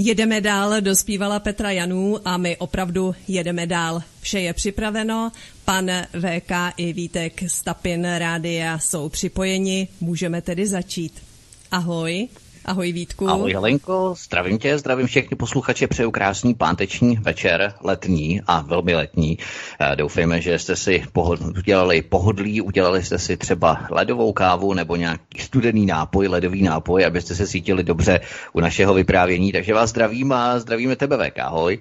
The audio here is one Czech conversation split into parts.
Jedeme dál, dospívala Petra Janů a my opravdu jedeme dál. Vše je připraveno, pan VK i Vítek z Tapin Rádia jsou připojeni, můžeme tedy začít. Ahoj. Ahoj Vítku. Ahoj Helenko, zdravím tě, zdravím všechny posluchače, přeju krásný páteční večer, letní a velmi letní. Eh, doufejme, že jste si pohod, udělali pohodlí, udělali jste si třeba ledovou kávu nebo nějaký studený nápoj, ledový nápoj, abyste se cítili dobře u našeho vyprávění. Takže vás zdravím a zdravíme tebe VK, ahoj.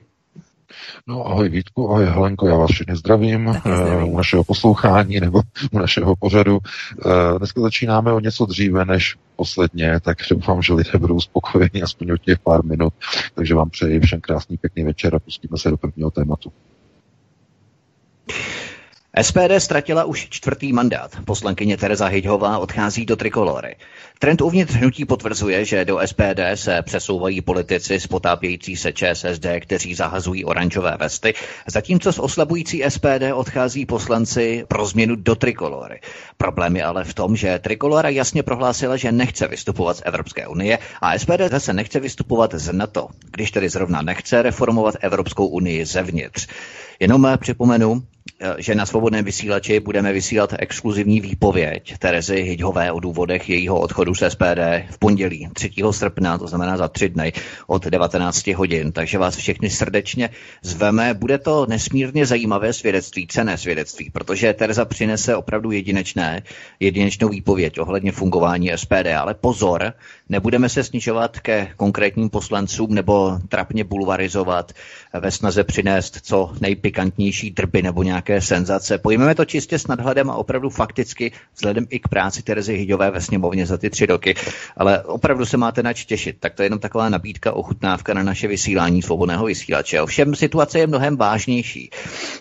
No ahoj Vítku, ahoj Helenko, já vás všechny zdravím. Uh, u našeho poslouchání nebo u našeho pořadu. Uh, dneska začínáme o něco dříve než posledně, tak doufám, že lidé budou spokojeni aspoň o těch pár minut. Takže vám přeji všem krásný pěkný večer a pustíme se do prvního tématu. SPD ztratila už čtvrtý mandát. Poslankyně Tereza Hyďhová odchází do trikolory. Trend uvnitř hnutí potvrzuje, že do SPD se přesouvají politici z potápějící se ČSSD, kteří zahazují oranžové vesty, zatímco z oslabující SPD odchází poslanci pro změnu do trikolory. Problém je ale v tom, že trikolora jasně prohlásila, že nechce vystupovat z Evropské unie a SPD zase nechce vystupovat z NATO, když tedy zrovna nechce reformovat Evropskou unii zevnitř. Jenom připomenu, že na svobodném vysílači budeme vysílat exkluzivní výpověď Terezy Hyďhové o důvodech jejího odchodu z SPD v pondělí 3. srpna, to znamená za tři dny od 19 hodin. Takže vás všechny srdečně zveme. Bude to nesmírně zajímavé svědectví, cené svědectví, protože Tereza přinese opravdu jedinečné, jedinečnou výpověď ohledně fungování SPD. Ale pozor, nebudeme se snižovat ke konkrétním poslancům nebo trapně bulvarizovat ve snaze přinést co nejpikantnější drby nebo nějaké senzace. Pojmeme to čistě s nadhledem a opravdu fakticky vzhledem i k práci Terezy Hyďové ve sněmovně za ty tři roky, ale opravdu se máte nač těšit. Tak to je jenom taková nabídka, ochutnávka na naše vysílání svobodného vysílače. Ovšem situace je mnohem vážnější.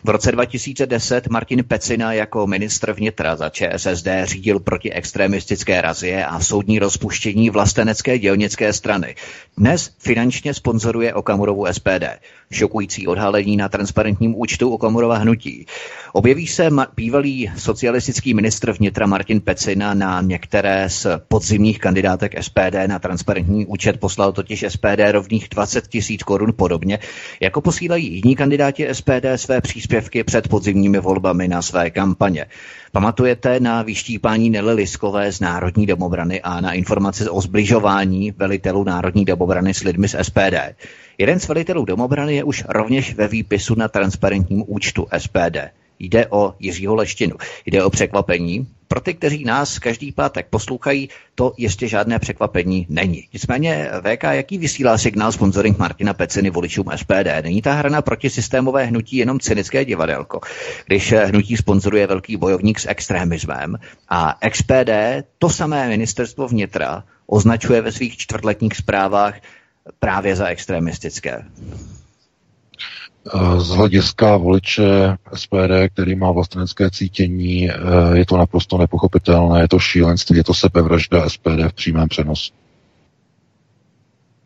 V roce 2010 Martin Pecina jako ministr vnitra za ČSSD řídil proti extremistické razie a soudní rozpuštění vlastenecké dělnické strany. Dnes finančně sponzoruje Okamurovu SPD šokující odhalení na transparentním účtu o Komorova hnutí. Objeví se bývalý socialistický ministr vnitra Martin Pecina na některé z podzimních kandidátek SPD na transparentní účet poslal totiž SPD rovných 20 tisíc korun podobně, jako posílají jiní kandidáti SPD své příspěvky před podzimními volbami na své kampaně. Pamatujete na vyštípání Nely Liskové z Národní domobrany a na informace o zbližování velitelů Národní domobrany s lidmi z SPD? Jeden z velitelů domobrany je už rovněž ve výpisu na transparentním účtu SPD. Jde o Jiřího Leštinu. Jde o překvapení. Pro ty, kteří nás každý pátek poslouchají, to ještě žádné překvapení není. Nicméně VK, jaký vysílá signál sponsoring Martina Peciny voličům SPD? Není ta hra na protisystémové hnutí jenom cynické divadelko, když hnutí sponzoruje velký bojovník s extremismem a XPD, to samé ministerstvo vnitra, označuje ve svých čtvrtletních zprávách právě za extremistické? Eh, z hlediska voliče SPD, který má vlastenecké cítění, eh, je to naprosto nepochopitelné, je to šílenství, je to sebevražda SPD v přímém přenosu.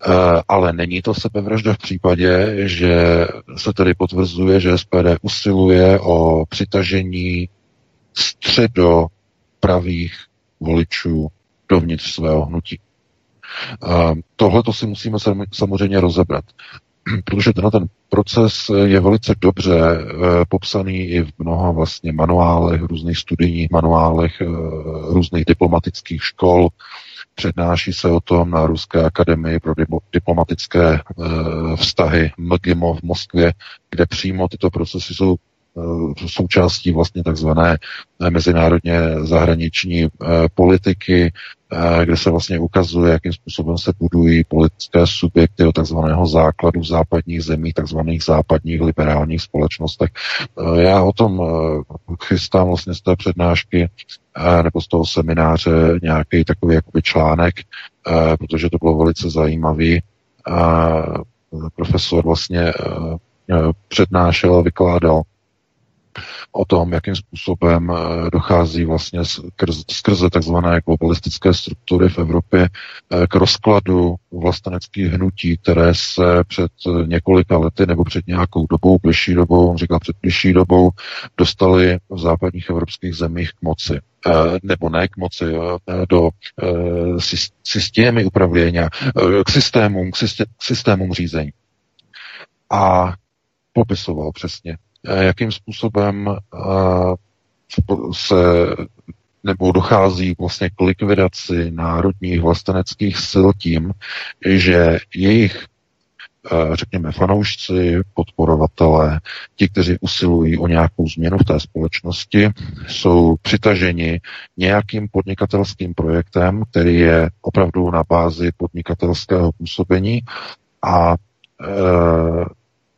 Eh, ale není to sebevražda v případě, že se tedy potvrzuje, že SPD usiluje o přitažení středo pravých voličů dovnitř svého hnutí. Tohle to si musíme samozřejmě rozebrat, protože tenhle ten proces je velice dobře eh, popsaný i v mnoha vlastně manuálech, různých studijních manuálech, eh, různých diplomatických škol. Přednáší se o tom na Ruské akademii pro diplomatické eh, vztahy MGIMO v Moskvě, kde přímo tyto procesy jsou součástí vlastně takzvané mezinárodně zahraniční politiky, kde se vlastně ukazuje, jakým způsobem se budují politické subjekty do takzvaného základu v západních zemí, takzvaných západních liberálních společnostech. Já o tom chystám vlastně z té přednášky nebo z toho semináře nějaký takový jakoby článek, protože to bylo velice zajímavý profesor vlastně přednášel a vykládal o tom, jakým způsobem eh, dochází vlastně skrze, skrze takzvané globalistické struktury v Evropě eh, k rozkladu vlasteneckých hnutí, které se před několika lety nebo před nějakou dobou, bližší dobou, on říkal před bližší dobou, dostali v západních evropských zemích k moci. Eh, nebo ne k moci, do systémy upravlení, k systémům, k systémům řízení. A popisoval přesně, jakým způsobem se nebo dochází vlastně k likvidaci národních vlasteneckých sil tím, že jejich řekněme, fanoušci, podporovatelé, ti, kteří usilují o nějakou změnu v té společnosti, jsou přitaženi nějakým podnikatelským projektem, který je opravdu na bázi podnikatelského působení a e,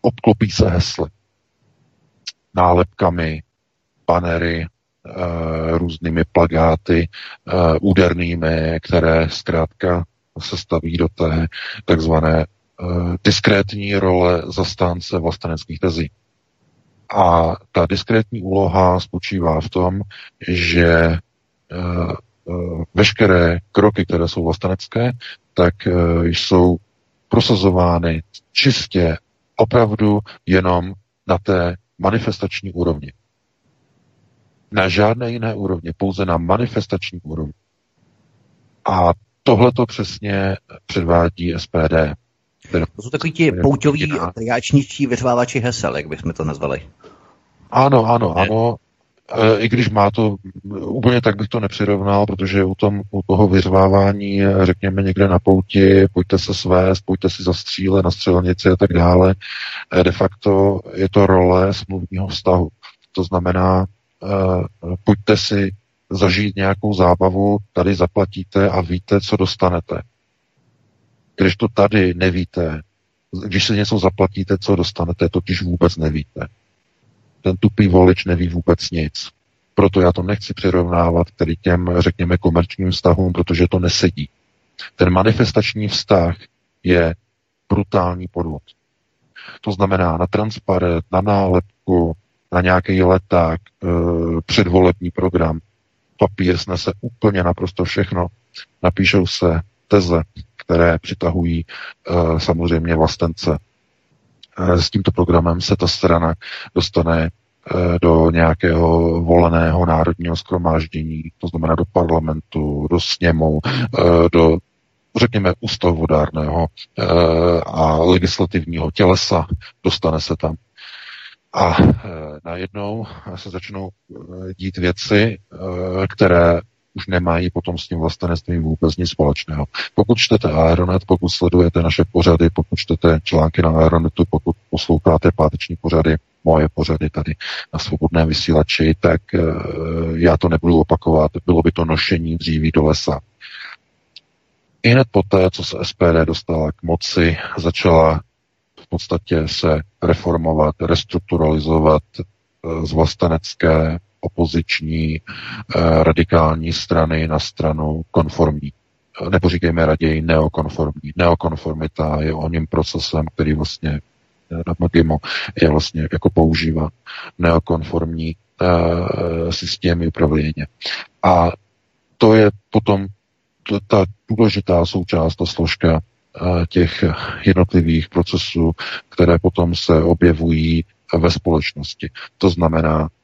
obklopí se hesly nálepkami, panery, eh, různými plagáty eh, údernými, které zkrátka se staví do té takzvané eh, diskrétní role zastánce vlasteneckých tezí. A ta diskrétní úloha spočívá v tom, že veškeré kroky, které jsou vlastenecké, tak jsou prosazovány čistě opravdu jenom na té manifestační úrovni. Na žádné jiné úrovni, pouze na manifestační úrovni. A tohle to přesně předvádí SPD. To jsou takový ti pouťoví triáčničtí vyřvávači hesel, jak bychom to nazvali. Ano, ano, ano. E, I když má to, úplně tak bych to nepřirovnal, protože u, tom, u toho vyřvávání, řekněme někde na pouti, pojďte se svést, pojďte si zastříle na střelnici a tak dále, e, de facto je to role smluvního vztahu. To znamená, e, pojďte si zažít nějakou zábavu, tady zaplatíte a víte, co dostanete. Když to tady nevíte, když si něco zaplatíte, co dostanete, totiž vůbec nevíte ten tupý volič neví vůbec nic. Proto já to nechci přirovnávat tedy těm, řekněme, komerčním vztahům, protože to nesedí. Ten manifestační vztah je brutální podvod. To znamená na transparent, na nálepku, na nějaký leták, e, předvolební program, papír snese úplně naprosto všechno. Napíšou se teze, které přitahují e, samozřejmě vlastence s tímto programem se ta strana dostane eh, do nějakého voleného národního skromáždění, to znamená do parlamentu, do sněmu, eh, do řekněme ústavodárného eh, a legislativního tělesa, dostane se tam. A najednou se začnou dít věci, které už nemají potom s tím vlastenectvím vůbec nic společného. Pokud čtete Aeronet, pokud sledujete naše pořady, pokud čtete články na Aeronetu, pokud posloucháte páteční pořady, moje pořady tady na svobodné vysílači, tak e, já to nebudu opakovat, bylo by to nošení dříví do lesa. I hned poté, co se SPD dostala k moci, začala v podstatě se reformovat, restrukturalizovat e, z vlastenecké opoziční eh, radikální strany na stranu konformní. Nebo říkejme raději neokonformní. Neokonformita je o něm procesem, který vlastně eh, na Magimo je vlastně jako používá neokonformní uh, systémy upravlení. A to je potom ta důležitá součást, ta složka těch jednotlivých procesů, které potom se objevují ve společnosti. To znamená Eh,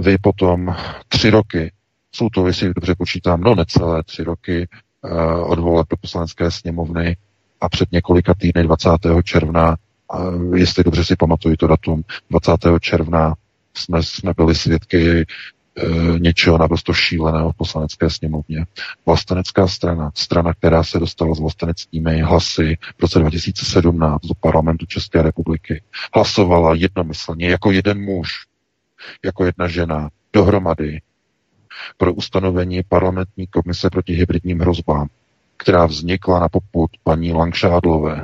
vy potom tři roky, jsou to, jestli dobře počítám, no necelé tři roky eh, od voleb do poslanecké sněmovny a před několika týdny 20. června, jestli dobře si pamatuju to datum, 20. června jsme, jsme byli svědky e, něčeho naprosto šíleného v poslanecké sněmovně. Vlastenecká strana, strana, která se dostala s vlasteneckými hlasy v roce 2017 do parlamentu České republiky, hlasovala jednomyslně jako jeden muž jako jedna žena dohromady pro ustanovení parlamentní komise proti hybridním hrozbám, která vznikla na poput paní Langšádlové,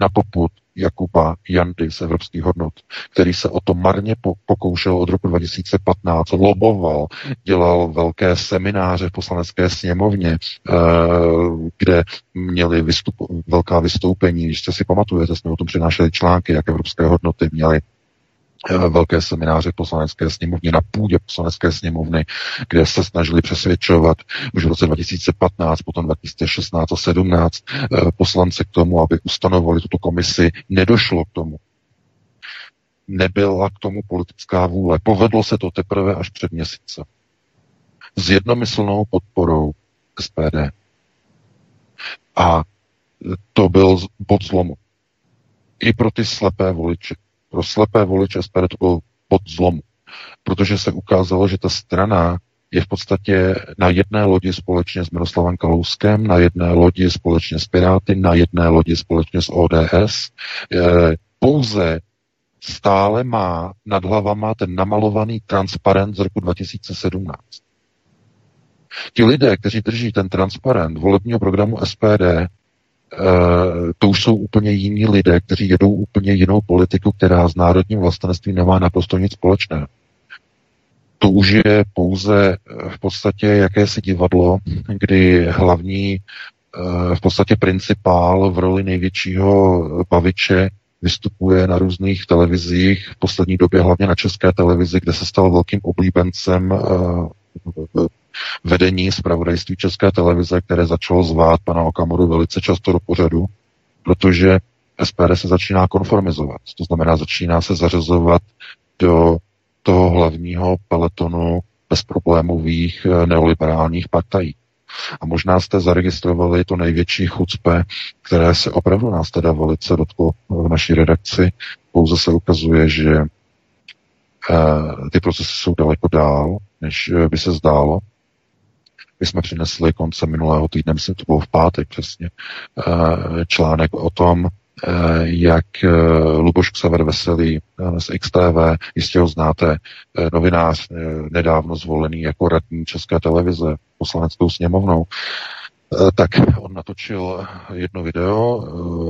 na poput Jakuba Jandy z evropských hodnot, který se o to marně pokoušel od roku 2015, loboval, dělal velké semináře v poslanecké sněmovně, eh, kde měli vystup, velká vystoupení, když jste si pamatujete, jsme o tom přinášeli články, jak evropské hodnoty měly velké semináře poslanecké sněmovny na půdě poslanecké sněmovny, kde se snažili přesvědčovat už v roce 2015, potom 2016 a 17 eh, poslance k tomu, aby ustanovali tuto komisi. Nedošlo k tomu. Nebyla k tomu politická vůle. Povedlo se to teprve až před měsíce. S jednomyslnou podporou SPD. A to byl bod zlomu. I pro ty slepé voliče pro slepé voliče SPD to byl pod zlomu, protože se ukázalo, že ta strana je v podstatě na jedné lodi společně s Miroslavem Kalouskem, na jedné lodi společně s Piráty, na jedné lodi společně s ODS. Pouze stále má nad hlavama ten namalovaný transparent z roku 2017. Ti lidé, kteří drží ten transparent volebního programu SPD, to už jsou úplně jiní lidé, kteří jedou úplně jinou politiku, která s národním vlastenectvím nemá naprosto nic společného. To už je pouze eh, v podstatě jakési divadlo, kdy hlavní eh, v podstatě principál v roli největšího baviče vystupuje na různých televizích, v poslední době hlavně na české televizi, kde se stal velkým oblíbencem vedení zpravodajství České televize, které začalo zvát pana Okamoru velice často do pořadu, protože SPD se začíná konformizovat. To znamená, začíná se zařazovat do toho hlavního peletonu bezproblémových eh, neoliberálních partají. A možná jste zaregistrovali to největší chucpe, které se opravdu nás teda velice dotklo v naší redakci. Pouze se ukazuje, že eh, ty procesy jsou daleko dál, než by se zdálo. My jsme přinesli konce minulého týdne, myslím, to bylo v pátek přesně, eh, článek o tom, eh, jak eh, Luboš Ksaver Veselý z XTV, jistě ho znáte, novinář nedávno zvolený jako radní České televize poslaneckou sněmovnou, tak on natočil jedno video,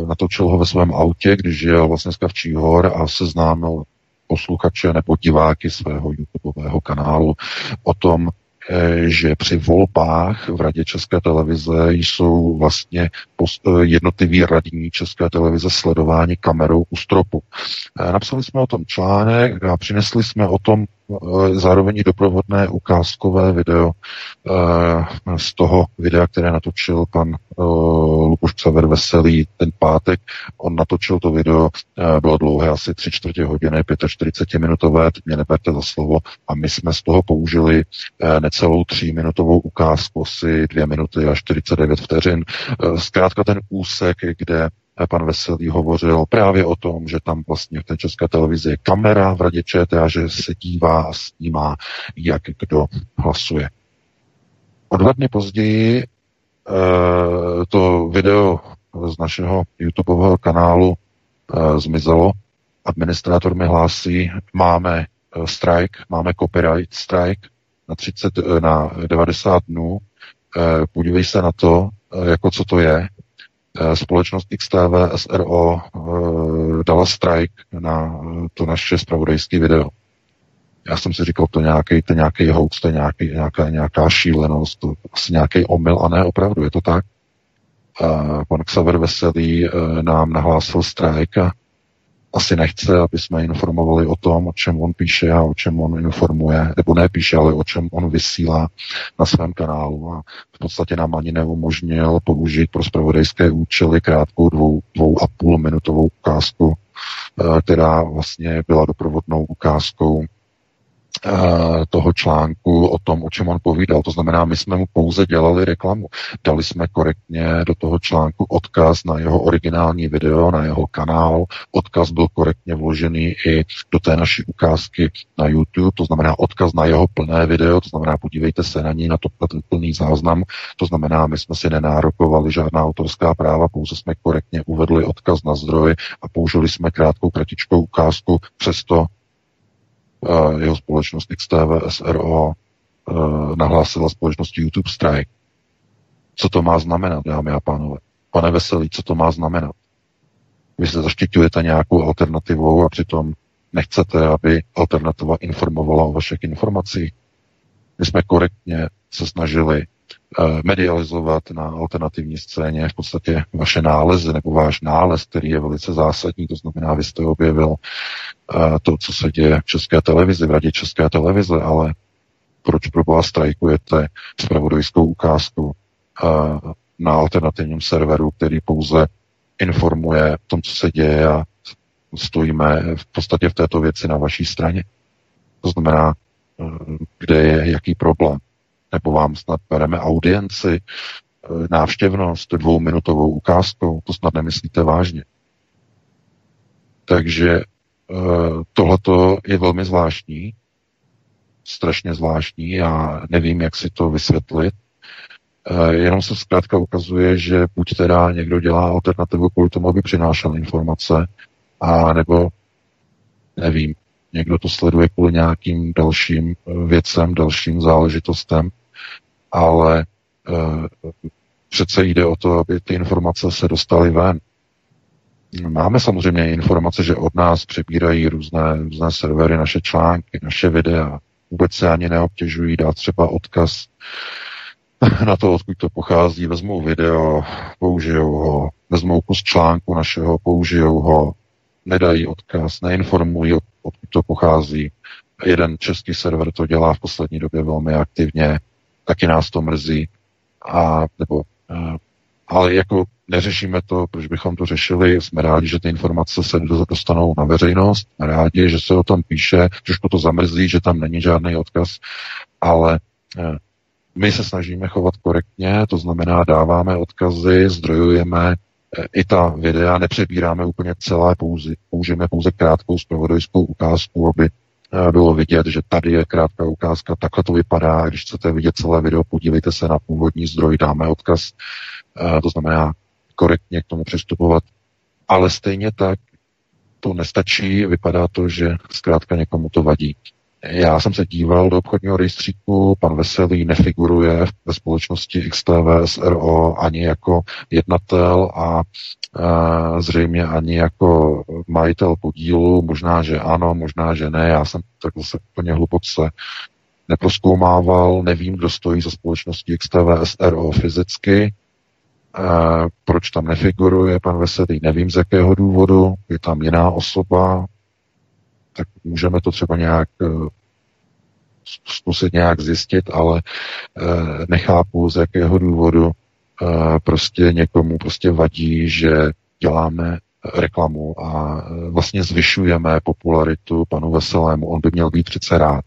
natočil ho ve svém autě, když jel vlastně z Kavčí hor a seznámil posluchače nebo diváky svého YouTubeového kanálu o tom, že při volbách v Radě České televize jsou vlastně eh, jednotliví radní České televize sledováni kamerou u stropu. Eh, napsali jsme o tom článek a přinesli jsme o tom zároveň doprovodné ukázkové video z toho videa, které natočil pan Luboš Xaver Veselý ten pátek. On natočil to video, bylo dlouhé, asi 3 čtvrtě hodiny, 45 minutové, teď mě neberte za slovo, a my jsme z toho použili necelou tříminutovou ukázku, asi 2 minuty a 49 vteřin. Zkrátka ten úsek, kde pan Veselý hovořil právě o tom, že tam vlastně v té české televizi je kamera v radě ČT a že se dívá a snímá, jak kdo hlasuje. O dva dny později Eh, to video z našeho YouTubeového kanálu e, zmizelo. Administrátor mi hlásí, máme e, strike, máme copyright strike na, 30, e, na 90 dnů. Podívej se na to, jako co to je. E, společnost XTV SRO e, dala strike na to naše spravodajské video. Já jsem si říkal, to nějaký, to nějaký hoax, to je nějaký, nějaká, nějaká šílenost, to asi nějaký omyl, a ne, opravdu, je to tak. Pan Xaver Veselý nám nahlásil strajk a asi nechce, aby jsme informovali o tom, o čem on píše a o čem on informuje, nebo ne píše, ale o čem on vysílá na svém kanálu. A v podstatě nám ani neumožnil použít pro spravodajské účely krátkou dvou, dvou a půl minutovou ukázku, která vlastně byla doprovodnou ukázkou Eh, toho článku o tom, o čem on povídal. To znamená, my jsme mu pouze dělali reklamu. Dali jsme korektně do toho článku odkaz na jeho originální video, na jeho kanál. Odkaz byl korektně vložený i do té naší ukázky na YouTube, to znamená odkaz na jeho plné video, to znamená, podívejte se na ní, na to ten plný záznam. To znamená, my jsme si nenárokovali žádná autorská práva, pouze jsme korektně uvedli odkaz na zdroj a použili jsme krátkou kratičkou ukázku, přesto jeho společnost XTV SRO nahlásila společnost YouTube Strike. Co to má znamenat, dámy a pánové? Pane Veselý, co to má znamenat? Vy se zaštiťujete nějakou alternativou a přitom nechcete, aby alternativa informovala o vašich informacích. My jsme korektně se snažili uh, medializovat na alternativní scéně v podstatě vaše nálezy nebo váš nález, který je velice zásadní, to znamená, vy jste objevil uh, to, co se děje v České televizi, v radě České televize, ale proč pro boha strajkujete spravodajskou ukázku uh, na alternativním serveru, který pouze informuje o tom, co se děje a stojíme v podstatě v této věci na vaší straně. To znamená, eh, kde je jaký problém. Nebo vám snad bereme audienci, eh, návštěvnost dvouminutovou ukázkou, to snad nemyslíte vážně. Takže eh, tohleto je velmi zvláštní, strašně zvláštní, já nevím, jak si to vysvětlit, Jenom se zkrátka ukazuje, že buď teda někdo dělá alternativu kvůli tomu, aby přinášel informace, a nebo nevím, někdo to sleduje kvůli nějakým dalším eh, věcem, dalším záležitostem, ale e, přece jde o to, aby ty informace se dostaly ven. Máme samozřejmě informace, že od nás přebírají různé, různé servery, naše články, naše videa. Vůbec se ani neobtěžují dát třeba odkaz na to, odkud to pochází, vezmou video, použijou ho, vezmou kus článku našeho, použijou ho, nedají odkaz, neinformují, odkud to pochází. Jeden český server to dělá v poslední době velmi aktivně, taky nás to mrzí. A, nebo, eh, ale jako neřešíme to, proč bychom to řešili. Jsme rádi, že ty informace se dostanou na veřejnost, jsme rádi, že se o tom píše, trošku to zamrzí, že tam není žádný odkaz, ale eh, my se snažíme chovat korektně, to znamená dáváme odkazy, zdrojujeme i ta videa, nepřebíráme úplně celé, pouze, použijeme pouze krátkou zpravodajskou ukázku, aby eh, bylo vidět, že tady je krátká ukázka, takhle to vypadá, když chcete vidět celé video, podívejte se na původní zdroj, dáme odkaz, eh, to znamená korektně k tomu přistupovat, ale stejně tak to nestačí, vypadá to, že zkrátka někomu to vadí. Já jsem se díval do obchodního rejstříku, pan Veselý nefiguruje ve společnosti XTV SRO ani jako jednatel a, a zřejmě ani jako majitel podílu, možná, že ano, možná, že ne, já jsem tak zase úplně hluboce neproskoumával, nevím, kdo stojí za společností XTV SRO fyzicky, a proč tam nefiguruje pan Veselý, nevím z jakého důvodu, je tam jiná osoba, tak můžeme to třeba nějak eh, zkusit nějak zjistit, ale eh, nechápu, z jakého důvodu eh, prostě někomu prostě vadí, že děláme reklamu a vlastně zvyšujeme popularitu panu Veselému. On by měl být přece rád.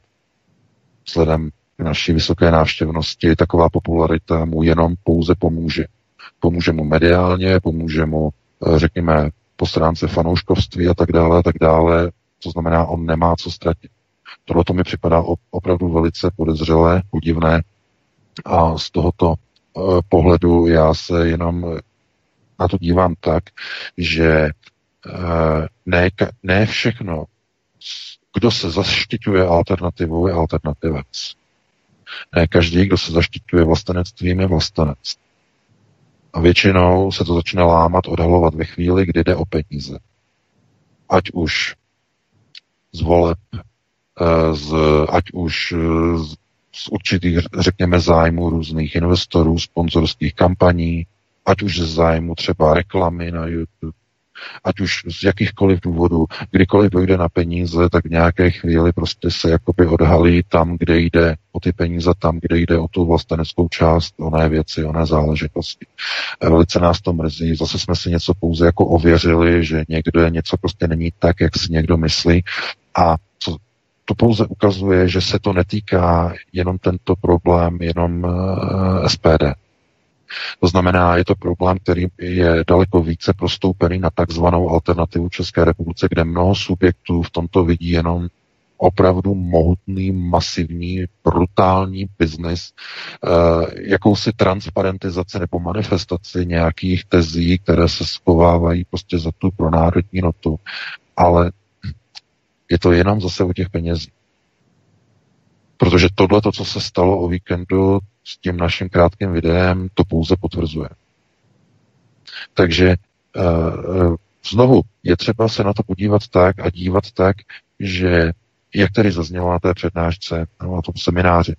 Vzhledem k naší vysoké návštěvnosti taková popularita mu jenom pouze pomůže. Pomůže mu mediálně, pomůže mu, řekněme, po stránce fanouškovství a tak dále, a tak dále. To znamená, on nemá co ztratit. Tohle to mi připadá opravdu velice podezřelé, podivné a z tohoto eh, pohledu já se jenom na to dívám tak, že eh, ne, ne všechno, kdo se zaštiťuje alternativou, je alternativec. Ne každý, kdo se zaštiťuje vlastenectvím, je vlastenec. A většinou se to začne lámat, odhalovat ve chvíli, kdy jde o peníze. Ať už z voleb, eh, z, ať už eh, z, z určitých, řekněme, zájmů různých investorů, sponzorských kampaní, ať už ze zájmu třeba reklamy na YouTube, ať už z jakýchkoliv důvodů, kdykoliv dojde na peníze, tak v nějaké chvíli prostě se jakoby odhalí tam, kde jde o ty peníze, tam, kde jde o tu vlasteneckou část, oné věci, oné záležitosti. Eh, velice nás to mrzí, zase jsme si něco pouze jako ověřili, že někde něco prostě není tak, jak si někdo myslí a co to pouze ukazuje, že se to netýká jenom tento problém, jenom uh, eh, SPD. To znamená, je to problém, který je daleko více prostoupený na takzvanou alternativu České republice, kde mnoho subjektů v tomto vidí jenom opravdu mohutný, masivní, brutální biznis, eh, jakousi transparentizaci nebo manifestaci nějakých tezí, které se schovávají prostě za tu pronárodní notu. Ale je to jenom zase o těch penězích. Protože tohle, to, co se stalo o víkendu s tím naším krátkým videem, to pouze potvrzuje. Takže uh, Znovu, je třeba se na to podívat tak a dívat tak, že jak tady zaznělo na té přednášce, na tom semináři,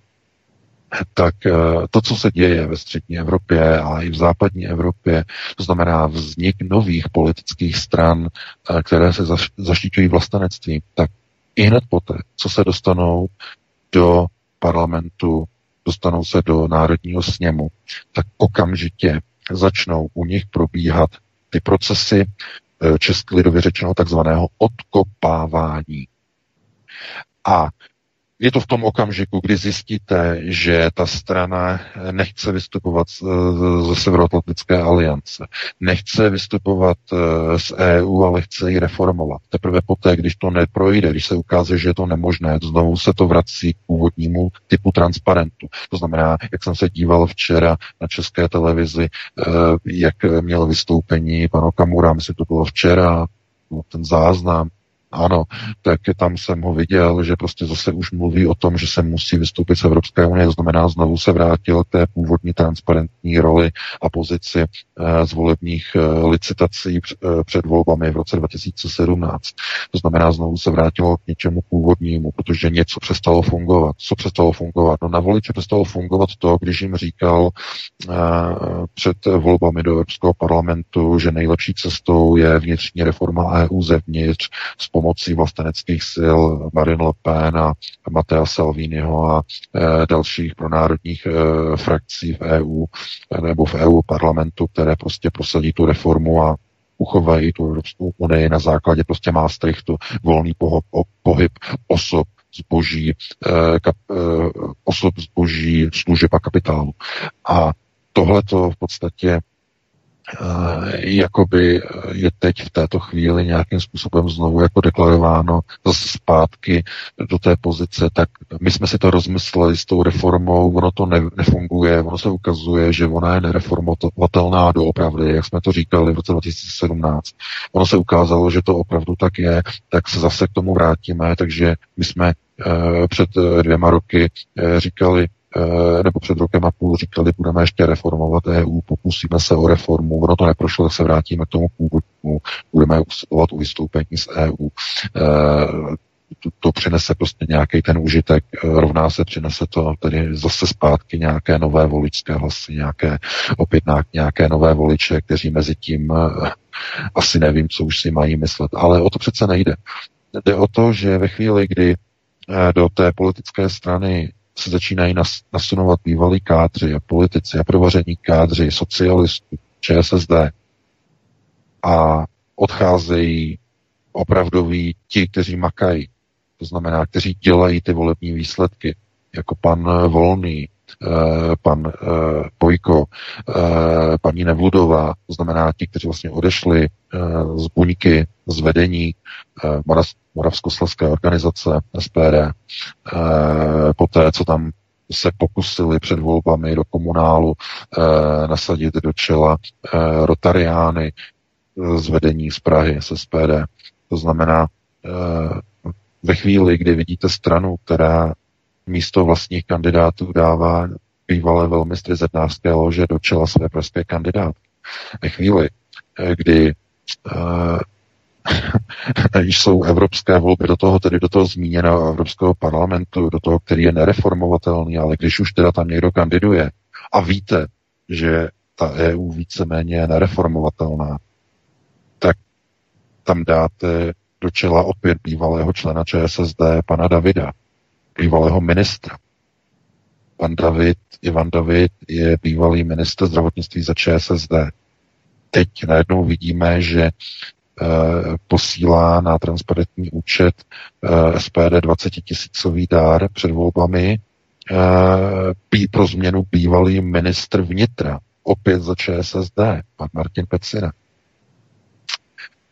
tak eh, to, co se děje ve střední Evropě a i v západní Evropě, to znamená vznik nových politických stran, eh, které se zaštiťují vlastenectvím, tak i hned poté, co se dostanou do parlamentu, dostanou se do národního sněmu, tak okamžitě začnou u nich probíhat ty procesy, eh, česky lidově řečeno takzvaného odkopávání. A je to v tom okamžiku, kdy zjistíte, že ta strana nechce vystupovat ze Severoatlantické aliance, nechce vystupovat eh, z EU, ale chce ji reformovat. Teprve poté, když to neprojde, když se ukáže, že je to nemožné, znovu se to vrací k původnímu typu transparentu. To znamená, jak jsem se díval včera na české televizi, eh, jak měl vystoupení pan Okamura, myslím, to bylo včera, ten záznam, ano, tak tam jsem ho viděl, že prostě zase už mluví o tom, že se musí vystoupit z Evropské unie, to znamená znovu se vrátil k té původní transparentní roli a pozici eh, z volebních eh, licitací eh, před volbami v roce 2017. To znamená znovu se vrátilo k něčemu původnímu, protože něco přestalo fungovat. Co přestalo fungovat? No na voliče přestalo fungovat to, když jim říkal před volbami do Evropského parlamentu, že nejlepší cestou je vnitřní reforma EU zevnitř s pomocí vlasteneckých sil Marine Le Pen a Matea Salviniho a e, dalších pronárodních e, frakcí v EU nebo v EU parlamentu, které prostě prosadí tu reformu a uchovají tu Evropskou unii na základě prostě Maastrichtu, volný pohyb, pohyb osob, zboží, e, kap, e, osob zboží, služeb a kapitálu. A tohle to v podstatě jakoby je teď v této chvíli nějakým způsobem znovu jako deklarováno zase zpátky do té pozice, tak my jsme si to rozmysleli s tou reformou, ono to ne, nefunguje, ono se ukazuje, že ona je nereformovatelná doopravdy, jak jsme to říkali v roce 2017. Ono se ukázalo, že to opravdu tak je, tak se zase k tomu vrátíme, takže my jsme uh, před dvěma roky říkali, Eh, nebo před rokem a půl říkali, budeme ještě reformovat EU, pokusíme se o reformu, ono to neprošlo, tak se vrátíme k tomu původnímu, budeme usilovat o vystoupení z EU. Eh, to, to přinese prostě nějaký ten užitek, eh, rovná se přinese to tedy zase zpátky nějaké nové voličské hlasy, nějaké opět nějaké nové voliče, kteří mezi tím asi nevím, co už si mají myslet, ale o to přece nejde. Jde o to, že ve chvíli, kdy do té politické strany se začínají nas, nasunovat bývalí kádři a politici a provaření kádři, socialistů, ČSSD a odcházejí opravdoví ti, kteří makají, to znamená, kteří dělají ty volební výsledky, jako pan Volný, pan eh, Bojko, eh, paní Nevludová, to znamená ti, kteří vlastně odešli z buňky, z vedení Moravskoslezské organizace SPD, poté, co tam se pokusili před volbami do komunálu nasadit do čela Rotariány z vedení z Prahy, z SPD. To znamená, ve chvíli, kdy vidíte stranu, která místo vlastních kandidátů dává bývalé velmistry zednářské lože do čela své pražské kandidátky. Ve chvíli, eh, kdy uh, jsou evropské volby do toho, tedy do toho zmíněného Evropského parlamentu, do toho, který je nereformovatelný, ale když už teda tam někdo kandiduje a víte, že ta EU víceméně je nereformovatelná, tak tam dáte do čela opět bývalého člena ČSSD, pana Davida, bývalého ministra. Pan David, Ivan David je bývalý minister zdravotnictví za ČSSD. Teď najednou vidíme, že e, posílá na transparentní účet e, SPD 20 tisícový dár před volbami e, pro změnu bývalý ministr vnitra, opět za ČSSD, pan Martin Pecina.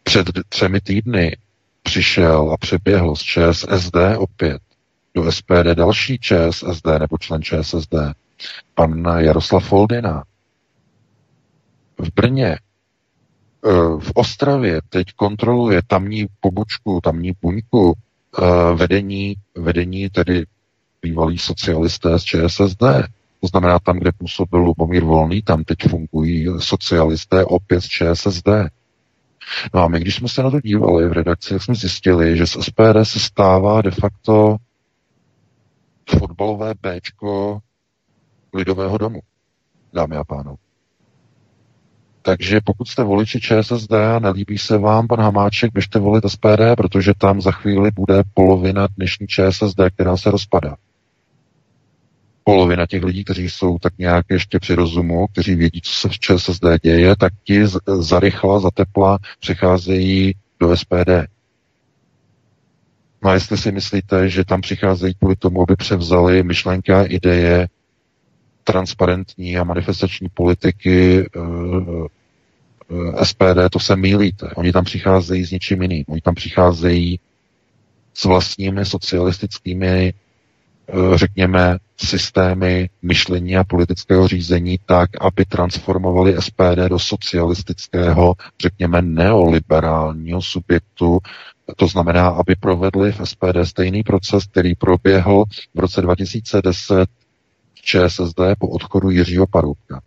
Před třemi týdny přišel a přeběhl z ČSSD opět do SPD další ČSSD nebo člen ČSSD, pan Jaroslav Foldina. V Brně, e, v Ostravě teď kontroluje tamní pobočku, tamní buňku e, vedení, vedení tedy bývalí socialisté z ČSSD. To znamená, tam, kde působil Lubomír Volný, tam teď fungují socialisté opět z ČSSD. No a my, když jsme se na to dívali v redakci, jsme zjistili, že z SPD se stává de facto fotbalové Bčko lidového domu, dámy a pánové. Takže pokud jste voliči ČSSD a nelíbí se vám pan Hamáček, běžte volit SPD, protože tam za chvíli bude polovina dnešní ČSSD, která se rozpadá. Polovina těch lidí, kteří jsou tak nějak ještě při rozumu, kteří vědí, co se v ČSSD děje, tak ti zarychla, za tepla přicházejí do SPD. No a jestli si myslíte, že tam přicházejí kvůli tomu, aby převzali myšlenky a ideje transparentní a manifestační politiky uh, uh, SPD, to se mýlíte. Oni tam přicházejí s něčím jiným. Oni tam přicházejí s vlastními socialistickými, uh, řekněme, systémy myšlení a politického řízení tak, aby transformovali SPD do socialistického, řekněme, neoliberálního subjektu, to znamená, aby provedli v SPD stejný proces, který proběhl v roce 2010 ČSSD po odchodu Jiřího Paroubka.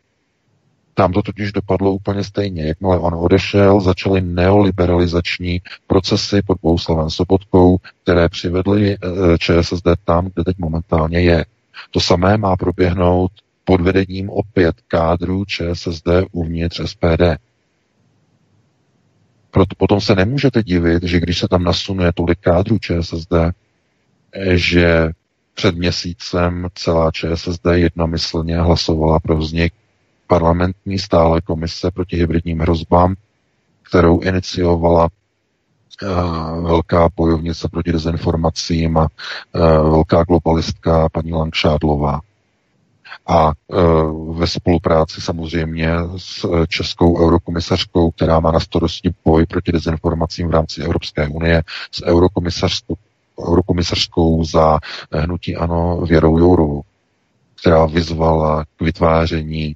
Tam to totiž dopadlo úplně stejně. Jakmile on odešel, začaly neoliberalizační procesy pod Bouslavem Sobotkou, které přivedly eh, ČSSD tam, kde teď momentálně je. To samé má proběhnout pod vedením opět kádru ČSSD uvnitř SPD. Proto potom se nemůžete divit, že když se tam nasunuje tolik kádru ČSSD, že před měsícem celá ČSSD jednomyslně hlasovala pro vznik parlamentní stále komise proti hybridním hrozbám, kterou iniciovala uh, velká bojovnice proti dezinformacím a uh, velká globalistka paní Langšádlová. A uh, ve spolupráci samozřejmě s českou eurokomisařkou, která má na starosti boj proti dezinformacím v rámci Evropské unie, s eurokomisařskou eurokomisařskou za hnutí ANO Věrou Jourovou, která vyzvala k vytváření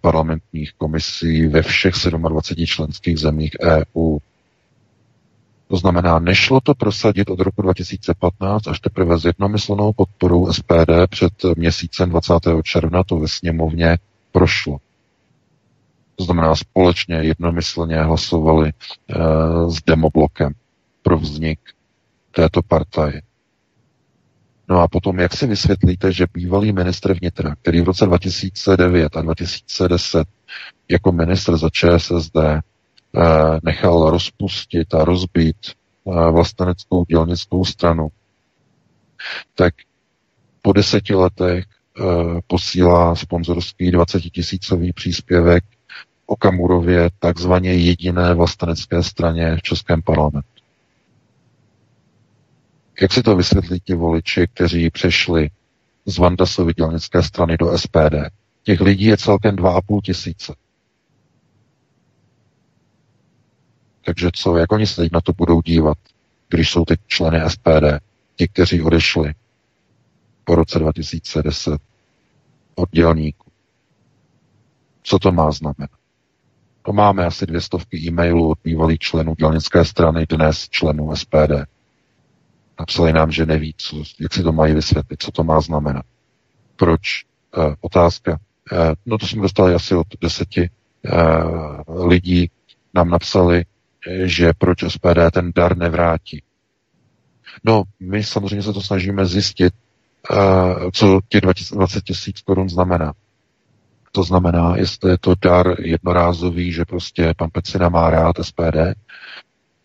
parlamentních komisí ve všech 27 členských zemích EU. To znamená, nešlo to prosadit od roku 2015 až teprve s jednomyslnou podporou SPD před měsícem 20. června to ve sněmovně prošlo. To znamená, společně jednomyslně hlasovali e, s demoblokem pro vznik této partaje. No a potom, jak si vysvětlíte, že bývalý ministr vnitra, který v roce 2009 a 2010 jako ministr za ČSSD nechal rozpustit a rozbít eh, vlasteneckou dělnickou stranu, tak po deseti letech eh, posílá sponzorský 20 tisícový příspěvek Okamurově takzvaně jediné vlastenecké straně v Českém parlamentu. Jak si to vysvětlí ti voliči, kteří přešli z Vandasovy dělnické strany do SPD? Těch lidí je celkem 2,5 tisíce. Takže co, jak oni se teď na to budou dívat, když jsou teď členy SPD, ti, kteří odešli po roce 2010 od dělníků. Co to má znamenat? To máme asi dvě stovky e-mailů od bývalých členů dělnické strany, dnes členů SPD. Napsali nám, že neví, co, jak si to mají vysvětlit, co to má znamenat. Proč? E, otázka. E, no to jsme dostali asi od deseti e, lidí. Nám napsali, že proč SPD ten dar nevrátí. No, my samozřejmě se to snažíme zjistit, co těch 20 tisíc korun znamená. To znamená, jestli je to dar jednorázový, že prostě pan Pecina má rád SPD,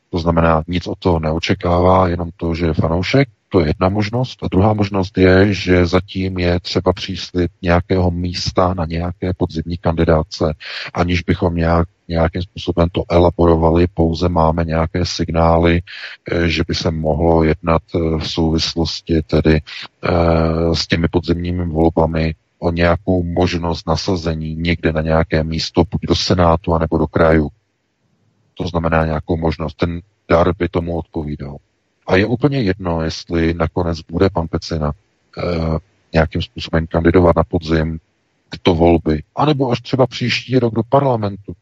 to znamená, nic od toho neočekává, jenom to, že je fanoušek, to je jedna možnost. A druhá možnost je, že zatím je třeba příslip nějakého místa na nějaké podzimní kandidáce, aniž bychom nějak, nějakým způsobem to elaborovali, pouze máme nějaké signály, eh, že by se mohlo jednat eh, v souvislosti tedy eh, s těmi podzimními volbami o nějakou možnost nasazení někde na nějaké místo, buď do Senátu, anebo do kraju. To znamená nějakou možnost. Ten dar by tomu odpovídal. A je úplně jedno, jestli nakonec bude pan Pecina nějakým způsobem kandidovat na podzim tyto volby, anebo až třeba příští rok do parlamentu.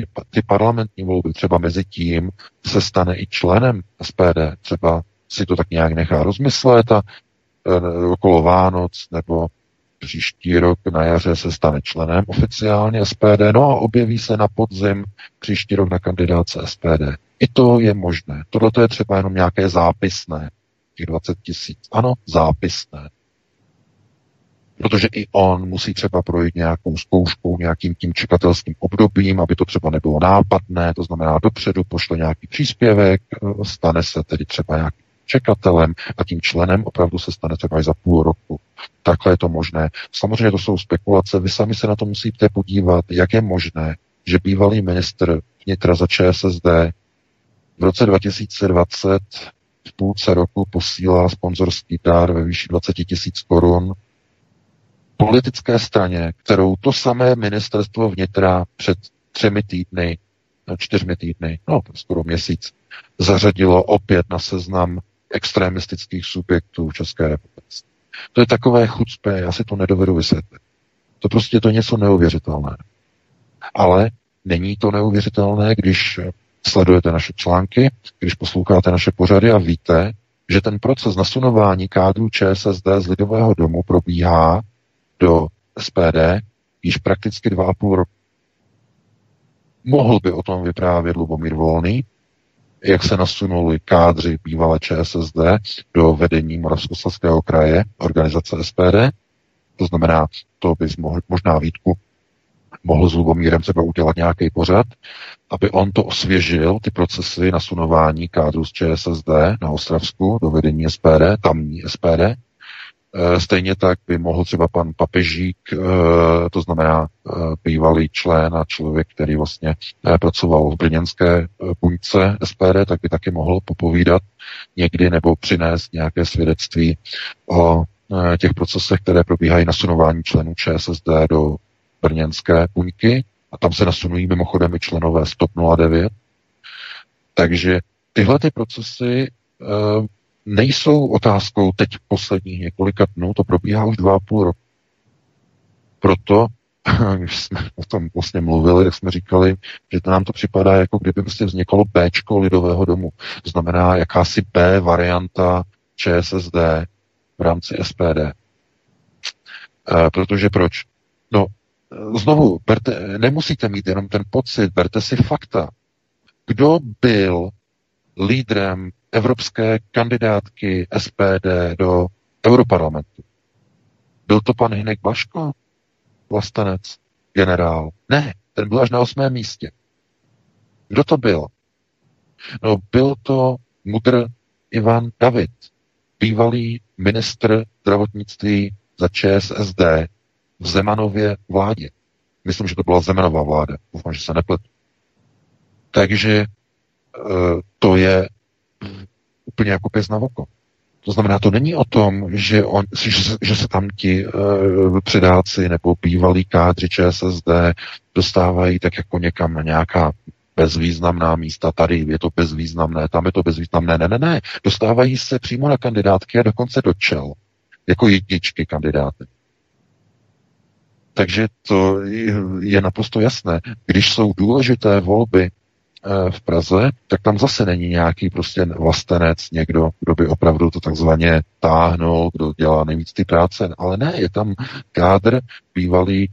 Ty, ty parlamentní volby třeba mezi tím se stane i členem SPD, třeba si to tak nějak nechá rozmyslet a e, okolo Vánoc nebo příští rok na jaře se stane členem oficiálně SPD, no a objeví se na podzim příští rok na kandidáce SPD. I to je možné. Tohle je třeba jenom nějaké zápisné, těch 20 tisíc. Ano, zápisné. Protože i on musí třeba projít nějakou zkouškou, nějakým tím čekatelským obdobím, aby to třeba nebylo nápadné, to znamená dopředu pošle nějaký příspěvek, stane se tedy třeba nějaký čekatelem a tím členem opravdu se stane třeba i za půl roku. Takhle je to možné. Samozřejmě to jsou spekulace, vy sami se na to musíte podívat, jak je možné, že bývalý ministr vnitra za ČSSD v roce 2020 v půlce roku posílá sponzorský dár ve výši 20 tisíc korun politické straně, kterou to samé ministerstvo vnitra před třemi týdny, čtyřmi týdny, no skoro měsíc, zařadilo opět na seznam extremistických subjektů v České republice. To je takové chucpé, já si to nedovedu vysvětlit. To prostě je to něco neuvěřitelné. Ale není to neuvěřitelné, když sledujete naše články, když posloucháte naše pořady a víte, že ten proces nasunování kádru ČSSD z Lidového domu probíhá do SPD již prakticky dva a půl roku. Mohl by o tom vyprávět Lubomír Volný, jak se nasunuli kádři bývalé ČSSD do vedení Moravskoslezského kraje, organizace SPD. To znamená, to bys mohl, možná Vítku mohl s Lubomírem třeba udělat nějaký pořad, aby on to osvěžil, ty procesy nasunování kádru z ČSSD na Ostravsku do vedení SPD, tamní SPD, stejně tak by mohl třeba pan Papežík, eh, to znamená eh, bývalý člen a člověk, který vlastně pracoval v brněnské buňce SPD, tak by taky mohl popovídat někdy nebo přinést nějaké svědectví o těch procesech, které probíhají nasunování členů ČSSD do brněnské buňky a tam se nasunují mimochodem i členové Stop 09. Takže tyhle ty procesy nejsou otázkou teď posledních několika dnů, to probíhá už dva a půl roku. Proto, když jsme o tom vlastně mluvili, tak jsme říkali, že to nám to připadá, jako kdyby prostě vzniklo B lidového domu. To znamená jakási B varianta ČSSD v rámci SPD. E, protože proč? No, znovu, berte, nemusíte mít jenom ten pocit, berte si fakta. Kdo byl lídrem evropské kandidátky SPD do Europarlamentu. Byl to pan Hinek Baško, vlastenec, generál? Ne, ten byl až na osmém místě. Kdo to byl? No, byl to mudr Ivan David, bývalý ministr zdravotnictví za ČSSD v Zemanově vládě. Myslím, že to byla Zemanová vláda. Doufám, že se nepletu. Takže e, to je úplně jako pes na oko. To znamená, to není o tom, že, on, že, že se tam ti uh, předáci nebo bývalí kádři ČSSD dostávají tak jako někam na nějaká bezvýznamná místa, tady je to bezvýznamné, tam je to bezvýznamné, ne, ne, ne, dostávají se přímo na kandidátky a dokonce do čel, jako jedničky kandidáty. Takže to je naprosto jasné. Když jsou důležité volby v Praze, tak tam zase není nějaký prostě vlastenec, někdo, kdo by opravdu to takzvaně táhnul, kdo dělá nejvíc ty práce, ale ne, je tam kádr bývalý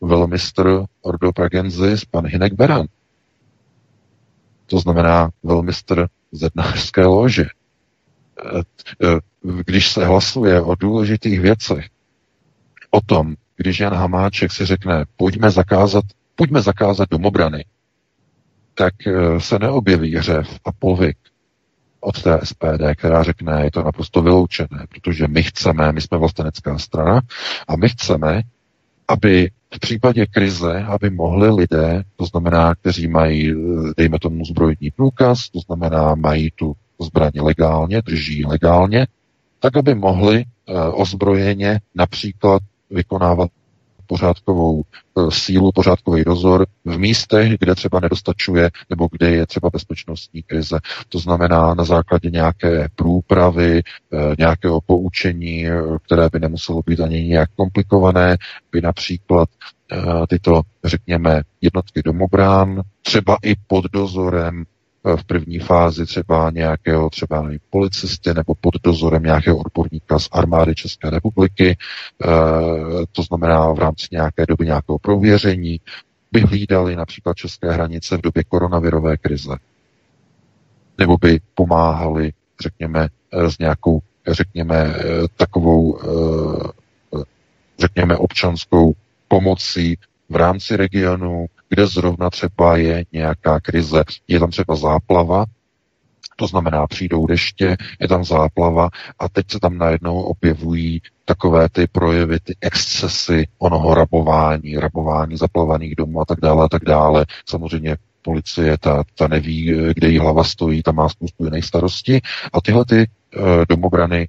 velmistr Ordo Pragensis, pan Hinek Beran. To znamená velmistr zednářské lože. Eh, eh, když se hlasuje o důležitých věcech, o tom, když Jan Hamáček si řekne, pojďme zakázat, pojďme zakázat domobrany, tak eh, se neobjeví hřev a povyk od té SPD, která řekne, je to naprosto vyloučené, protože my chceme, my jsme vlastenecká strana a my chceme, aby v případě krize, aby mohli lidé, to znamená, kteří mají, eh, dejme tomu, zbrojní průkaz, to znamená, mají tu zbraně legálně, drží legálně, tak aby mohli uh, ozbrojeně například vykonávat pořádkovou e, sílu, pořádkový dozor v místech, kde třeba nedostačuje nebo kde je třeba bezpečnostní krize. To znamená na základě nějaké průpravy, e, nějakého poučení, e, které by nemuselo být ani nějak komplikované, by například tyto, řekněme, jednotky domobrán, třeba i pod dozorem v první fázi třeba nějakého třeba nevím, policisty nebo pod dozorem nějakého odborníka z armády České republiky, to znamená v rámci nějaké doby nějakého prověření, by hlídali například české hranice v době koronavirové krize. Nebo by pomáhali, řekněme, s nějakou, řekněme, takovou, řekněme, občanskou pomocí v rámci regionu, kde zrovna třeba je nějaká krize. Je tam třeba záplava, to znamená, přijdou deště, je tam záplava a teď se tam najednou objevují takové ty projevy, ty excesy onoho rabování, rabování zaplavaných domů a tak dále a tak dále. Samozřejmě policie, ta, ta neví, kde jí hlava stojí, tam má spoustu jiných starostí a tyhle ty uh, domobrany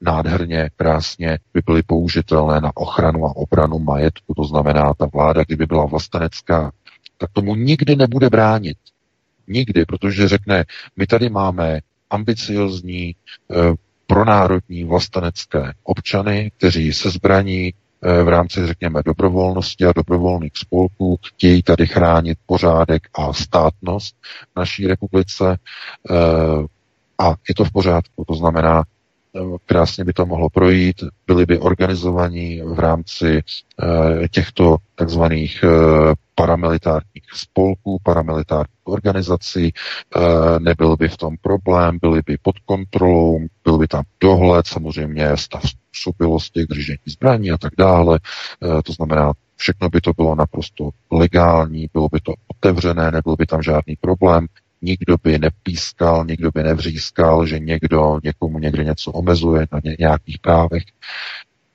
nádherně, krásně by byly použitelné na ochranu a obranu majetku. To znamená, ta vláda, kdyby byla vlastenecká, tak tomu nikdy nebude bránit. Nikdy, protože řekne, my tady máme ambiciozní, eh, pronárodní vlastenecké občany, kteří se zbraní eh, v rámci, řekněme, dobrovolnosti a dobrovolných spolků chtějí tady chránit pořádek a státnost v naší republice eh, a je to v pořádku. To znamená, krásně by to mohlo projít, byli by organizovaní v rámci eh, těchto takzvaných eh, paramilitárních spolků, paramilitárních organizací, eh, nebyl by v tom problém, byli by pod kontrolou, byl by tam dohled, samozřejmě stav způsobilosti držení zbraní a tak dále. To znamená, všechno by to bylo naprosto legální, bylo by to otevřené, nebyl by tam žádný problém nikdo by nepískal, nikdo by nevřískal, že někdo někomu někde něco omezuje na nějakých právech.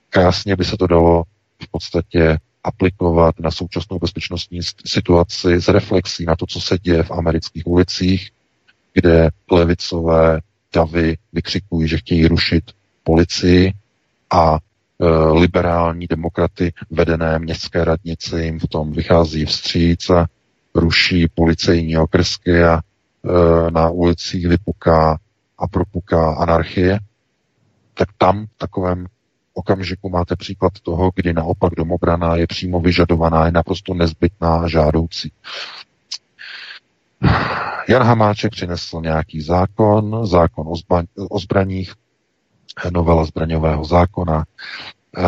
Krásně by se to dalo v podstatě aplikovat na současnou bezpečnostní situaci s reflexí na to, co se děje v amerických ulicích, kde levicové davy vykřikují, že chtějí rušit policii a e, liberální demokraty vedené městské radnici jim v tom vychází vstříc a ruší policejní okrsky a na ulicích vypuká a propuká anarchie, tak tam v takovém okamžiku máte příklad toho, kdy naopak domobrana je přímo vyžadovaná, je naprosto nezbytná a žádoucí. Jan Hamáček přinesl nějaký zákon, zákon o, o zbraních, novela zbraňového zákona, eh,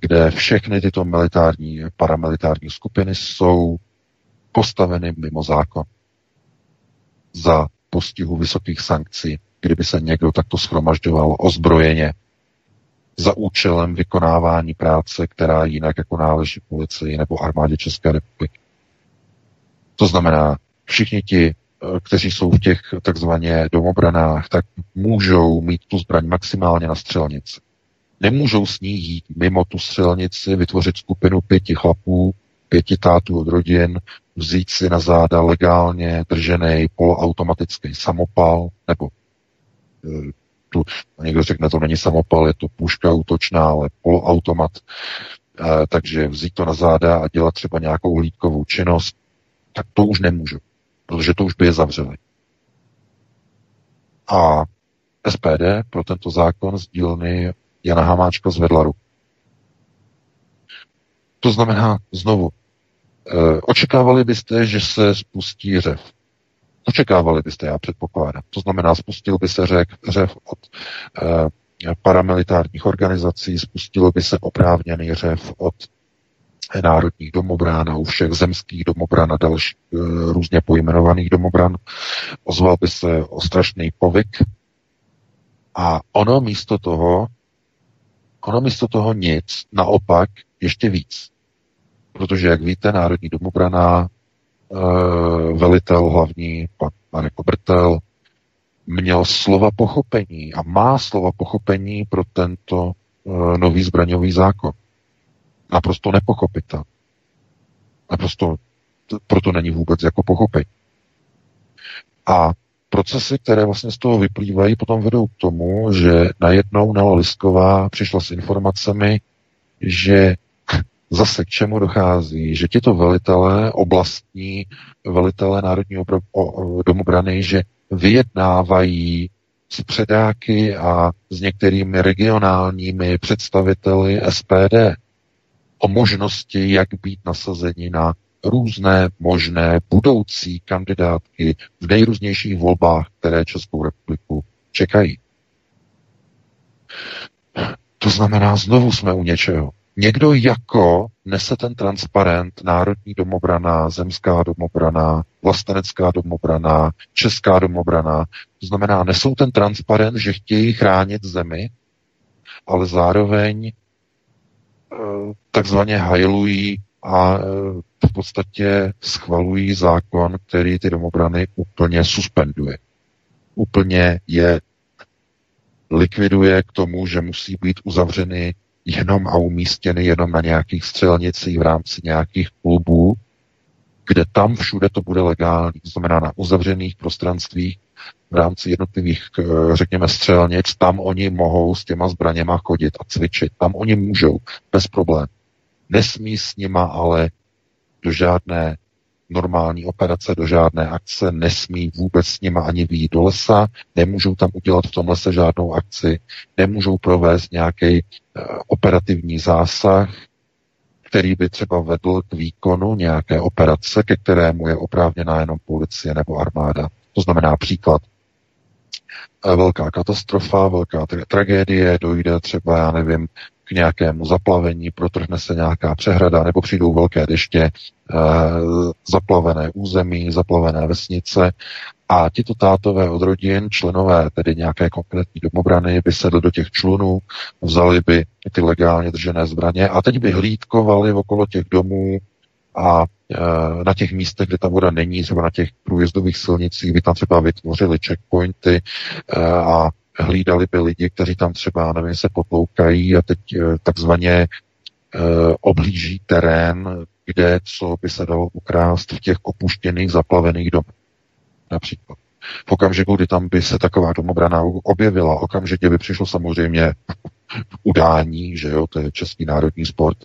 kde všechny tyto militární, paramilitární skupiny jsou postaveny mimo zákon za postihu vysokých sankcí, kdyby se někdo takto schromažďoval ozbrojeně za účelem vykonávání práce, která jinak jako náleží policii nebo armádě České republiky. To znamená, všichni ti, eh, kteří jsou v těch takzvaně domobranách, tak můžou mít tu zbraň maximálně na střelnici. Nemůžou s ní jít mimo tu střelnici, vytvořit skupinu pěti chlapů, pěti tátů od rodin, vzít si na záda legálně držený poloautomatický samopal, nebo e, tu, někdo řekne, to není samopal, je to puška útočná, ale poloautomat, e, takže vzít to na záda a dělat třeba nějakou hlídkovou činnost, tak to už nemůžu, protože to už by je zavřeli. A SPD pro tento zákon z dílny Jana Hamáčka zvedla ruku. To znamená, znovu, očekávali byste, že se spustí řev. Očekávali byste, já předpokládám. To znamená, spustil by se řek, řev od eh, paramilitárních organizací, spustilo by se oprávněný řev od národních domobran a u všech zemských domobran a dalších e, různě pojmenovaných domobran. Ozval by se ostrašný povyk a ono místo toho, ono místo toho nic, naopak ještě víc. Protože, jak víte, Národní domobrana, eh, velitel hlavní, pan Marek Obrtel, měl slova pochopení a má slova pochopení pro tento eh, nový zbraňový zákon. Naprosto nepochopitel. Naprosto proto není vůbec jako pochopení. A procesy, které vlastně z toho vyplývají, potom vedou k tomu, že najednou Nala Lisková přišla s informacemi, že zase k čemu dochází, že tito velitelé, oblastní velitelé Národního domobrany, že vyjednávají s předáky a s některými regionálními představiteli SPD o možnosti, jak být nasazeni na různé možné budoucí kandidátky v nejrůznějších volbách, které Českou republiku čekají. To znamená, znovu jsme u něčeho. Někdo jako nese ten transparent Národní domobrana, Zemská domobrana, Vlastenecká domobrana, Česká domobrana. To znamená, nesou ten transparent, že chtějí chránit zemi, ale zároveň e, takzvaně hajlují a e, v podstatě schvalují zákon, který ty domobrany úplně suspenduje. Úplně je likviduje k tomu, že musí být uzavřeny jenom a umístěny jenom na nějakých střelnicích v rámci nějakých klubů, kde tam všude to bude legální, to znamená na uzavřených prostranstvích v rámci jednotlivých, eh, řekněme, střelnic, tam oni mohou s těma zbraněma chodit a cvičit. Tam oni můžou, bez problém. Nesmí s nima ale do žádné normální operace, do žádné akce, nesmí vůbec s nima ani výjít do lesa, nemůžou tam udělat v tom lese žádnou akci, nemůžou provést nějaký operativní zásah, který by třeba vedl k výkonu nějaké operace, ke kterému je oprávněná jenom policie nebo armáda. To znamená příklad. Eh, velká katastrofa, velká tra- tragédie, dojde třeba, já nevím, k nějakému zaplavení, protrhne se nějaká přehrada, nebo přijdou velké deště, e, zaplavené území, zaplavené vesnice. A tito tátové od rodin, členové tedy nějaké konkrétní domobrany, by sedli do těch člunů, vzali by ty legálně držené zbraně a teď by hlídkovali okolo těch domů a e, na těch místech, kde ta voda není, třeba na těch průjezdových silnicích, by tam třeba vytvořili checkpointy e, a hlídali by lidi, kteří tam třeba, nevím, se potloukají a teď e, takzvaně oblíží terén, kde co by se dalo ukrást v těch opuštěných, zaplavených domech. Například. V okamžiku, kdy tam by se taková domobrana objevila, okamžitě by přišlo samozřejmě udání, že jo, to je český národní sport,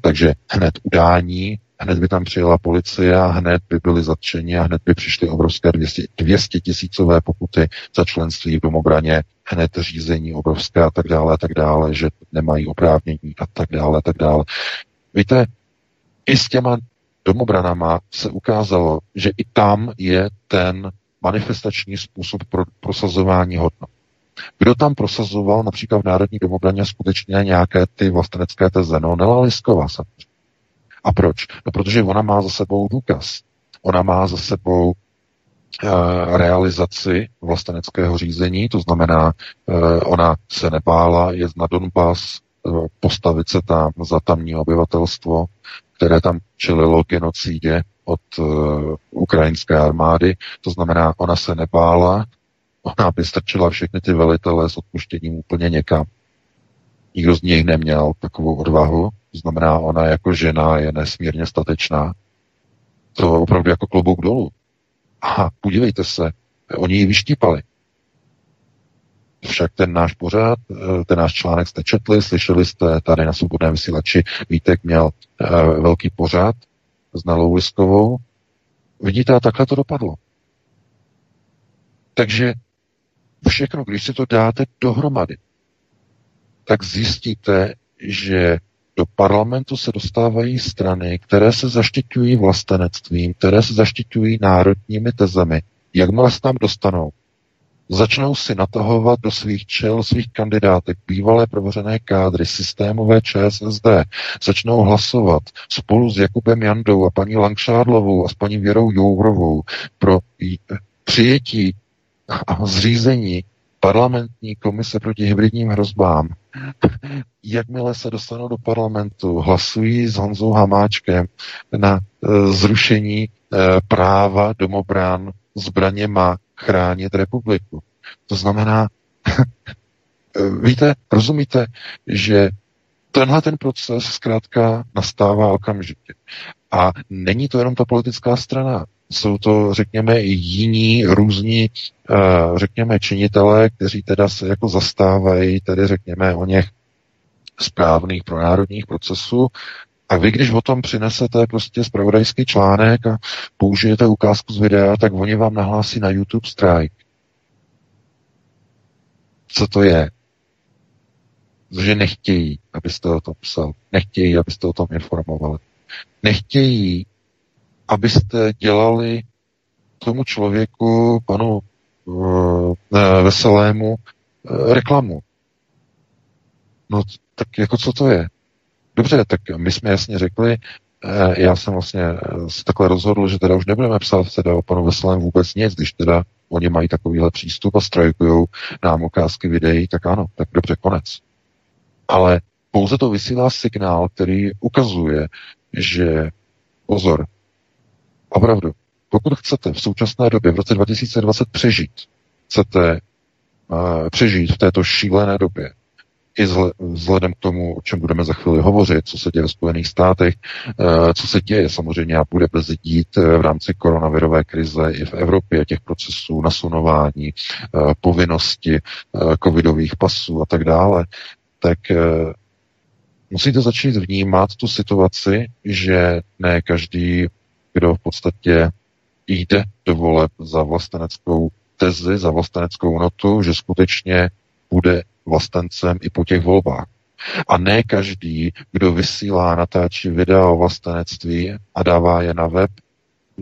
takže hned udání, hned by tam přijela policie a hned by byli zatčeni a hned by přišly obrovské 200, 200 tisícové pokuty za členství v domobraně, hned řízení obrovské a tak dále a tak dále, že nemají oprávnění a tak dále a tak dále. Víte, i s těma domobranama se ukázalo, že i tam je ten manifestační způsob pro prosazování hodnot. Kdo tam prosazoval například v Národní domobraně skutečně nějaké ty vlastenecké teze? No, Nela Lisková samozřejmě. A proč? No, protože ona má za sebou důkaz. Ona má za sebou realizaci vlasteneckého řízení, to znamená, uh, ona se nebála jet na Donbass, uh, postavit se tam za tamní obyvatelstvo, které tam čelilo genocidě od ukrajinské armády. To znamená, ona se nebála, ona by strčila všechny ty velitele s odpuštěním úplně někam. Nikdo z nich neměl takovou odvahu, to znamená, ona jako žena je nesmírně statečná. To opravdu jako klobouk dolů. A podívejte se, oni ji vyštípali. Však ten náš pořád, eh, ten náš článek jste četli, slyšeli jste tady na svobodném vysílači, Vítek měl uh, velký pořád s Nalou Liskovou. Vidíte, a takhle to dopadlo. Takže všechno, když si to dáte dohromady, tak zjistíte, že do parlamentu se dostávají strany, které se zaštiťují vlastenectvím, které se zaštiťují národními tezemi. Jakmile se tam dostanou, začnou si natahovat do svých čel svých kandidátek bývalé provořené kádry, systémové ČSSD, začnou hlasovat spolu s Jakubem Jandou a paní Langšádlovou a s paní Věrou Jourovou pro přijetí a zřízení parlamentní komise proti hybridním hrozbám, jakmile se dostanou do parlamentu, hlasují s Honzou Hamáčkem na e, zrušení e, práva domobrán zbraněma chránit republiku. To znamená, víte, rozumíte, že tenhle ten proces zkrátka nastává okamžitě. A není to jenom ta politická strana. Jsou to, řekněme, i jiní různí, uh, řekněme, činitelé, kteří teda se jako zastávají, tedy řekněme, o něch správných pronárodních procesů. A vy, když o tom přinesete prostě zpravodajský článek a použijete ukázku z videa, tak oni vám nahlásí na YouTube strike. Co to je? Protože nechtějí, abyste o tom psal. Nechtějí, abyste o tom informovali. Nechtějí, abyste dělali tomu člověku, panu uh, Veselému, uh, reklamu. No tak jako co to je? Dobře, tak my jsme jasně řekli, eh, já jsem vlastně se takhle rozhodl, že teda už nebudeme psát teda o panu Veselém vůbec nic, když teda oni mají takovýhle přístup a strajkují nám ukázky videí, tak ano, tak dobře, konec. Ale pouze to vysílá signál, který ukazuje, že pozor, opravdu, pokud chcete v současné době, v roce 2020 přežít, chcete uh, přežít v této šílené době, i vzhledem k tomu, o čem budeme za chvíli hovořit, co se děje v Spojených státech, uh, co se děje samozřejmě a bude bez dít v rámci koronavirové krize i v Evropě, těch procesů nasunování, povinnosti covidových pasů a tak dále, tak musíte začít vnímat tu situaci, že ne každý, kdo v podstatě jde do voleb za vlasteneckou tezi, za vlasteneckou notu, že skutečně bude vlastencem i po těch volbách. A ne každý, kdo vysílá, natáčí videa o vlastenectví a dává je na web,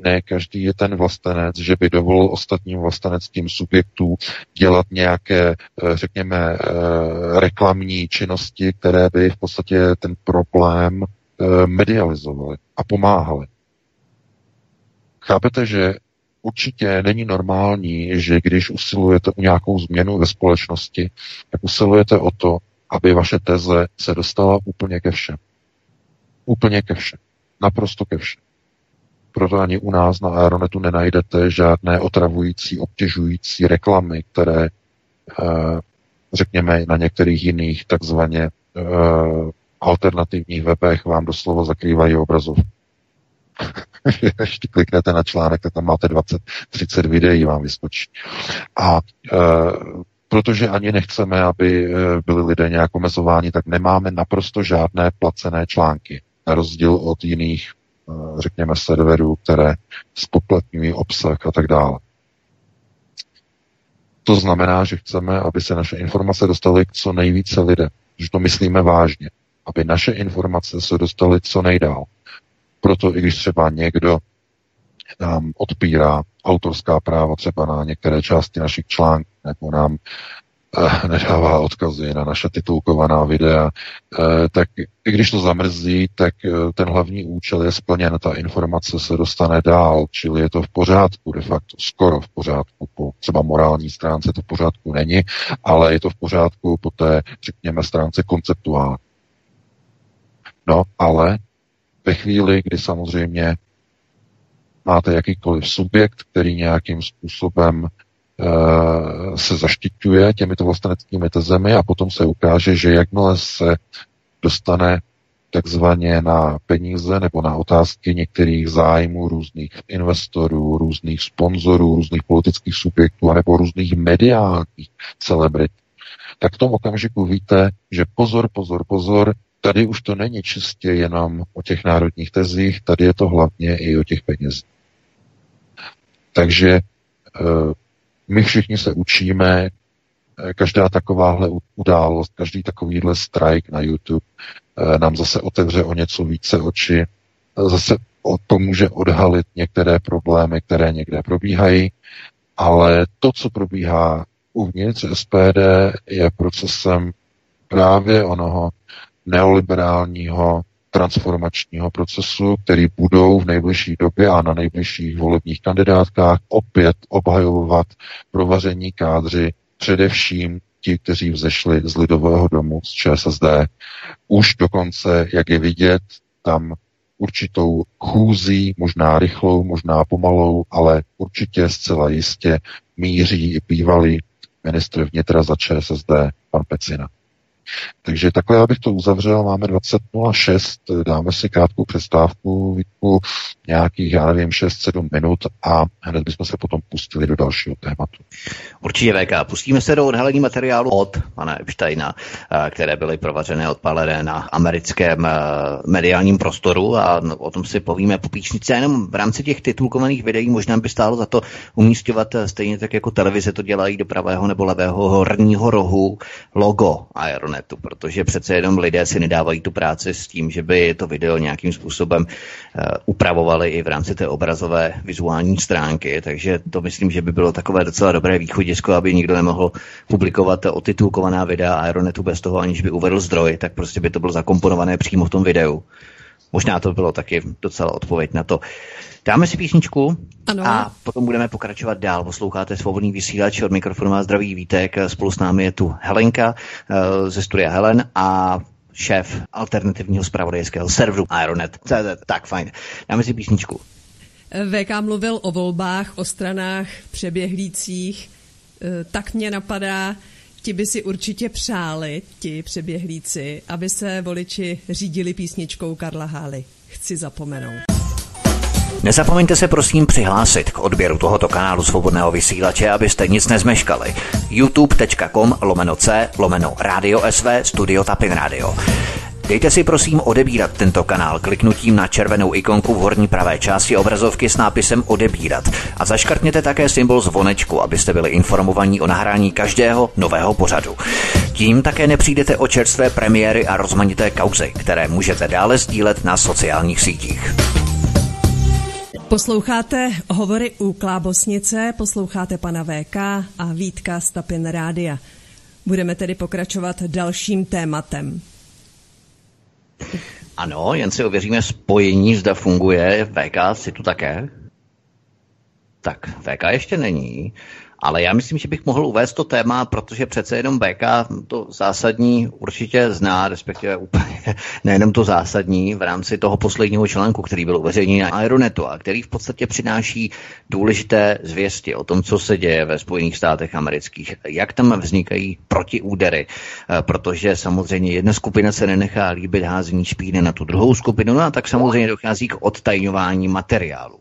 ne každý je ten vlastenec, že by dovolil ostatním vlasteneckým subjektům dělat nějaké, eh, řekněme, eh, reklamní činnosti, které by v podstatě ten problém eh, medializovaly a pomáhaly. Chápete, že určitě není normální, že když usilujete o nějakou změnu ve společnosti, tak usilujete o to, aby vaše teze se dostala úplně ke všem. Úplně ke všem. Naprosto ke všem. Proto ani u nás na Aeronetu nenajdete žádné otravující, obtěžující reklamy, které, eh, řekněme, na některých jiných takzvaně eh, alternativních webech vám doslova zakrývají obrazov. Ještě kliknete na článek, tak tam máte 20-30 videí vám vyskočí. A e, protože ani nechceme, aby byli lidé nějak omezováni, tak nemáme naprosto žádné placené články. Na rozdíl od jiných Eh, řekněme, serverů, které spoplatňují obsah a tak dále. To znamená, že chceme, aby se naše informace dostaly k co nejvíce lidem, že to myslíme vážně, aby naše informace se dostaly co nejdál. Proto i když třeba někdo nám odpírá autorská práva třeba na některé části našich článků, nebo nám Eh, nedává odkazy na naše titulkovaná videa, eh, tak i když to zamrzí, tak eh, ten hlavní účel je splněn, ta informace se dostane dál, čili je to v pořádku, de facto skoro v pořádku, po třeba morální stránce to v pořádku není, ale je to v pořádku po té, řekněme, stránce konceptuální. No, ale ve chvíli, kdy samozřejmě máte jakýkoliv subjekt, který nějakým způsobem Eh, se zaštiťuje těmito vlasteneckými tezemi a potom se ukáže, že jakmile se dostane takzvaně na peníze nebo na otázky některých zájmů různých investorů, různých sponzorů, různých politických subjektů nebo různých mediálních celebrit, tak v tom okamžiku víte, že pozor, pozor, pozor, tady už to není čistě jenom o těch národních tezích, tady je to hlavně i o těch penězích. Takže eh, my všichni se učíme, eh, každá takováhle událost, každý takovýhle strike na YouTube eh, nám zase otevře o něco více oči, zase pomůže odhalit některé problémy, které někde probíhají, ale to, co probíhá uvnitř SPD, je procesem právě onoho neoliberálního transformačního procesu, který budou v nejbližší době a na nejbližších volebních kandidátkách opět obhajovat provaření kádři, především ti, kteří vzešli z Lidového domu, z ČSSD. Už dokonce, jak je vidět, tam určitou chůzí, možná rychlou, možná pomalou, ale určitě zcela jistě míří i bývalý ministr vnitra za ČSSD, pan Pecina. Takže takhle já bych to uzavřel, máme 20.06, dáme si krátkou přestávku, Vítku, nějakých, já nevím, 6-7 minut a hned bychom se potom pustili do dalšího tématu. Určitě VK. Pustíme se do odhalení materiálu od pana Epsteina, eh, které byly provařené, odpalené na americkém eh, mediálním prostoru a o tom si povíme po píčnici. Jenom v rámci těch titulkovaných videí možná by stálo za to umístěvat eh, stejně tak jako televize to dělají do pravého nebo levého horního rohu logo Aeronetu, protože přece jenom lidé si nedávají tu práci s tím, že by to video nějakým způsobem upravovali i v rámci té obrazové vizuální stránky, takže to myslím, že by bylo takové docela dobré východisko, aby nikdo nemohl publikovat otitulkovaná videa Aeronetu bez toho, aniž by uvedl zdroj, tak prostě by to bylo zakomponované přímo v tom videu. Možná to bylo taky docela odpověď na to. Dáme si písničku ano. a potom budeme pokračovat dál. Posloucháte svobodný vysílač od mikrofonu má zdraví Vítek. Spolu s námi je tu Helenka eh, ze studia Helen a šéf alternativního spravodajského serveru Aeronet. Tak, fajn. Dáme si písničku. VK mluvil o volbách, o stranách přeběhlících. Eh, tak mě napadá, ti by si určitě přáli, ti přeběhlíci, aby se voliči řídili písničkou Karla Hály. Chci zapomenout. Nezapomeňte se prosím přihlásit k odběru tohoto kanálu Svobodného vysílače, abyste nic nezmeškali. youtube.com lomeno c lomeno radio sv studio tapin radio. Dejte si prosím odebírat tento kanál kliknutím na červenou ikonku v horní pravé části obrazovky s nápisem odebírat a zaškrtněte také symbol zvonečku, abyste byli informovaní o nahrání každého nového pořadu. Tím také nepřijdete o čerstvé premiéry a rozmanité kauzy, které můžete dále sdílet na sociálních sítích. Posloucháte hovory u Klábosnice, posloucháte pana VK a Vítka Stapin Rádia. Budeme tedy pokračovat dalším tématem. Ano, jen si ověříme spojení, zda funguje. VK si tu také? Tak, VK ještě není. Ale já myslím, že bych mohl uvést to téma, protože přece jenom BK to zásadní určitě zná, respektive úplně nejenom to zásadní v rámci toho posledního článku, který byl uveřejněn na Aeronetu a který v podstatě přináší důležité zvěsti o tom, co se děje ve Spojených státech amerických, jak tam vznikají protiúdery, eh, protože samozřejmě jedna skupina se nenechá líbit házení špíny na tu druhou skupinu, no a tak samozřejmě dochází k odtajňování materiálu.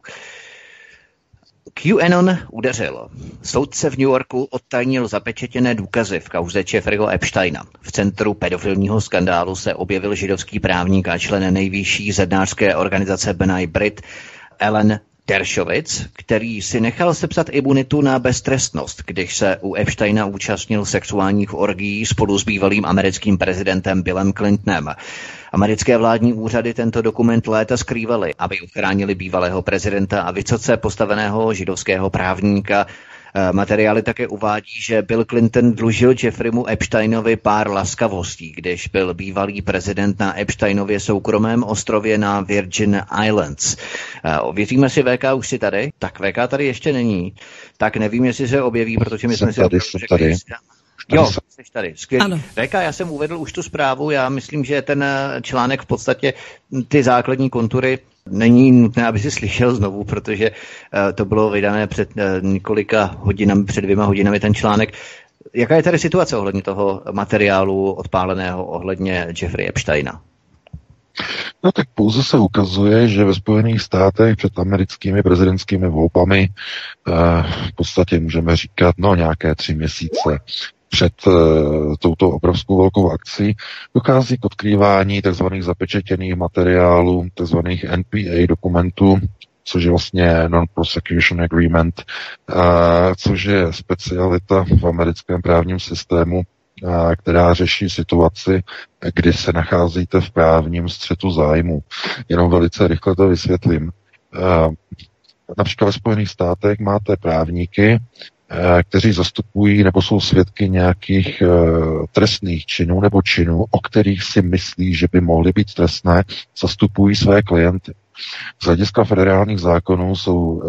QAnon udeřil. Soudce v New Yorku odtajnil zapečetěné důkazy v kauze Jeffreyho Epsteina. V centru pedofilního skandálu se objevil židovský právník a člen nejvyšší zednářské organizace Benai Brit Ellen Dershowitz, který si nechal sepsat imunitu na beztrestnost, když se u Epsteina účastnil sexuálních orgií spolu s bývalým americkým prezidentem Billem Clintonem. Americké vládní úřady tento dokument léta skrývaly, aby uchránili bývalého prezidenta a vysoce postaveného židovského právníka materiály také uvádí, že Bill Clinton dlužil Jeffreymu Epsteinovi pár laskavostí, když byl bývalý prezident na Epsteinově soukromém ostrově na Virgin Islands. Eh, Věříme si VK už si tady? Tak VK tady ještě není. Tak nevím, jestli se objeví, protože my jsme si tady, řekli, tady. Jo, jsi tady. Skvělý. Ano. VK, já jsem uvedl už tu zprávu, já myslím, že ten eh, článek v podstatě ty základní kontury Není nutné, aby si slyšel znovu, protože uh, to bylo vydané před uh, několika hodinami, před dvěma hodinami ten článek. Jaká je tady situace ohledně toho materiálu odpáleného ohledně Jeffrey Epsteina? No tak pouze se ukazuje, že ve Spojených státech před americkými prezidentskými volbami uh, v podstatě můžeme říkat, no nějaké tři měsíce před uh, touto obrovskou velkou akcí dochází k odkrývání tzv. zapečetěných materiálů, tzv. NPA dokumentů, což je vlastně Non-Prosecution Agreement, uh, což je specialita v americkém právním systému, uh, která řeší situaci, kdy se nacházíte v právním střetu zájmu. Jenom velice rychle to vysvětlím. Například ve Spojených státech máte právníky, Eh, kteří zastupují nebo jsou svědky nějakých eh, trestných činů nebo činů, o kterých si myslí, že by mohly být trestné, zastupují své klienty. Z hlediska federálních zákonů jsou uh,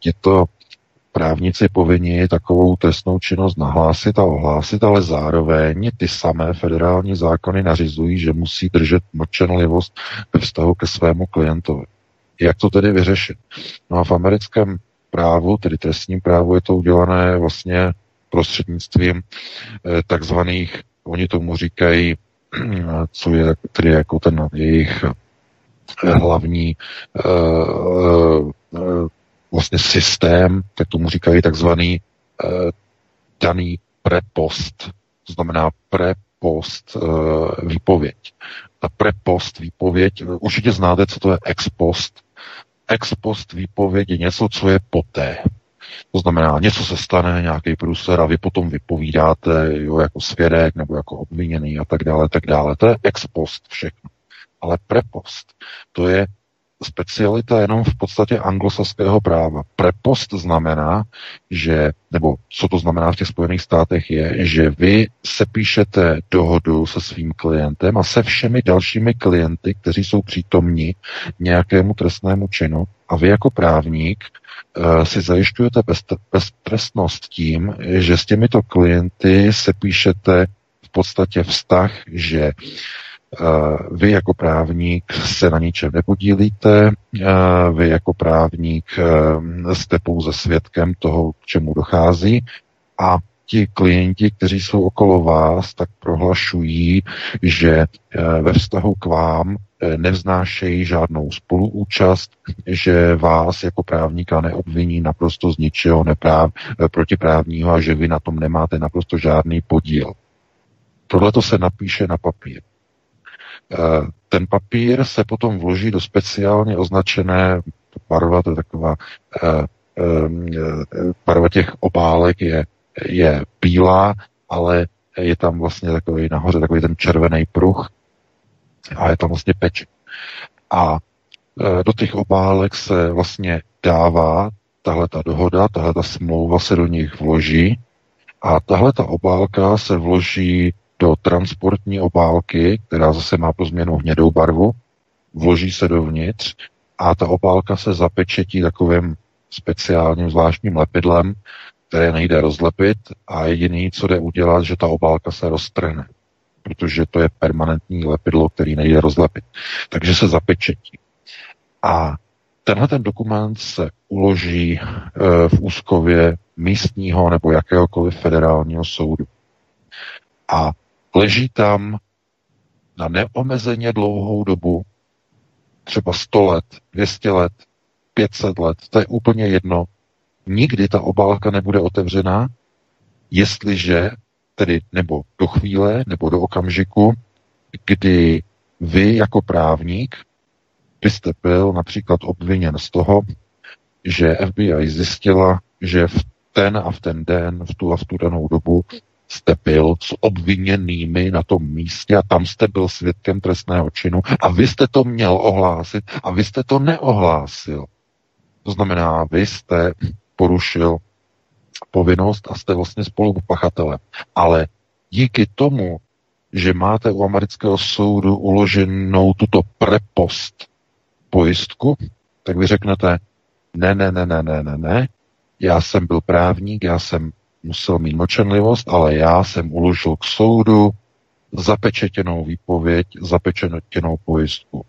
tito právníci povinni takovou trestnou činnost nahlásit a ohlásit, ale zároveň ty samé federální zákony nařizují, že musí držet mlčenlivost ve vztahu ke svému klientovi. Jak to tedy vyřešit? No a v americkém právu, tedy trestním právu, je to udělané vlastně prostřednictvím eh, takzvaných, oni tomu říkají, co je tedy jako ten jejich eh, hlavní eh, vlastně systém, tak tomu říkají takzvaný daný prepost, to znamená prepost výpověď. Ta prepost výpověď, určitě znáte, co to je ex post. Ex post výpověď je něco, co je poté. To znamená, něco se stane, nějaký průser a vy potom vypovídáte jo, jako svědek nebo jako obviněný a tak dále, tak dále. To je ex post všechno. Ale prepost, to je specialita jenom v podstatě anglosaského práva. Prepost znamená, že, nebo co to znamená v těch Spojených státech je, že vy se píšete dohodu se svým klientem a se všemi dalšími klienty, kteří jsou přítomní nějakému trestnému činu a vy jako právník uh, si zajišťujete beztrestnost tím, že s těmito klienty se píšete v podstatě vztah, že uh, vy jako právník se na ničem nepodílíte, vy jako právník jste pouze svědkem toho, k čemu dochází a ti klienti, kteří jsou okolo vás, tak prohlašují, že ve vztahu k vám nevznášejí žádnou spoluúčast, že vás jako právníka neobviní naprosto z ničeho nepráv, protiprávního a že vy na tom nemáte naprosto žádný podíl. Tohle to se napíše na papír. Eh, ten papír se potom vloží do speciálně označené barva, to je taková eh, eh, barva těch obálek je, je bílá, ale je tam vlastně takový nahoře takový ten červený pruh a je tam vlastně peč. A do těch obálek se vlastně dává tahle ta dohoda, tahle ta smlouva se do nich vloží a tahle ta obálka se vloží do transportní obálky, která zase má po změnu hnědou barvu, vloží se dovnitř a ta obálka se zapečetí takovým speciálním zvláštním lepidlem, které nejde rozlepit a jediný, co jde udělat, že ta obálka se roztrhne, protože to je permanentní lepidlo, který nejde rozlepit. Takže se zapečetí. A tenhle ten dokument se uloží e, v úskově místního nebo jakéhokoliv federálního soudu. A leží tam na neomezeně dlouhou dobu, třeba 100 let, 200 let, 500 let, to je úplně jedno. Nikdy ta obálka nebude otevřená, jestliže tedy nebo do chvíle, nebo do okamžiku, kdy vy jako právník byste byl například obviněn z toho, že FBI zjistila, že v ten a v ten den, v tu a v tu danou dobu jste byl s obviněnými na tom místě a tam jste byl svědkem trestného činu a vy jste to měl ohlásit a vy jste to neohlásil. To znamená, vy jste porušil povinnost a jste vlastně spolupachatelem. Ale díky tomu, že máte u amerického soudu uloženou tuto prepost pojistku, tak vy řeknete, ne, ne, ne, ne, ne, ne, ne, já jsem byl právník, já jsem musel mít mlčenlivost, ale já jsem uložil k soudu zapečetěnou výpověď, zapečetěnou pojistku.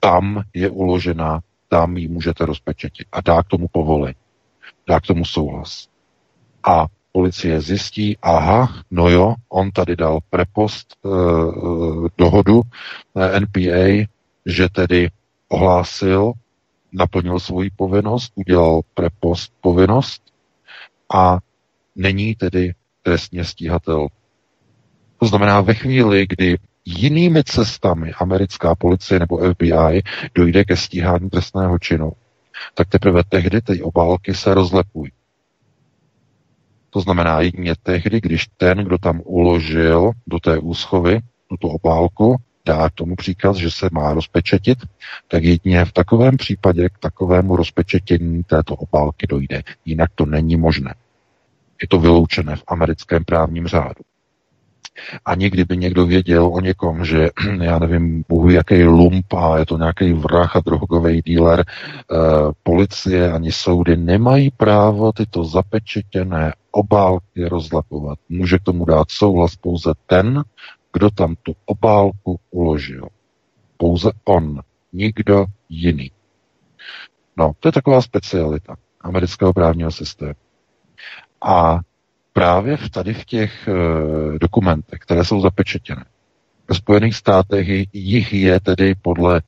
Tam je uložená, tam ji můžete rozpečetit a dá k tomu povolení, dá k tomu souhlas. A policie zjistí, aha, no jo, on tady dal prepost eh, dohodu eh, NPA, že tedy ohlásil, naplnil svoji povinnost, udělal prepost povinnost a není tedy trestně stíhatel. To znamená, ve chvíli, kdy jinými cestami americká policie nebo FBI dojde ke stíhání trestného činu, tak teprve tehdy ty obálky se rozlepují. To znamená jedině tehdy, když ten, kdo tam uložil do té úschovy tuto obálku, dá k tomu příkaz, že se má rozpečetit, tak jedině v takovém případě k takovému rozpečetění této obálky dojde. Jinak to není možné. Je to vyloučené v americkém právním řádu. A někdy by někdo věděl o někom, že já nevím, bohu jaký lump a je to nějaký vrah a drogový díler, eh, policie ani soudy nemají právo tyto zapečetěné obálky rozlepovat. Může k tomu dát souhlas pouze ten, kdo tam tu obálku uložil. Pouze on, nikdo jiný. No, to je taková specialita amerického právního systému. A právě v tady v těch e, dokumentech, které jsou zapečetěné, ve Spojených státech jich je tedy podle e,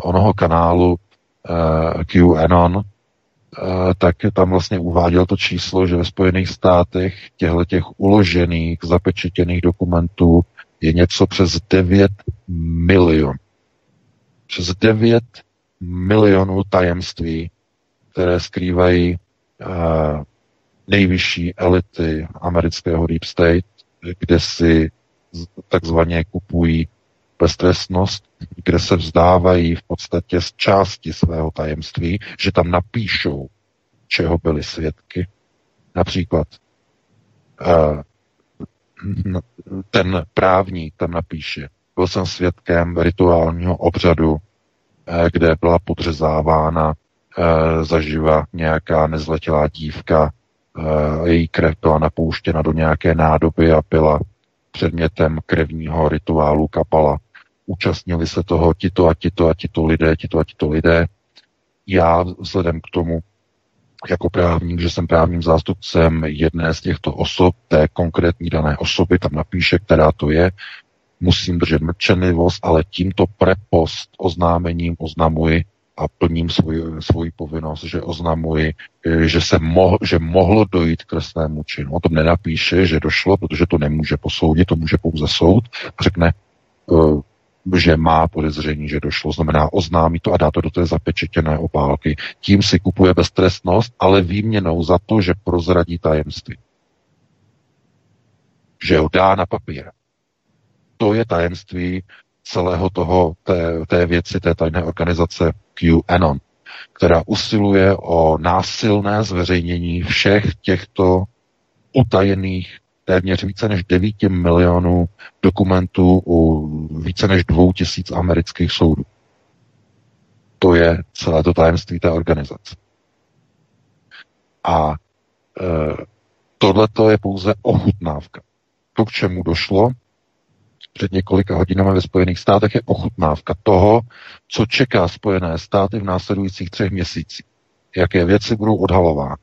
onoho kanálu e, QAnon tak tam vlastně uváděl to číslo, že ve Spojených státech těchto těch uložených, zapečetěných dokumentů je něco přes 9 milionů. Přes 9 milionů tajemství, které skrývají uh, nejvyšší elity amerického deep state, kde si takzvaně kupují beztrestnost, kde se vzdávají v podstatě z části svého tajemství, že tam napíšou, čeho byli svědky. Například uh, ten právník tam napíše, byl jsem svědkem rituálního obřadu, eh, kde byla podřezávána eh, zaživa nějaká nezletilá dívka, eh, její krev byla napouštěna do nějaké nádoby a byla předmětem krevního rituálu kapala. Účastnili se toho tito a tito a tito lidé, tito a tito lidé. Já vzhledem k tomu, jako právník, že jsem právním zástupcem jedné z těchto osob, té konkrétní dané osoby, tam napíše, která to je, musím držet mlčenlivost, ale tímto prepost oznámením oznamuji a plním svůj, svůj povinnost, že oznamuji, že se mohl, že mohlo dojít k trestnému činu. O tom nenapíše, že došlo, protože to nemůže posoudit, to může pouze soud. Řekne, eh, že má podezření, že došlo, znamená oznámí to a dá to do té zapečetěné opálky. Tím si kupuje beztrestnost, ale výměnou za to, že prozradí tajemství. Že ho dá na papír. To je tajemství celého toho, té, té věci, té tajné organizace QAnon, která usiluje o násilné zveřejnění všech těchto utajených téměř více než 9 milionů dokumentů u více než dvou tisíc amerických soudů. To je celé to tajemství té organizace. A e, tohle je pouze ochutnávka. To, k čemu došlo před několika hodinami ve Spojených státech, je ochutnávka toho, co čeká Spojené státy v následujících třech měsících. Jaké věci budou odhalovány.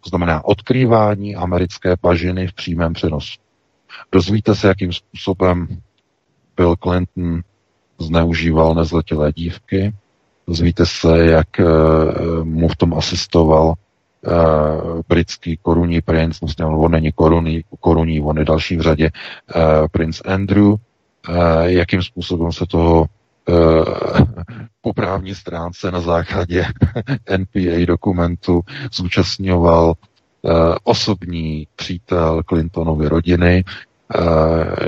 To znamená odkrývání americké pažiny v přímém přenosu. Dozvíte se, jakým způsobem Bill Clinton zneužíval nezletilé dívky. Dozvíte se, jak uh, mu v tom asistoval uh, britský korunní princ, vlastně on není korunní, korunní, on je další v řadě, uh, princ Andrew, jakým způsobem se toho po právní stránce na základě NPA dokumentu zúčastňoval osobní přítel Clintonovy rodiny,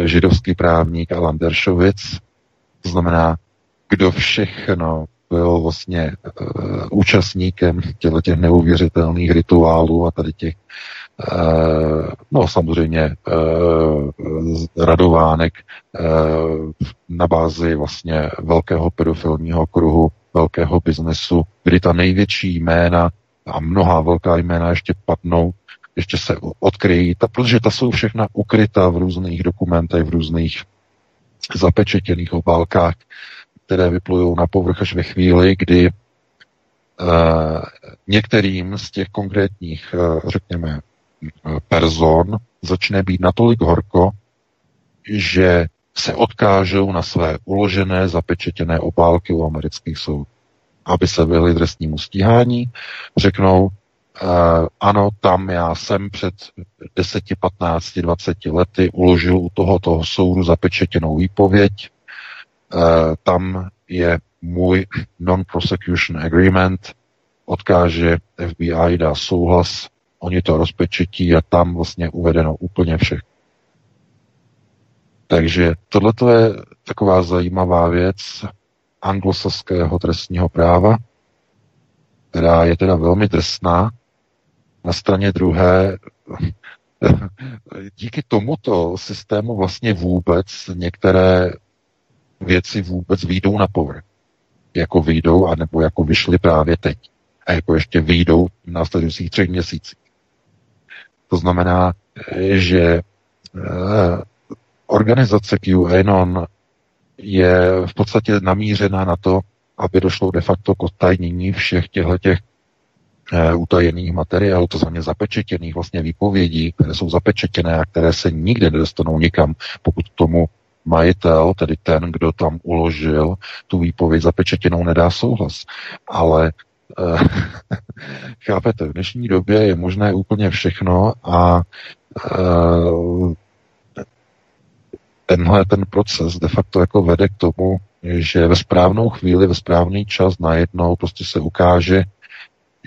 židovský právník Alan Dershowitz, to znamená, kdo všechno byl vlastně účastníkem těchto těch neuvěřitelných rituálů a tady těch no samozřejmě uh, radovánek uh, na bázi vlastně velkého pedofilního kruhu, velkého biznesu, kdy ta největší jména a mnohá velká jména ještě padnou ještě se odkryjí, ta, protože ta jsou všechna ukryta v různých dokumentech, v různých zapečetěných obálkách, které vyplují na povrch až ve chvíli, kdy uh, některým z těch konkrétních, uh, řekněme, person začne být natolik horko, že se odkážou na své uložené, zapečetěné obálky u amerických soudů, aby se vyhli trestnímu stíhání, řeknou, Uh, ano, tam já jsem před 10, 15, 20 lety uložil u tohoto soudu zapečetěnou výpověď. Uh, tam je můj non-prosecution agreement, odkáže FBI, dá souhlas, oni to rozpečetí a tam vlastně uvedeno úplně všech. Takže tohle je taková zajímavá věc anglosaského trestního práva, která je teda velmi drsná, na straně druhé díky tomuto systému vlastně vůbec některé věci vůbec výjdou na povrch. Jako výjdou, anebo jako vyšly právě teď. A jako ještě výjdou v následujících třech měsících. To znamená, že eh, organizace QAnon je v podstatě namířená na to, aby došlo de facto k odtajnění všech těchto těch Eh, utajených materiálů, to znamená zapečetěných vlastně výpovědí, které jsou zapečetěné a které se nikde nedostanou nikam, pokud tomu majitel, tedy ten, kdo tam uložil tu výpověď zapečetěnou, nedá souhlas. Ale chápete, v dnešní době je možné úplně všechno a eh, tenhle ten proces de facto jako vede k tomu, že ve správnou chvíli, ve správný čas najednou prostě se ukáže,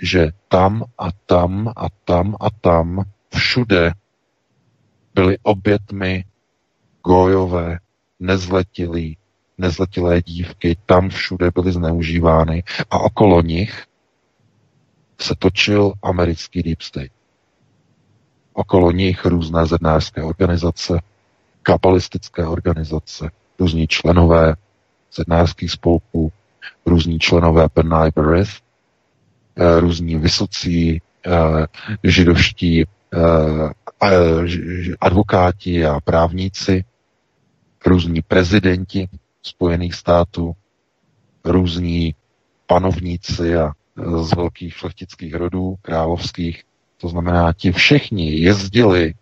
že tam a tam a tam a tam všude byly obětmi gojové, nezletilí, nezletilé dívky, tam všude byly zneužívány a okolo nich se točil americký deep state. Okolo nich různé zednářské organizace, kapalistické organizace, různí členové zednářských spolků, různí členové B'nai B'rith, eh, různí vysocí eh, židovští eh, advokáti a právníci, různí prezidenti Spojených států, různí panovníci a z velkých šlechtických rodů, královských. To znamená, ti všichni jezdili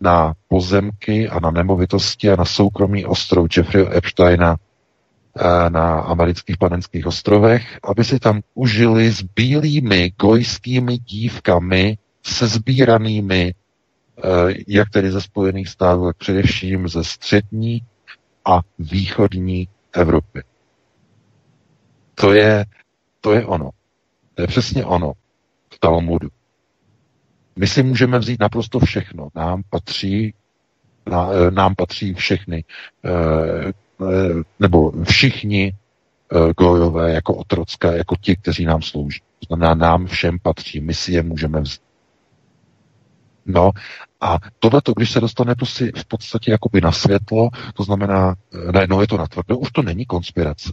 na pozemky a na nemovitosti a na soukromý ostrov Jeffrey Epsteina eh, na amerických panenských ostrovech, aby si tam užili s bílými gojskými dívkami se sbíranými, eh, jak tedy ze Spojených států, tak především ze střední a východní Evropy. To je to je ono. To je přesně ono v Talmudu. My si můžeme vzít naprosto všechno. Nám patří, eh, nám patří všechny, eh, eh, nebo všichni gojové jako otrocké, jako ti, kteří nám slouží. To znamená, nám všem patří, my si je můžeme vzít. No a tohle, když se dostane prostě v podstatě jakoby na světlo, to znamená, najednou je to natvrdo, už to není konspirace.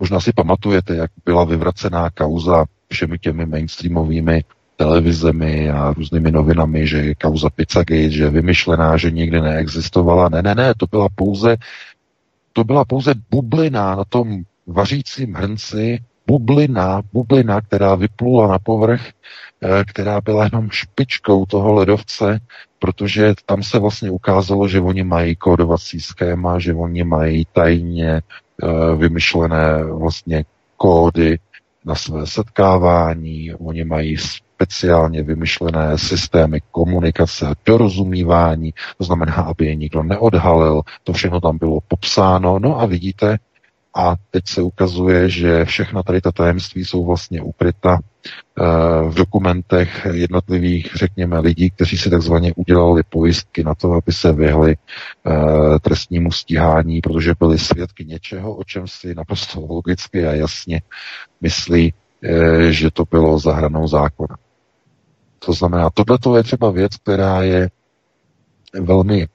Možná si pamatujete, jak byla vyvracená kauza všemi těmi mainstreamovými televizemi a různými novinami, že je kauza Pizzagate, že je vymyšlená, že nikdy neexistovala. Ne, ne, ne, to byla pouze to byla pouze bublina na tom vařícím hrnci, bublina, bublina, která vyplula na povrch, eh, která byla jenom špičkou toho ledovce, protože tam se vlastně ukázalo, že oni mají kódovací schéma, že oni mají tajně vymyšlené vlastně kódy na své setkávání, oni mají speciálně vymyšlené systémy komunikace a dorozumívání, to znamená, aby je nikdo neodhalil, to všechno tam bylo popsáno, no a vidíte, a teď se ukazuje, že všechna tady ta tajemství jsou vlastně ukryta eh, v dokumentech jednotlivých, řekněme, lidí, kteří si takzvaně udělali pojistky na to, aby se vyhli eh, trestnímu stíhání, protože byli svědky něčeho, o čem si naprosto logicky a jasně myslí, eh, že to bylo za hranou zákona. To znamená, tohle je třeba věc, která je velmi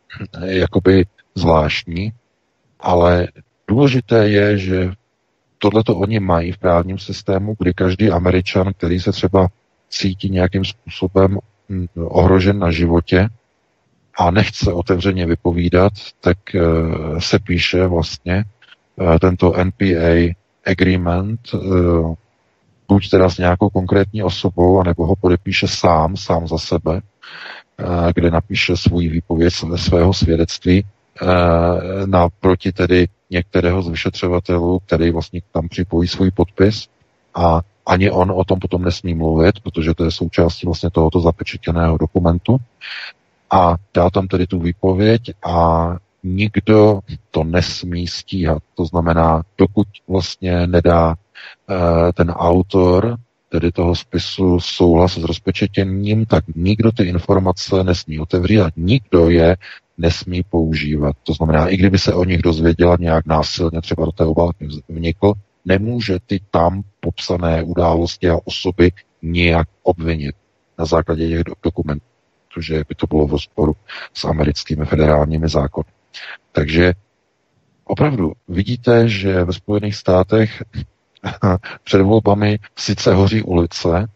jakoby zvláštní, ale Důležité je, že tohle to oni mají v právním systému, kdy každý američan, který se třeba cítí nějakým způsobem hm, ohrožen na životě a nechce otevřeně vypovídat, tak eh, se píše vlastně eh, tento NPA agreement, eh, buď teda s nějakou konkrétní osobou, anebo ho podepíše sám, sám za sebe, kde napíše svůj výpověď svého svědectví naproti tedy některého z vyšetřovatelů, který vlastně tam připojí svůj podpis a ani on o tom potom nesmí mluvit, protože to je součástí vlastně tohoto zapečetěného dokumentu a dá tam tedy tu výpověď a nikdo to nesmí stíhat. To znamená, dokud vlastně nedá e, ten autor tedy toho spisu souhlas s rozpečetěním, tak nikdo ty informace nesmí otevřít a nikdo je nesmí používat. To znamená, i kdyby se o nich dozvěděla nějak násilně, třeba do té obálky vnikl, nemůže ty tam popsané události a osoby nějak obvinit na základě těch dokumentů, protože by to bylo v rozporu s americkými federálními zákony. Takže opravdu vidíte, že ve Spojených státech před volbami sice hoří ulice,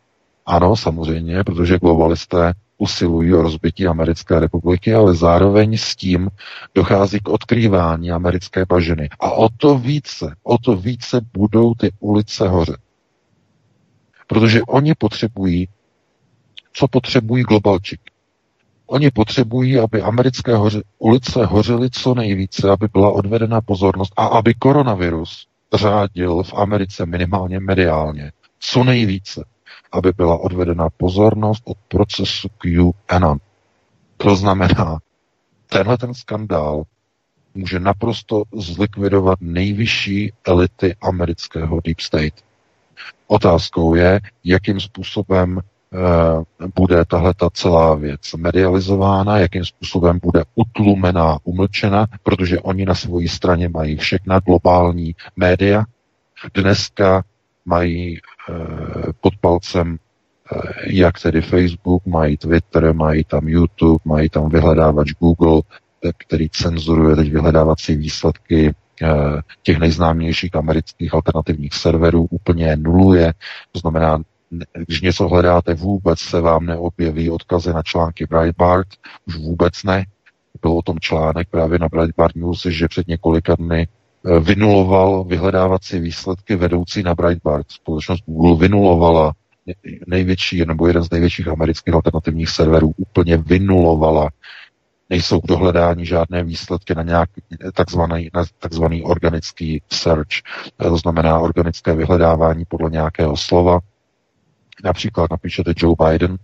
ano, samozřejmě, protože globalisté usilují o rozbití americké republiky, ale zároveň s tím dochází k odkrývání americké bažiny. A o to více, o to více budou ty ulice hořet. Protože oni potřebují, co potřebují globalčik. Oni potřebují, aby americké hoře, ulice hořely co nejvíce, aby byla odvedena pozornost a aby koronavirus řádil v Americe minimálně mediálně co nejvíce, aby byla odvedena pozornost od procesu QAnon. To znamená, tenhle ten skandál může naprosto zlikvidovat nejvyšší elity amerického deep state. Otázkou je, jakým způsobem e, bude tahle ta celá věc medializována, jakým způsobem bude utlumená, umlčena, protože oni na své straně mají všechna globální média. Dneska mají e, pod palcem e, jak tedy Facebook, mají Twitter, mají tam YouTube, mají tam vyhledávač Google, který cenzuruje teď vyhledávací výsledky eh, těch nejznámějších amerických alternativních serverů, úplně nuluje. To znamená, když něco hledáte, vůbec se vám neobjeví odkazy na články Breitbart, už vůbec ne. Byl o tom článek právě na Breitbart News, že před několika dny eh, vynuloval vyhledávací výsledky vedoucí na Breitbart. Společnost Google vynulovala největší, nebo jeden z největších amerických alternativních serverů, úplně vynulovala nejsou k dohledání žádné výsledky na nějaký takzvaný, na takzvaný organický search, to znamená organické vyhledávání podle nějakého slova. Například napíšete Joe Biden,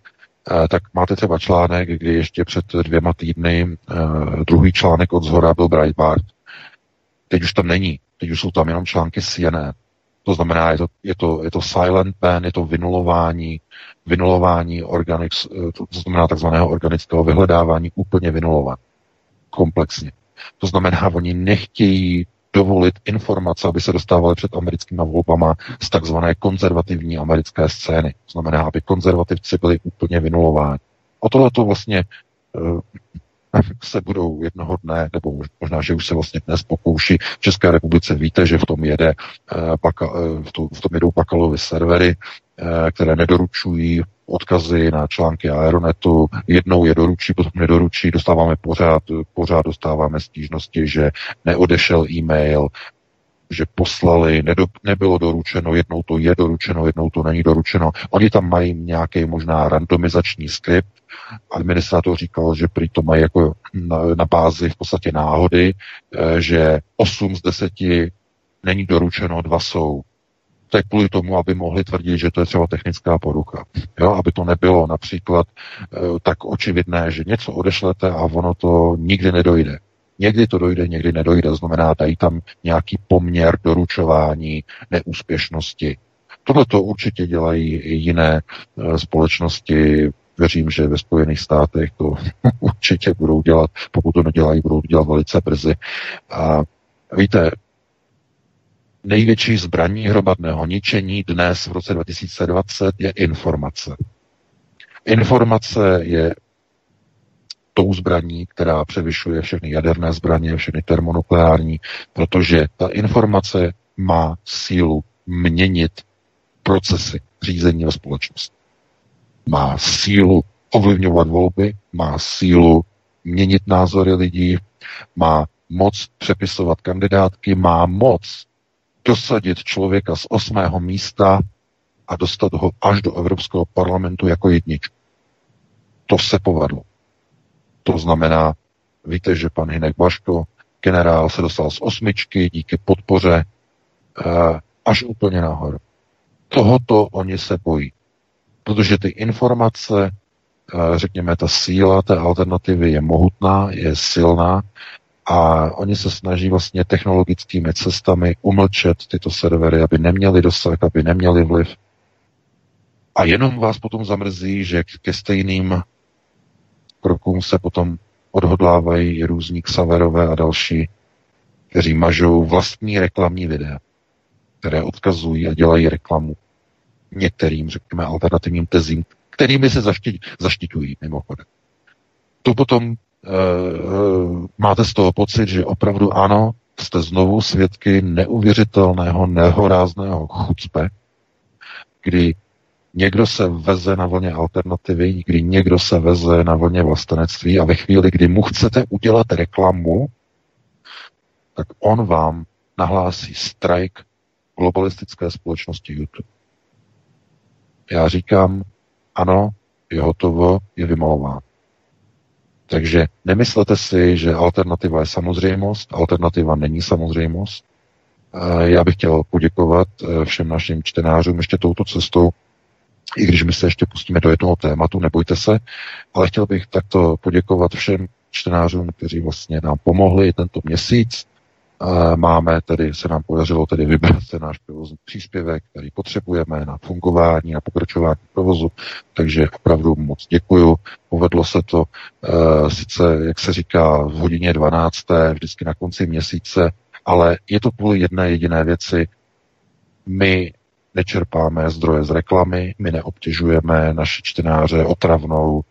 eh, tak máte třeba článek, kdy ještě před dvěma týdny eh, druhý článek od zhora byl Breitbart. Teď už tam není, teď už jsou tam jenom články CNN. To znamená, je to, je to, je to silent ban, je to vynulování, vynulování organics, eh, to znamená takzvaného organického vyhledávání, úplně vynulovat. Komplexně. To znamená, oni nechtějí dovolit informace, aby se dostávaly před americkými volbama z takzvané konzervativní americké scény. To znamená, aby konzervativci byli úplně vynulováni. O tohle to vlastně eh, se budou jednoho dne, nebo možná, že už se vlastně dnes pokouší. V České republice víte, že v tom jede, eh, v tom jedou Pakalovy servery, Eh, které nedoručují odkazy na články Aeronetu. Jednou je doručí, potom nedoručí, dostáváme pořád, pořád dostáváme stížnosti, že neodešel e-mail, že poslali, nedo, nebylo doručeno, jednou to je doručeno, jednou to není doručeno. Oni tam mají nějaký možná randomizační skript. Administrátor říkal, že prý to mají jako na, na bázi v podstatě náhody, eh, že 8 z 10 není doručeno, dva jsou to je kvůli tomu, aby mohli tvrdit, že to je třeba technická porucha. Jo, aby to nebylo například e, tak očividné, že něco odešlete a ono to nikdy nedojde. Někdy to dojde, někdy nedojde. Znamená, dají tam nějaký poměr doručování neúspěšnosti. Tohle to určitě dělají i jiné e, společnosti. Věřím, že ve Spojených státech to určitě budou dělat. Pokud to nedělají, budou dělat velice brzy. A víte, největší zbraní hromadného ničení dnes v roce 2020 je informace. Informace je tou zbraní, která převyšuje všechny jaderné zbraně, všechny termonukleární, protože ta informace má sílu měnit procesy řízení ve společnosti. Má sílu ovlivňovat volby, má sílu měnit názory lidí, má moc přepisovat kandidátky, má moc dosadit člověka z osmého místa a dostat ho až do Evropského parlamentu jako jedničku. To se povedlo. To znamená, víte, že pan Hinek Baško, generál, se dostal z osmičky díky podpoře eh, až úplně nahoru. Tohoto oni se bojí. Protože ty informace, eh, řekněme, ta síla té alternativy je mohutná, je silná a oni se snaží vlastně technologickými cestami umlčet tyto servery, aby neměli dosah, aby neměli vliv. A jenom vás potom zamrzí, že ke stejným krokům se potom odhodlávají různí Xaverové a další, kteří mažou vlastní reklamní videa, které odkazují a dělají reklamu některým, řekněme, alternativním tezím, kterými se zaštiťují mimochodem. To potom uh, máte z toho pocit, že opravdu ano, jste znovu svědky neuvěřitelného, nehorázného chucpe, kdy někdo se veze na vlně alternativy, kdy někdo se veze na vlně vlastenectví a ve chvíli, kdy mu chcete udělat reklamu, tak on vám nahlásí strike globalistické společnosti YouTube. Já říkám, ano, je hotovo, je vymalován. Takže nemyslete si, že alternativa je samozřejmost. Alternativa není samozřejmost. Já bych chtěl poděkovat všem našim čtenářům ještě touto cestou, i když my se ještě pustíme do jednoho tématu, nebojte se, ale chtěl bych takto poděkovat všem čtenářům, kteří vlastně nám pomohli tento měsíc. Máme tedy, se nám podařilo tedy vybrat ten náš provozní příspěvek, který potřebujeme na fungování, na pokračování provozu, takže opravdu moc děkuju. Povedlo se to e, sice, jak se říká, v hodině 12. vždycky na konci měsíce, ale je to kvůli jedné jediné věci. My nečerpáme zdroje z reklamy, my neobtěžujeme naše čtenáře otravnou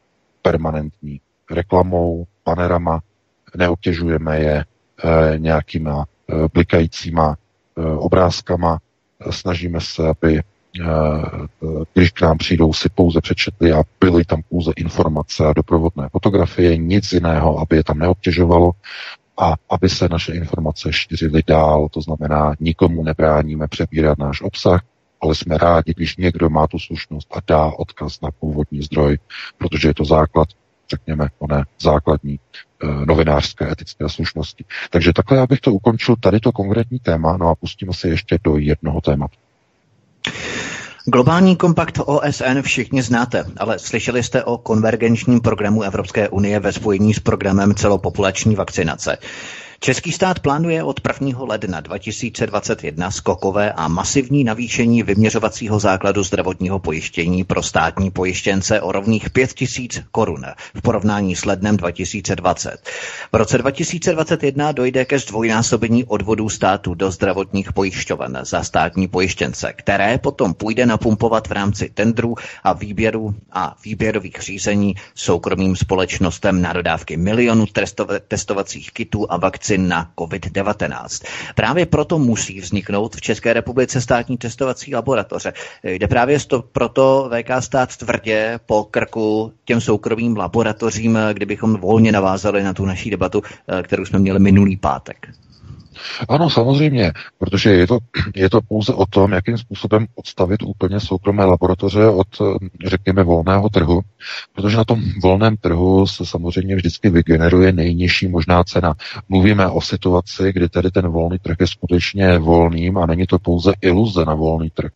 permanentní reklamou, panerama, neobtěžujeme je e, nějakýma e, blikajícíma e, obrázkama, snažíme se, aby když k nám přijdou, si pouze přečetli a byly tam pouze informace a doprovodné fotografie, nic jiného, aby je tam neobtěžovalo a aby se naše informace šířily dál, to znamená, nikomu nebráníme přebírat náš obsah, ale jsme rádi, když někdo má tu slušnost a dá odkaz na původní zdroj, protože je to základ, řekněme, oné základní e, novinářské etické slušnosti. Takže takhle já bych to ukončil, tady to konkrétní téma, no a pustíme se ještě do jednoho tématu. Globální kompakt OSN všichni znáte, ale slyšeli jste o konvergenčním programu Evropské unie ve spojení s programem celopopulační vakcinace. Český stát plánuje od 1. ledna 2021 skokové a masivní navýšení vyměřovacího základu zdravotního pojištění pro státní pojištěnce o rovných 5 tisíc korun v porovnání s lednem 2020. V roce 2021 dojde ke zdvojnásobení odvodů státu do zdravotních pojišťoven za státní pojištěnce, které potom půjde napumpovat v rámci tendrů a výběru a výběrových řízení soukromým společnostem na dodávky milionů testovacích kitů a vakcín vakcin na COVID-19. Právě proto musí vzniknout v České republice státní testovací laboratoře. Jde právě to, proto VK stát tvrdě po krku těm soukromým laboratořím, kdybychom volně navázali na tu naší debatu, kterou jsme měli minulý pátek. Ano, samozřejmě, protože je to, je to pouze o tom, jakým způsobem odstavit úplně soukromé laboratoře od, řekněme, volného trhu, protože na tom volném trhu se samozřejmě vždycky vygeneruje nejnižší možná cena. Mluvíme o situaci, kdy tedy ten volný trh je skutečně volným a není to pouze iluze na volný trh.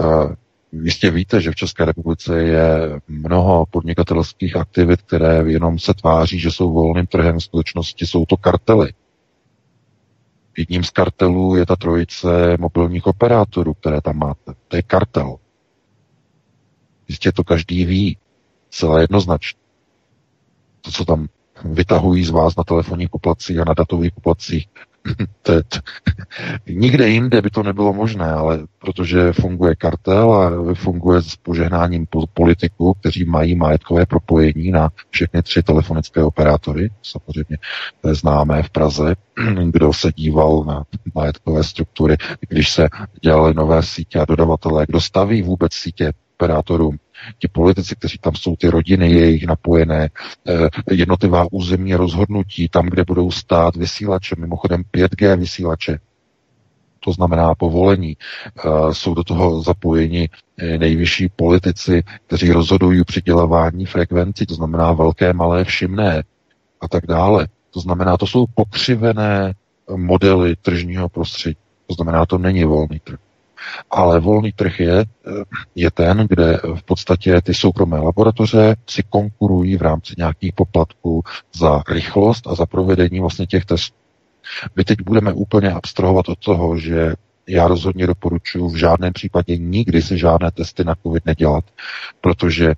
Uh, Jistě víte, že v České republice je mnoho podnikatelských aktivit, které jenom se tváří, že jsou volným trhem, v skutečnosti jsou to kartely. Jedním z kartelů je ta trojice mobilních operátorů, které tam máte. To je kartel. Jistě to každý ví, celé jednoznačně. To, co tam vytahují z vás na telefonních poplacích a na datových poplacích, to Nikde jinde by to nebylo možné, ale protože funguje kartel a funguje s požehnáním politiků, kteří mají majetkové propojení na všechny tři telefonické operátory, samozřejmě to je známé v Praze, kdo se díval na majetkové struktury, když se dělaly nové sítě a dodavatelé, kdo staví vůbec sítě operátorům, ti politici, kteří tam jsou, ty rodiny jejich napojené, eh, jednotlivá územní rozhodnutí, tam, kde budou stát vysílače, mimochodem 5G vysílače, to znamená povolení. Eh, jsou do toho zapojeni eh, nejvyšší politici, kteří rozhodují přidělování frekvencí, to znamená velké, malé, všimné a tak dále. To znamená, to jsou pokřivené modely tržního prostředí. To znamená, to není volný trh. Ale volný trh je, je ten, kde v podstatě ty soukromé laboratoře si konkurují v rámci nějakých poplatků za rychlost a za provedení vlastně těch testů. My teď budeme úplně abstrahovat od toho, že já rozhodně doporučuji v žádném případě nikdy si žádné testy na COVID nedělat, protože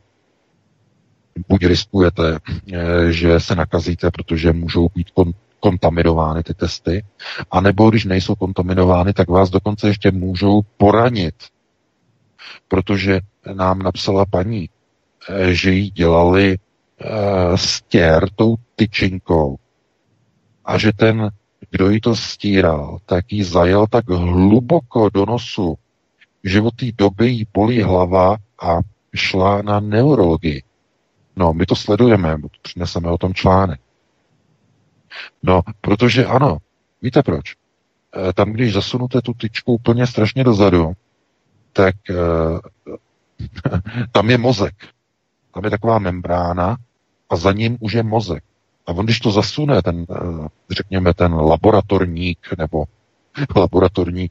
buď riskujete, eh, že se nakazíte, protože můžou být kon- kontaminovány ty testy, anebo když nejsou kontaminovány, tak vás dokonce ještě můžou poranit. Protože nám napsala paní, eh, že jí dělali uh, stěr tou tyčinkou a že ten, kdo jí to stíral, tak jí zajel tak hluboko do nosu, že od té doby jí bolí hlava a šla na neurologii. No, my to sledujeme, přineseme o tom článek. No, protože ano, víte proč? E, tam, když zasunuté tu tyčku úplně strašně dozadu, tak e, tam je mozek. Tam je taková membrána a za ním už je mozek. A on, když to zasune, ten, e, řekněme, ten laboratorník nebo laboratorní,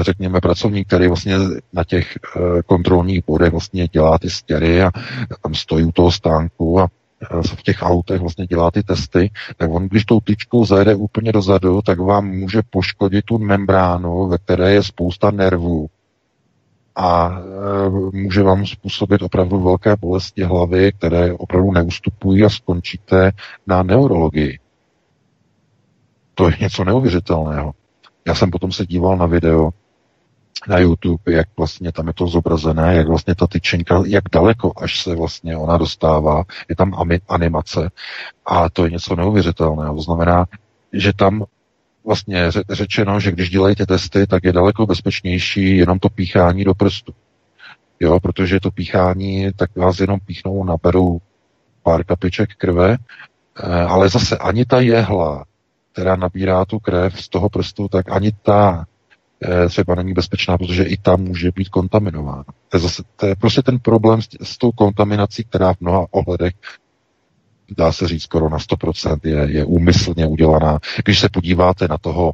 řekněme, pracovník, který vlastně na těch kontrolních bodech vlastně dělá ty stěry a tam stojí u toho stánku a v těch autech vlastně dělá ty testy, tak on, když tou tyčkou zajede úplně dozadu, tak vám může poškodit tu membránu, ve které je spousta nervů a e, může vám způsobit opravdu velké bolesti hlavy, které opravdu neustupují a skončíte na neurologii. To je něco neuvěřitelného. Já jsem potom se díval na video na YouTube, jak vlastně tam je to zobrazené, jak vlastně ta tyčenka, jak daleko až se vlastně ona dostává, je tam animace a to je něco neuvěřitelného. To znamená, že tam vlastně řečeno, že když dělají testy, tak je daleko bezpečnější jenom to píchání do prstu. Jo, protože to píchání, tak vás jenom píchnou, naberou pár kapiček krve, eh, ale zase ani ta jehla, která nabírá tu krev z toho prstu, tak ani ta třeba není bezpečná, protože i ta může být kontaminována. To je, zase, to je prostě ten problém s, s tou kontaminací, která v mnoha ohledech dá se říct skoro na 100% je, je úmyslně udělaná. Když se podíváte na toho,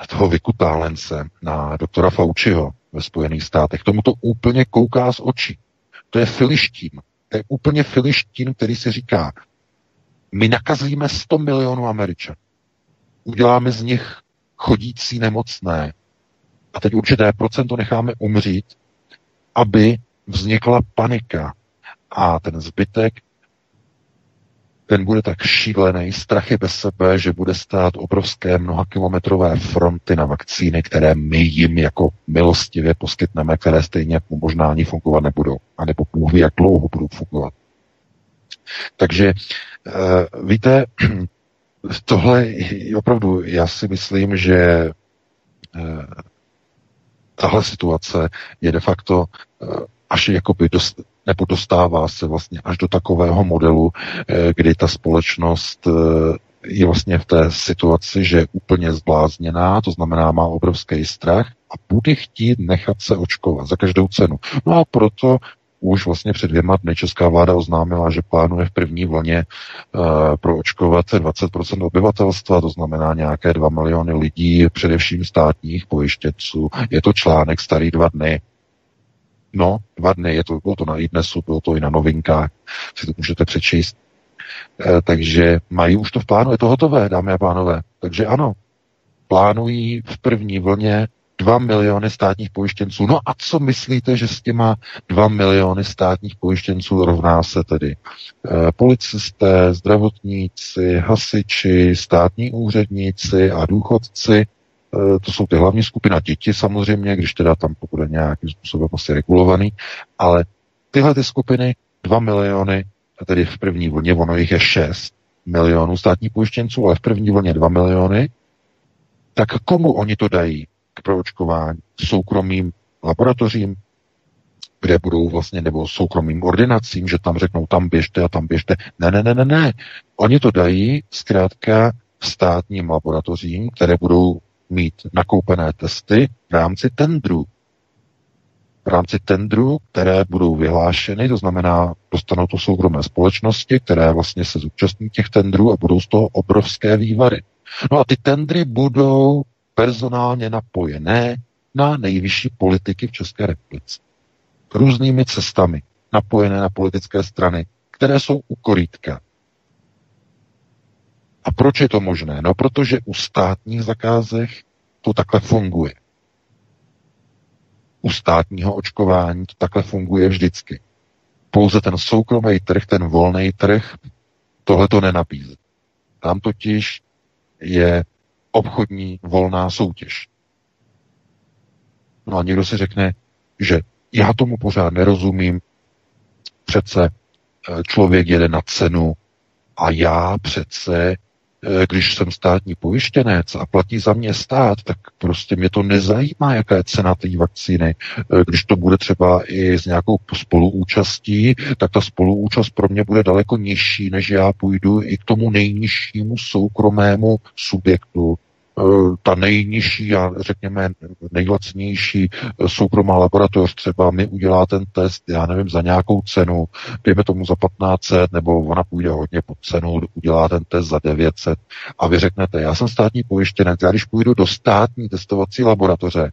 na toho vykutálence, na doktora Fauciho ve Spojených státech, tomu to úplně kouká z očí. To je filištín. To je úplně filištín, který si říká, my nakazíme 100 milionů Američanů. Uděláme z nich chodící nemocné. A teď určité procento necháme umřít, aby vznikla panika. A ten zbytek ten bude tak šílený, strachy bez sebe, že bude stát obrovské mnohakilometrové fronty na vakcíny, které my jim jako milostivě poskytneme, které stejně možná ani fungovat nebudou, anebo Bůh ví, jak dlouho budou fungovat. Takže uh, víte, tohle opravdu, já si myslím, že uh, tahle situace je de facto uh, až jakoby dost, nebo dostává se vlastně až do takového modelu, eh, kdy ta společnost eh, je vlastně v té situaci, že je úplně zblázněná, to znamená má obrovský strach a bude chtít nechat se očkovat za každou cenu. No a proto už vlastně před dvěma dny česká vláda oznámila, že plánuje v první vlně uh, proočkovat 20% obyvatelstva, to znamená nějaké 2 miliony lidí, především státních pojištěnců. Je to článek starý dva dny. No, dva dny, je to, bylo to na iDnesu, bylo to i na novinkách, si to můžete přečíst. E, takže mají už to v plánu, je to hotové, dámy a pánové. Takže ano, plánují v první vlně 2 miliony státních pojištěnců. No a co myslíte, že s těma 2 miliony státních pojištěnců rovná se tedy? E, policisté, zdravotníci, hasiči, státní úředníci a důchodci Eh, to jsou ty hlavní skupina děti samozřejmě, když teda tam to bude nějakým způsobem asi regulovaný, ale tyhle ty skupiny, 2 miliony, tedy v první vlně, ono jich je 6 milionů státních pojištěnců, ale v první vlně 2 miliony, tak komu oni to dají k proočkování? Soukromým laboratořím, kde budou vlastně, nebo soukromým ordinacím, že tam řeknou, tam běžte a tam běžte. Ne, ne, ne, ne, ne. Oni to dají zkrátka státním laboratořím, které budou mít nakoupené testy v rámci tendru. V rámci tendru, které budou vyhlášeny, to znamená, dostanou to soukromé společnosti, které vlastně se zúčastní těch tendrů a budou z toho obrovské vývary. No a ty tendry budou personálně napojené na nejvyšší politiky v České republice. Různými cestami napojené na politické strany, které jsou u korítka. A proč je to možné? No, protože u státních zakázek to takhle funguje. U státního očkování to takhle funguje vždycky. Pouze ten soukromý trh, ten volný trh, tohle to nenabízí. Tam totiž je obchodní volná soutěž. No a někdo si řekne, že já tomu pořád nerozumím, přece eh, člověk jede na cenu a já přece Eh, když jsem státní pojištěnec a platí za mě stát, tak prostě mě to nezajímá, jaká je cena té vakcíny. Eh, když to bude třeba i s nějakou spoluúčastí, tak ta spoluúčast pro mě bude daleko nižší, než já půjdu i k tomu nejnižšímu soukromému subjektu, ta nejnižší a řekněme nejlacnější soukromá laboratoř, třeba mi udělá ten test, já nevím, za nějakou cenu, dejme tomu za 1500, nebo ona půjde hodně pod cenu, udělá ten test za 900 a vy řeknete, já jsem státní pojištěnec, já když půjdu do státní testovací laboratoře,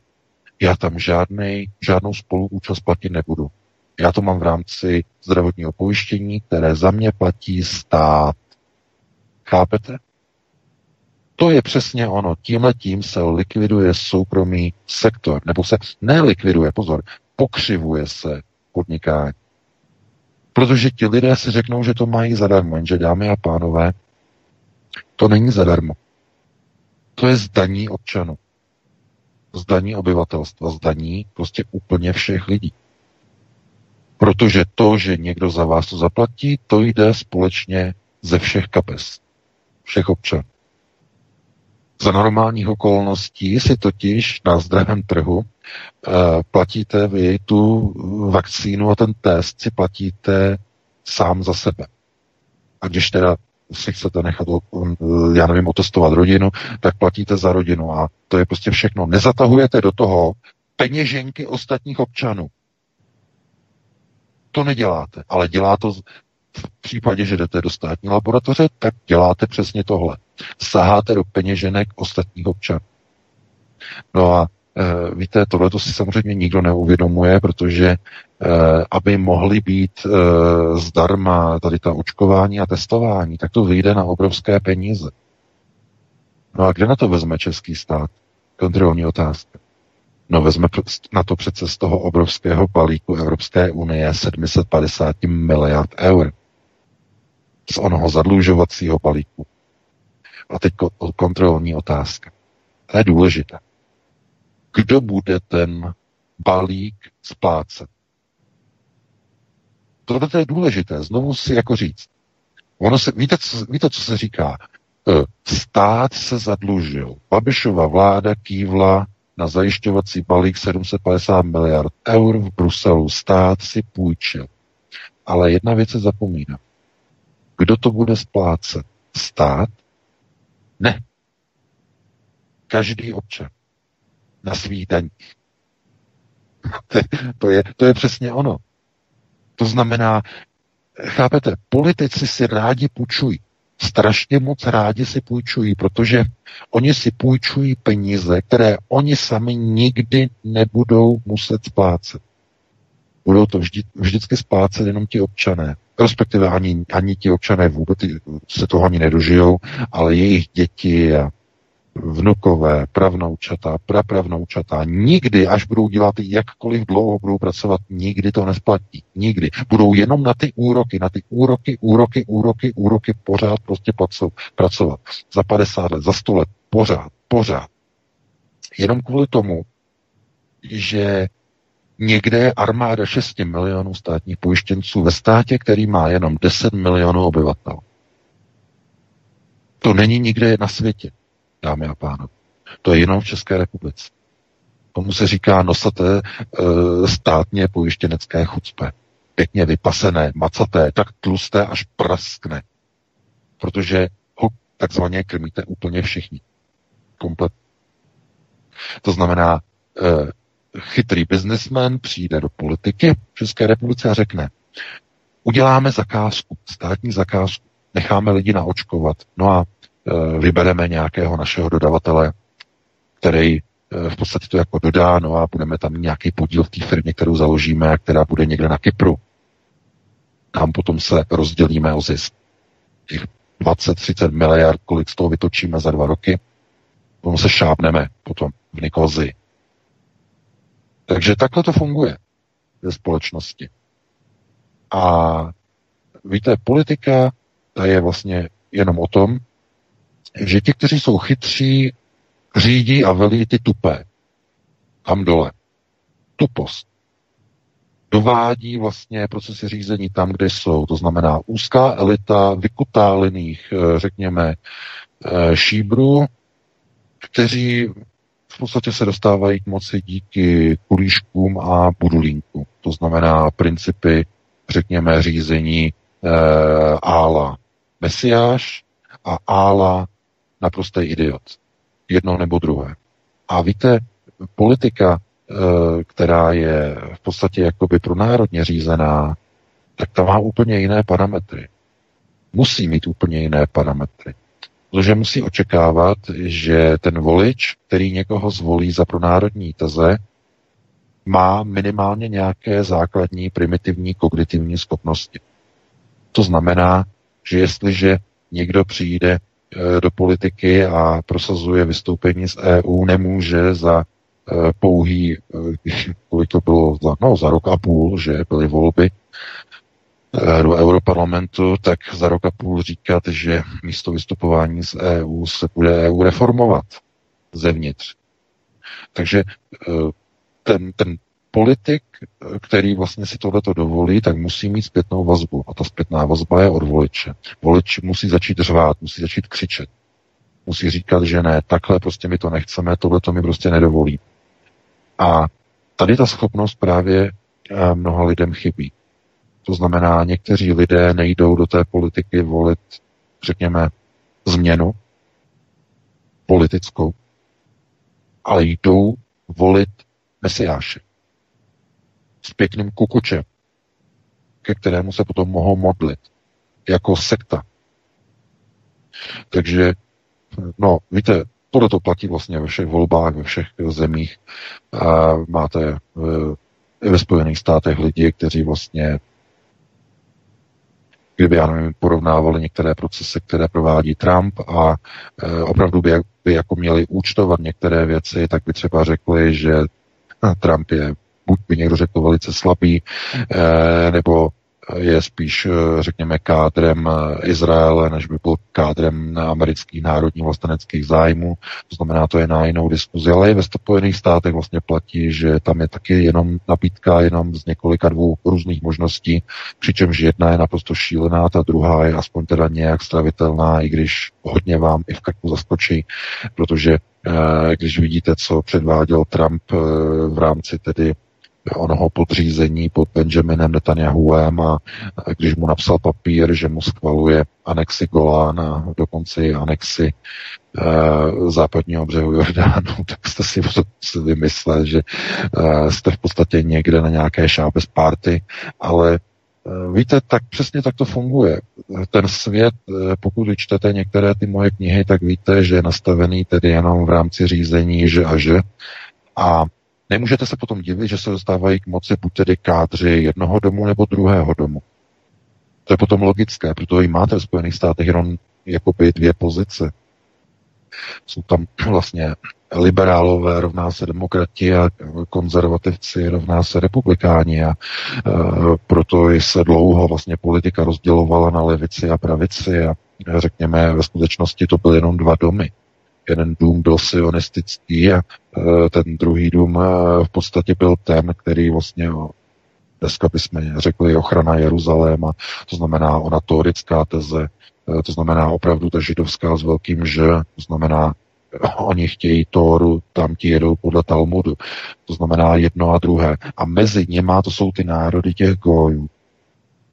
já tam žádnej, žádnou spoluúčast platit nebudu. Já to mám v rámci zdravotního pojištění, které za mě platí stát. Chápete? To je přesně ono. Tímhle tím se likviduje soukromý sektor. Nebo se nelikviduje, pozor, pokřivuje se podnikání. Protože ti lidé si řeknou, že to mají zadarmo. Jenže dámy a pánové, to není zadarmo. To je zdaní občanů. Zdaní obyvatelstva, zdaní prostě úplně všech lidí. Protože to, že někdo za vás to zaplatí, to jde společně ze všech kapes. Všech občanů. Za normálních okolností si totiž na zdravém trhu uh, platíte vy tu vakcínu a ten test si platíte sám za sebe. A když teda si chcete nechat, já nevím, otestovat rodinu, tak platíte za rodinu a to je prostě všechno. Nezatahujete do toho peněženky ostatních občanů. To neděláte, ale dělá to v případě, že jdete do státní laboratoře, tak děláte přesně tohle. Saháte do peněženek ostatních občanů. No a e, víte, tohle to si samozřejmě nikdo neuvědomuje, protože e, aby mohly být e, zdarma tady ta očkování a testování, tak to vyjde na obrovské peníze. No a kde na to vezme český stát? Kontrolní otázka. No vezme na to přece z toho obrovského balíku Evropské unie 750 miliard eur. Z onoho zadlužovacího balíku. A teď kontrolní otázka. To je důležité. Kdo bude ten balík splácet? Tohle je důležité, znovu si jako říct. Ono se, víte, co, víte, co se říká? E, stát se zadlužil. Babišova vláda kývla na zajišťovací balík 750 miliard eur v Bruselu. Stát si půjčil. Ale jedna věc se zapomíná. Kdo to bude splácet? Stát? Ne. Každý občan. Na svých daních. to, je, to je přesně ono. To znamená, chápete, politici si rádi půjčují strašně moc rádi si půjčují, protože oni si půjčují peníze, které oni sami nikdy nebudou muset splácet. Budou to vždy, vždycky splácet jenom ti občané. Respektive ani, ani ti občané vůbec se toho ani nedožijou, ale jejich děti a vnukové, pravnoučata, prapravnoučata, nikdy, až budou dělat jakkoliv dlouho budou pracovat, nikdy to nesplatí. Nikdy. Budou jenom na ty úroky, na ty úroky, úroky, úroky, úroky pořád prostě pracovat. Za 50 let, za 100 let, pořád, pořád. Jenom kvůli tomu, že někde je armáda 6 milionů státních pojištěnců ve státě, který má jenom 10 milionů obyvatel. To není nikde na světě dámy a pánové. To je jenom v České republice. Tomu se říká nosaté e, státně pojištěnecké chucpe. Pěkně vypasené, macaté, tak tlusté, až praskne. Protože ho takzvaně krmíte úplně všichni. Komplet. To znamená, e, chytrý biznismen přijde do politiky v České republice a řekne, uděláme zakázku, státní zakázku, necháme lidi naočkovat, no a Eh, vybereme nějakého našeho dodavatele, který eh, v podstatě to jako dodá, no a budeme tam nějaký podíl v té firmě, kterou založíme a která bude někde na Kypru. Tam potom se rozdělíme o zisk. Těch 20-30 miliard, kolik z toho vytočíme za dva roky, potom se šápneme potom v Nikozi. Takže takhle to funguje ve společnosti. A víte, politika ta je vlastně jenom o tom, že ti, kteří jsou chytří, řídí a velí ty tupé. Tam dole. Tupost. Dovádí vlastně procesy řízení tam, kde jsou. To znamená úzká elita vykutálených, eh, řekněme, eh, šíbrů, kteří v podstatě se dostávají k moci díky kulíškům a budulínkům. To znamená principy, řekněme, řízení e, ála Mesiáš a ála naprostý idiot. jedno nebo druhé. A víte, politika, eh, která je v podstatě jakoby pro národně řízená, tak ta má úplně jiné parametry. Musí mít úplně jiné parametry. Protože musí očekávat, že ten volič, který někoho zvolí za pronárodní teze, má minimálně nějaké základní primitivní kognitivní schopnosti. To znamená, že jestliže někdo přijde eh, do politiky a prosazuje vystoupení z EU, nemůže za eh, pouhý, eh, kolik to bylo, no, za rok a půl, že byly volby do Europarlamentu, tak za rok a půl říkat, že místo vystupování z EU se bude EU reformovat zevnitř. Takže ten, ten politik, který vlastně si tohleto dovolí, tak musí mít zpětnou vazbu. A ta zpětná vazba je od voliče. Volič musí začít řvát, musí začít křičet. Musí říkat, že ne, takhle prostě my to nechceme, tohle to mi prostě nedovolí. A tady ta schopnost právě eh, mnoha lidem chybí. To znamená, někteří lidé nejdou do té politiky volit, řekněme, změnu politickou, ale jdou volit mesiáše s pěkným kukučem, ke kterému se potom mohou modlit, jako sekta. Takže, no, víte, tohle to platí vlastně ve všech volbách, ve všech zemích. A máte e, i ve Spojených státech lidi, kteří vlastně kdyby, já nevím, porovnávali některé procesy, které provádí Trump a e, opravdu by, by jako měli účtovat některé věci, tak by třeba řekli, že Trump je buď by někdo řekl velice slabý, eh, nebo je spíš, eh, řekněme, kádrem eh, Izraele, než by byl kádrem amerických národních vlasteneckých zájmů. To znamená, to je na jinou diskuzi. Ale i ve Spojených státech vlastně platí, že tam je taky jenom nabídka jenom z několika dvou různých možností, přičemž jedna je naprosto šílená, ta druhá je aspoň teda nějak stravitelná, i když hodně vám i v krku zaskočí, protože když vidíte, co předváděl Trump v rámci tedy onoho podřízení pod Benjaminem Netanyahuem a když mu napsal papír, že mu schvaluje anexi Golán a dokonce i anexi e, západního břehu Jordánu, tak jste si vymyslel, že e, jste v podstatě někde na nějaké šápes party, ale eh, Víte, tak přesně tak to funguje. Ten svět, pokud čtete některé ty moje knihy, tak víte, že je nastavený tedy jenom v rámci řízení, že a že. A Nemůžete se potom divit, že se dostávají k moci buď tedy kádři jednoho domu nebo druhého domu. To je potom logické, protože máte v Spojených státech jenom jakoby dvě pozice. Jsou tam vlastně liberálové rovná se demokrati a konzervativci rovná se republikáni a e, proto se dlouho vlastně politika rozdělovala na levici a pravici a řekněme ve skutečnosti to byly jenom dva domy. Jeden dům byl sionistický a e, ten druhý dům e, v podstatě byl ten, který vlastně dneska bychom řekli ochrana Jeruzaléma, to znamená ona teorická teze, e, to znamená opravdu ta židovská s velkým že, to znamená oni chtějí Tóru, tam ti jedou podle Talmudu. To znamená jedno a druhé. A mezi něma to jsou ty národy těch gojů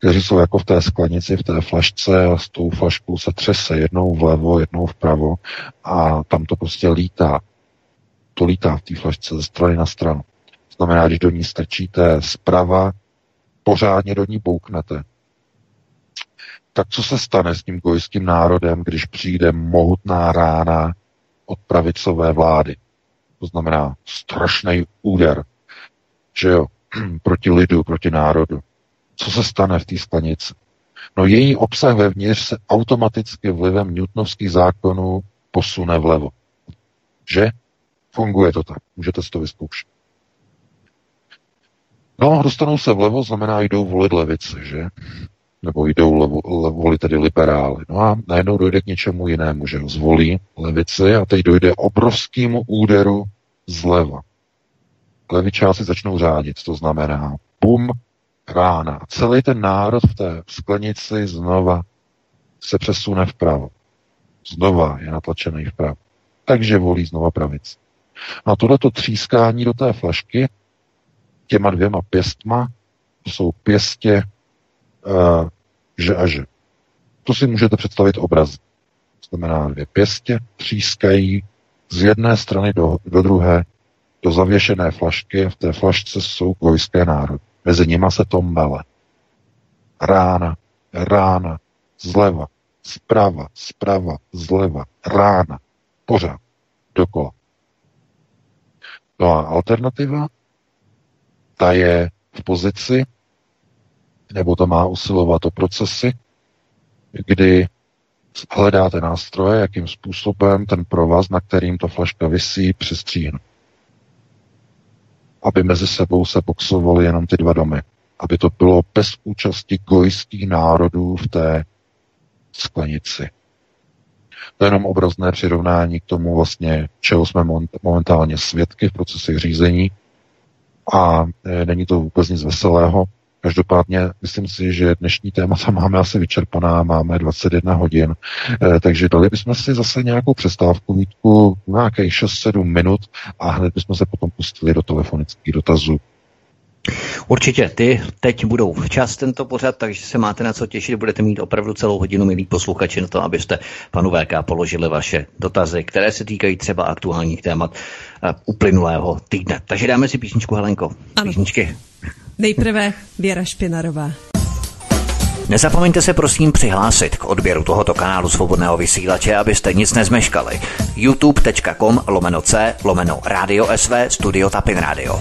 kteří jsou jako v té sklenici, v té flašce a s tou flaškou se třese jednou vlevo, jednou vpravo a tam to prostě lítá. To lítá v té flašce ze strany na stranu. Znamená, když do ní strčíte zprava, pořádně do ní bouknete. Tak co se stane s tím gojským národem, když přijde mohutná rána od pravicové vlády? To znamená strašný úder, že jo, proti lidu, proti národu co se stane v té sklenici? No její obsah vevnitř se automaticky vlivem newtonovských zákonů posune vlevo. Že? Funguje to tak. Můžete si to vyzkoušet. No, dostanou se vlevo, znamená jdou volit levice, že? Nebo jdou levo, le, volit tedy liberály. No a najednou dojde k něčemu jinému, že zvolí levici a teď dojde obrovskému úderu zleva. Levičáci začnou řádit, to znamená bum, rána. Celý ten národ v té sklenici znova se přesune vpravo. Znova je natlačený vpravo. Takže volí znova pravici. A tohleto třískání do té flašky těma dvěma pěstma jsou pěstě uh, že a že. To si můžete představit obraz. To znamená, dvě pěstě třískají z jedné strany do, do druhé do zavěšené flašky, v té flašce jsou gojské národy. Mezi nima se to mele. Rána, rána, zleva, zprava, zprava, zleva, rána, pořád, dokola. No a alternativa, ta je v pozici, nebo to má usilovat o procesy, kdy hledáte nástroje, jakým způsobem ten provaz, na kterým ta flaška vysí, přestříhnout. Aby mezi sebou se boxovaly jenom ty dva domy. Aby to bylo bez účasti gojských národů v té sklenici. To je jenom obrazné přirovnání k tomu vlastně, čeho jsme momentálně svědky v procesech řízení a e, není to vůbec nic veselého. Každopádně myslím si, že dnešní témata máme asi vyčerpaná, máme 21 hodin, e, takže dali bychom si zase nějakou přestávku, Vítku, nějakých 6-7 minut a hned bychom se potom pustili do telefonických dotazů. Určitě, ty teď budou včas tento pořad, takže se máte na co těšit, budete mít opravdu celou hodinu, milí posluchači, na to, abyste panu VK položili vaše dotazy, které se týkají třeba aktuálních témat uh, uplynulého týdne. Takže dáme si písničku, Helenko. Ano. Písničky. Nejprve Věra Špinarová. Nezapomeňte se prosím přihlásit k odběru tohoto kanálu Svobodného vysílače, abyste nic nezmeškali. youtube.com lomeno c lomeno radio sv studio tapin radio.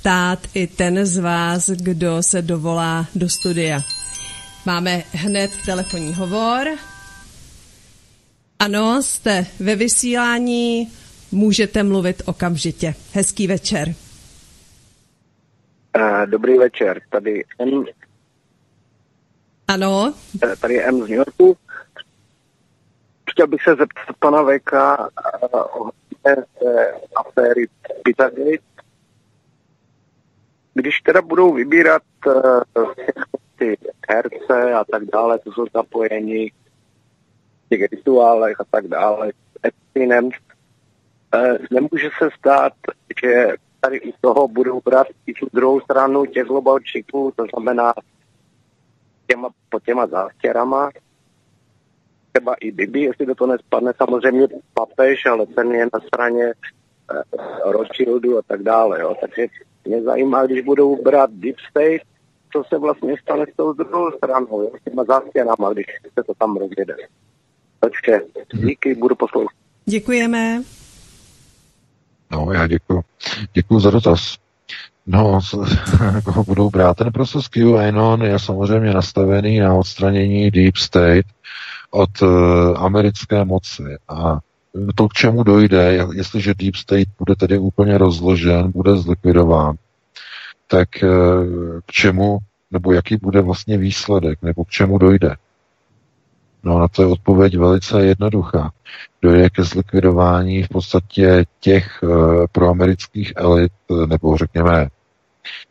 ptát i ten z vás, kdo se dovolá do studia. Máme hned telefonní hovor. Ano, jste ve vysílání, můžete mluvit okamžitě. Hezký večer. Uh, dobrý večer, tady M. Ano. Eh, tady je M z New Yorku. Chtěl bych se zeptat pana VK uh, o aféry Pizzagate když teda budou vybírat uh, ty herce a tak dále, to jsou zapojení v těch rituálech a tak dále, Epsteinem, uh, nemůže se stát, že tady u toho budou brát i tu druhou stranu těch globalčíků, to znamená těma, po těma zástěrama, třeba i Bibi, jestli do toho nespadne, samozřejmě papež, ale ten je na straně uh, Rothschildu a tak dále. Jo. Takže mě zajímá, když budou brát Deep State, co se vlastně stane s tou druhou stranou, jo, s těma zástěnama, když se to tam rozjede. Takže díky, budu poslouchat. Děkujeme. No, já děkuji. Děkuji za dotaz. No, koho budou brát? Ten proces QAnon je samozřejmě nastavený na odstranění Deep State od uh, americké moci. A to, k čemu dojde, jestliže Deep State bude tedy úplně rozložen, bude zlikvidován, tak eh, k čemu, nebo jaký bude vlastně výsledek, nebo k čemu dojde? No na to je odpověď velice jednoduchá. Dojde ke zlikvidování v podstatě těch uh, proamerických elit, nebo řekněme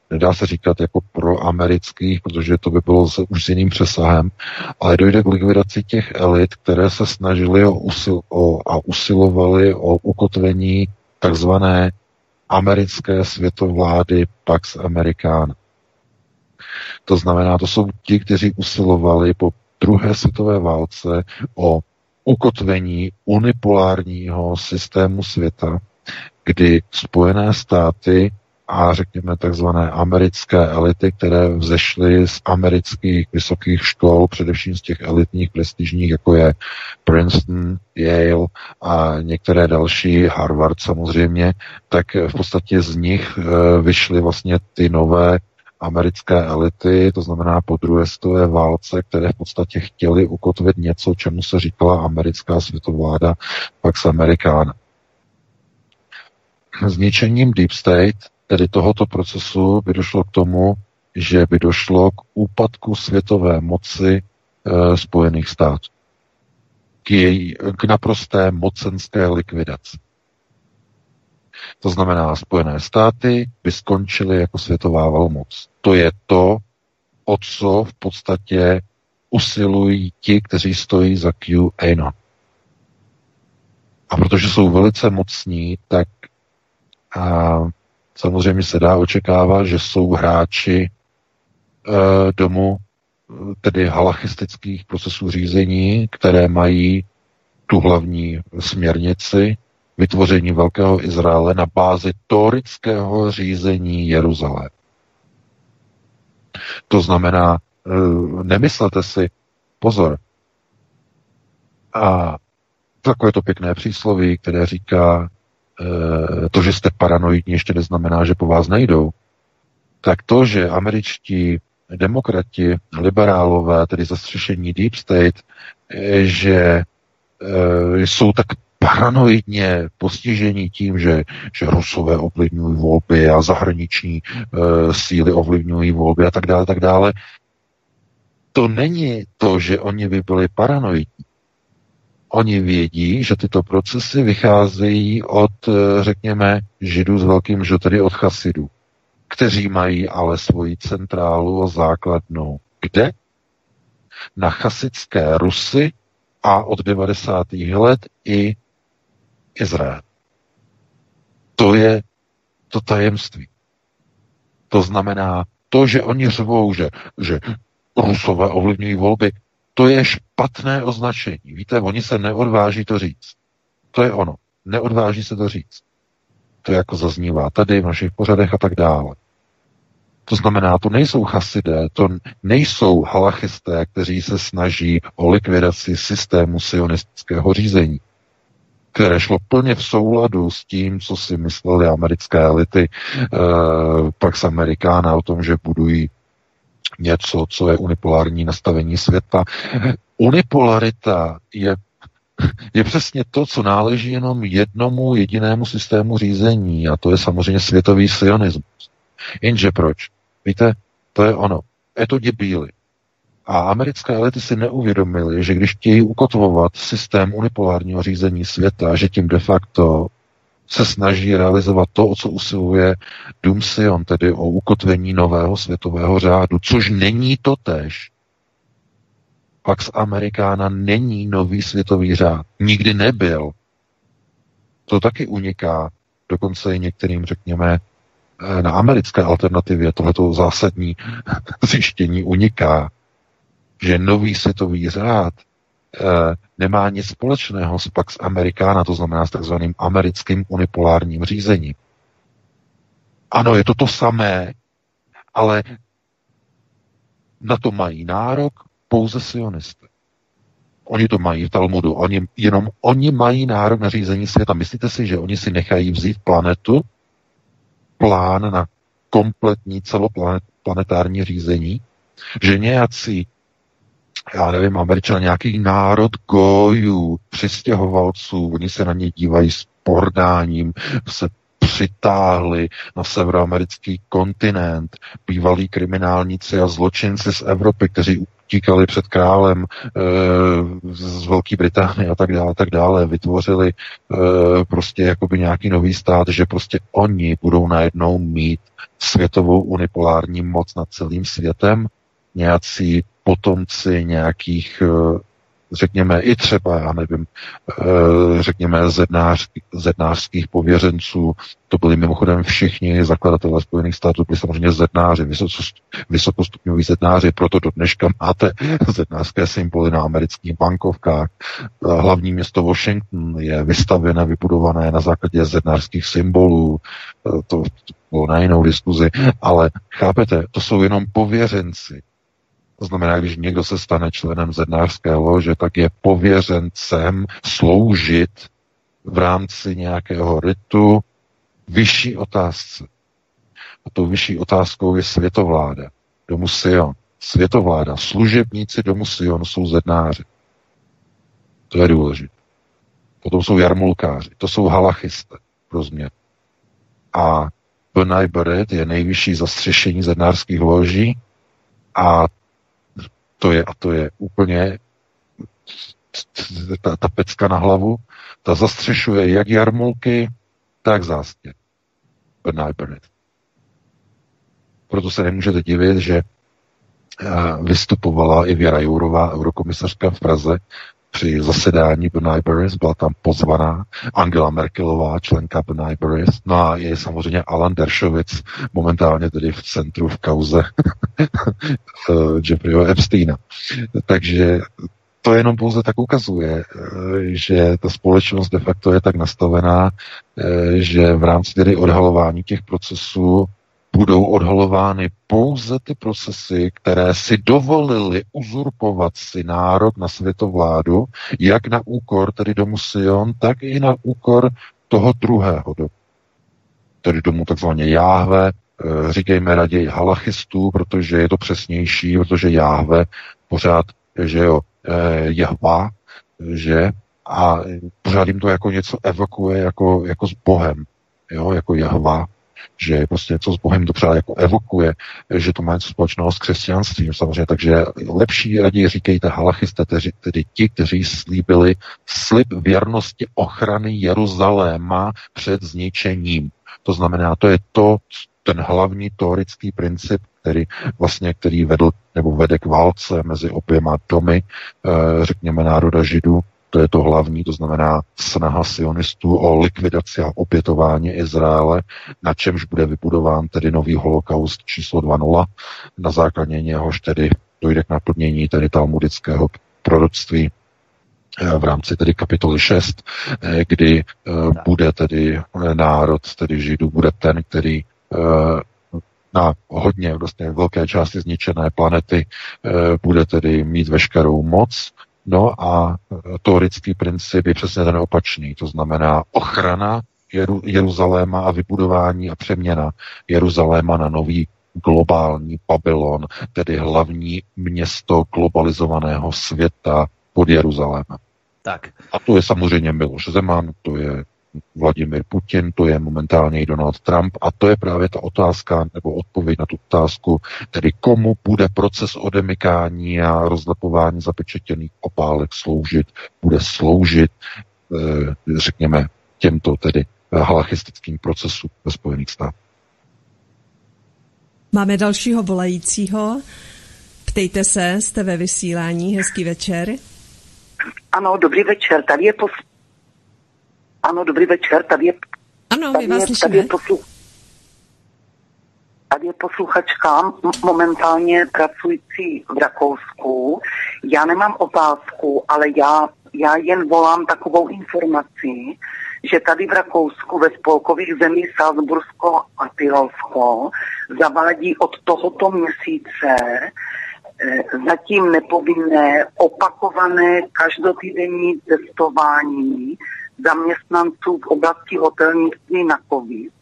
nedá se říkat jako proamerických, protože to by bylo už s jiným přesahem, ale dojde k likvidaci těch elit, které se snažily o usil, o, a usilovali o ukotvení takzvané americké světovlády Pax Americana. To znamená, to jsou ti, kteří usilovali po druhé světové válce o ukotvení unipolárního systému světa, kdy Spojené státy a řekněme takzvané americké elity, které vzešly z amerických vysokých škol, především z těch elitních prestižních, jako je Princeton, Yale a některé další, Harvard samozřejmě, tak v podstatě z nich eh, vyšly vlastně ty nové americké elity, to znamená po druhé světové válce, které v podstatě chtěli ukotvit něco, čemu se říkala americká světovláda Pax Americana. Zničením Deep State tedy tohoto procesu by došlo k tomu, že by došlo k úpadku světové moci e, Spojených států. K, její, k naprosté mocenské likvidaci. To znamená, Spojené státy by skončily jako světová velmoc. To je to, o co v podstatě usilují ti, kteří stojí za QAnon. A protože jsou velice mocní, tak a samozřejmě se dá očekávat, že jsou hráči e, domu, tedy halachistických procesů řízení, které mají tu hlavní směrnici vytvoření Velkého Izraele na bázi torického řízení Jeruzalém. To znamená, e, nemyslete si, pozor, a takové to pěkné přísloví, které říká, to, že jste paranoidní, ještě neznamená, že po vás nejdou. Tak to, že američtí demokrati, liberálové, tedy zastřešení Deep State, e, že jsou tak paranoidně postižení tím, že, že Rusové ovlivňují volby a zahraniční e, síly ovlivňují volby a tak dále, tak dále. To není to, že oni by byli paranoidní. Oni vědí, že tyto procesy vycházejí od, e, řekněme, židů s velkým že tedy od chasidů, kteří mají ale svoji centrálu a základnou. Kde? Na chasické Rusy a od 90. let i Izrael. To je to tajemství. To znamená, to, že oni řvou, že, že Rusové ovlivňují volby, to je špatné označení. Víte, oni se neodváží to říct. To je ono. Neodváží se to říct. To jako zaznívá tady v našich pořadech a tak dále. To znamená, to nejsou chasidé, to nejsou halachisté, kteří se snaží o likvidaci systému sionistického řízení které šlo plně v souladu s tím, co si mysleli americké elity, eh, pak z Amerikána o tom, že budují něco, co je unipolární nastavení světa. Unipolarita je, je přesně to, co náleží jenom jednomu jedinému systému řízení a to je samozřejmě světový sionismus. Jenže proč? Víte, to je ono. Je to děbíly. A americké elity si neuvědomily, že když chtějí ukotvovat systém unipolárního řízení světa, že tím de facto se snaží realizovat to, o co usiluje Dům Sion, tedy o ukotvení nového světového řádu, což není to tež. Pax Amerikána není nový světový řád. Nikdy nebyl. To taky uniká dokonce i některým, řekněme, na americké alternativě tohleto zásadní zjištění uniká že nový světový řád nemá nic společného s Pax Americana, to znamená s takzvaným americkým unipolárním řízením. Ano, je to to samé, ale na to mají nárok pouze sionisté. Oni to mají v Talmudu. Oni, jenom oni mají nárok na řízení světa. Myslíte si, že oni si nechají vzít planetu, plán na kompletní celoplanetární řízení, že nějací já nevím, američan, nějaký národ gojů, přistěhovalců, oni se na ně dívají s pordáním, se přitáhli na severoamerický kontinent, bývalí kriminálníci a zločinci z Evropy, kteří utíkali před králem e, z Velké Británie a tak dále, tak dále, vytvořili e, prostě jakoby nějaký nový stát, že prostě oni budou najednou mít světovou unipolární moc nad celým světem, nějací potomci nějakých, eh, řekněme, i třeba, já nevím, eh, řekněme, zednář, zednářských pověřenců, to byli mimochodem všichni zakladatelé Spojených států, byli samozřejmě zednáři, vysokostupňoví zednáři, proto do dneška máte zednářské symboly na amerických bankovkách. Eh, hlavní město Washington je vystavěné, vybudované na základě zednářských symbolů, to, to bylo na jinou diskuzi, ale chápete, to jsou jenom pověřenci, to znamená, když někdo se stane členem zednářské lože, tak je pověřencem sloužit v rámci nějakého ritu vyšší otázce. A tou vyšší otázkou je světovláda, domu Sion. Světovláda, služebníci domu Sion jsou zednáři. To je důležité. Potom jsou jarmulkáři, to jsou halachisté pro. A Beret je nejvyšší zastřešení zednářských loží a to je, a to je úplně ta, ta pecka na hlavu, ta zastřešuje jak jarmulky, tak zástě. Bernard. Proto se nemůžete divit, že eh, vystupovala i Věra Jourová, eurokomisařka v Praze, při zasedání Bernayberis, byla tam pozvaná Angela Merkelová, členka Bernayberis, no a je samozřejmě Alan Dershowitz, momentálně tedy v centru v kauze eh, Jeffreyho Epsteina. Takže to jenom pouze tak ukazuje, eh, že ta společnost de facto je tak nastavená, eh, že v rámci tedy odhalování těch procesů budou odhalovány pouze ty procesy, které si dovolili uzurpovat si nárok na světovládu, jak na úkor tedy domu Sion, tak i na úkor toho druhého domu. Tedy domu takzvaně Jáhve, eh, říkejme raději halachistů, protože je to přesnější, protože Jáhve pořád, že jo, eh, Jehva, že a pořád jim to jako něco evokuje jako, jako s Bohem, jo, jako Jehva, že prostě něco s Bohem třeba jako evokuje, že to má něco společného s křesťanstvím samozřejmě, takže lepší raději říkejte halachisté, tedy, tedy ti, kteří slíbili slib věrnosti ochrany Jeruzaléma před zničením. To znamená, to je to, ten hlavní teorický princip, který vlastně, který vedl nebo vede k válce mezi oběma domy, eh, řekněme národa židů, to je to hlavní, to znamená snaha sionistů o likvidaci a opětování Izraele, na čemž bude vybudován tedy nový holokaust číslo 2.0, na základě něhož tedy dojde k naplnění tedy talmudického proroctví eh, v rámci tedy kapitoly 6, eh, kdy eh, bude tedy národ, tedy Židů, bude ten, který na hodně vlastně velké části zničené planety bude tedy mít veškerou moc No a e, teorický princip je přesně ten opačný, to znamená ochrana Jeru, Jeruzaléma a vybudování a přeměna Jeruzaléma na nový globální Babylon, tedy hlavní město globalizovaného světa pod Jeruzalémem. Tak. A to je samozřejmě Miloš Zeman, to je Vladimir Putin, to je momentálně i Donald Trump a to je právě ta otázka nebo odpověď na tu otázku, tedy komu bude proces odemykání a rozlepování zapečetěných opálek sloužit, bude sloužit, eh, řekněme, těmto tedy halachistickým procesům ve Spojených státech. Máme dalšího volajícího. Ptejte se, jste ve vysílání, hezký večer. Ano, dobrý večer. Tady je pos- ano, dobrý večer, tady je... Ano, my vás je, tady je, poslu, tady je posluchačka momentálně pracující v Rakousku. Já nemám otázku, ale já, já jen volám takovou informaci, že tady v Rakousku ve spolkových zemích Salzbursko a Tyrolsko zavádí od tohoto měsíce eh, zatím nepovinné opakované každotýdenní testování zaměstnanců v oblasti hotelnictví na COVID.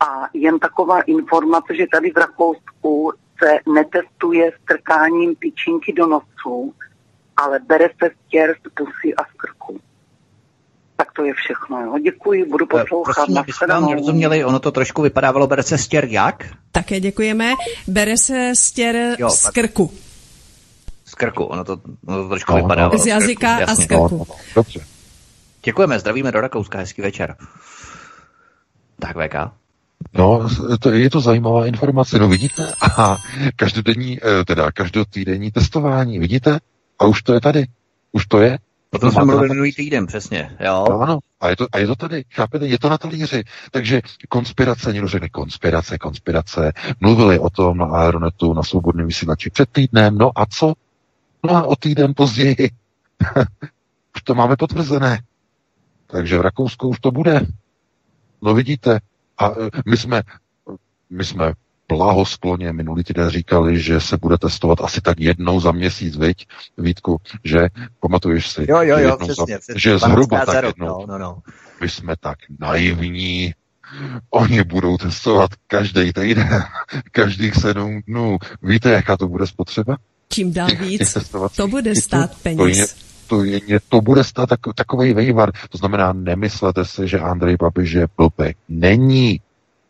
A jen taková informace, že tady v Rakousku se netestuje strkáním tyčinky do nosu, ale bere se stěr z pusy a z krku. Tak to je všechno. Jo. Děkuji, budu eh, poslouchat. Prosím, abyste nám rozuměli, ono to trošku vypadávalo, bere se stěr jak? Také děkujeme. Bere se stěr jo, z krku. Z krku, ono to, ono to trošku no, vypadávalo. Z jazyka a z krku. No, no, dobře. Děkujeme, zdravíme do Rakouska, hezký večer. Tak VK. No, to, je to zajímavá informace, no vidíte? A každodenní, eh, teda každotýdenní testování, vidíte? A už to je tady. Už to je. O tom jsme mluvili minulý týden, přesně. Jo. No, ano, a je, to, a je to tady, chápete, je to na talíři. Takže konspirace, někdo řekne konspirace, konspirace. Mluvili o tom na Aeronetu, na svobodném vysílači před týdnem, no a co? No a o týden později. už to máme potvrzené. Takže v Rakousku už to bude. No vidíte, a e, my jsme, my jsme blahoskloně minulý týden říkali, že se bude testovat asi tak jednou za měsíc, viď, Vítku, že pamatuješ si? Jo, jo, jo, přesně, za, přesně. Že zhruba tak jednou. No, no, no. My jsme tak naivní, Oni budou testovat každý týden, každých sedm dnů. Víte, jaká to bude spotřeba? Čím dál víc, to bude stát peněz. To je, to, bude stát tak, takový vejvar. To znamená, nemyslete si, že Andrej Babiš je blbek. Není.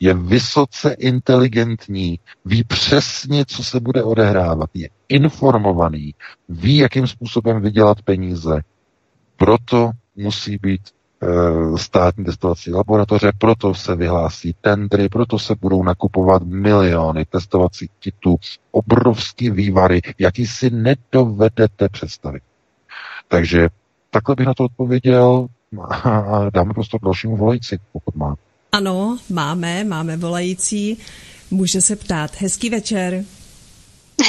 Je vysoce inteligentní, ví přesně, co se bude odehrávat, je informovaný, ví, jakým způsobem vydělat peníze. Proto musí být státní testovací laboratoře, proto se vyhlásí tendry, proto se budou nakupovat miliony testovacích kitů, obrovský vývary, jaký si nedovedete představit. Takže takhle bych na to odpověděl a dáme prostor dalšímu volající, pokud má. Ano, máme, máme volající. Může se ptát. Hezký večer.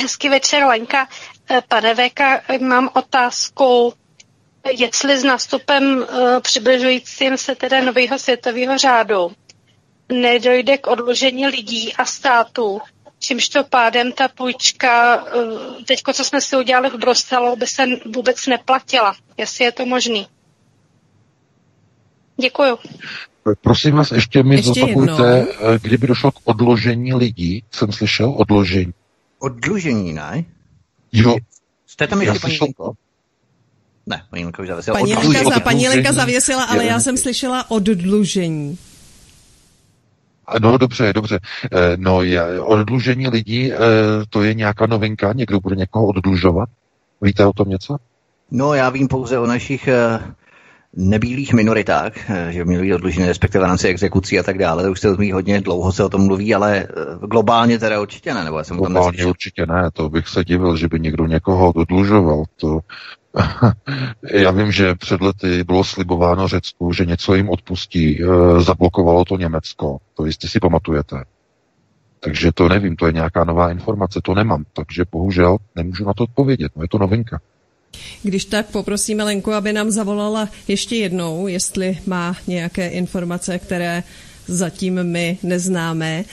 Hezký večer, Lenka. Eh, pane Veka, mám otázku, jestli s nástupem uh, přibližujícím se teda nového světového řádu nedojde k odložení lidí a států, čímž to pádem ta půjčka, uh, teďko, co jsme si udělali v Bruselu, by se vůbec neplatila, jestli je to možný. Děkuju. Prosím vás, ještě mi ještě zopakujte, jednou. kdyby došlo k odložení lidí, jsem slyšel odložení. Odlužení, ne? Jo. Jste tam ještě, paní Lenko? Ne, paní Lenka už zavěsila. Paní Lenka, za, paní Lenka zavěsila, ale já jsem slyšela oddlužení. No dobře, dobře. Eh, no je, oddlužení lidí, eh, to je nějaká novinka? Někdo bude někoho oddlužovat? Víte o tom něco? No já vím pouze o našich eh, nebílých minoritách, že měli být odlužené, respektive rámci exekucí a tak dále. To už se o hodně dlouho se o tom mluví, ale globálně teda určitě ne. Nebo já jsem globálně tam určitě ne, to bych se divil, že by někdo někoho odlužoval. To Já vím, že před lety bylo slibováno Řecku, že něco jim odpustí. E, zablokovalo to Německo. To jistě si pamatujete. Takže to nevím, to je nějaká nová informace, to nemám. Takže bohužel nemůžu na to odpovědět. No je to novinka. Když tak poprosíme Lenku, aby nám zavolala ještě jednou, jestli má nějaké informace, které zatím my neznáme.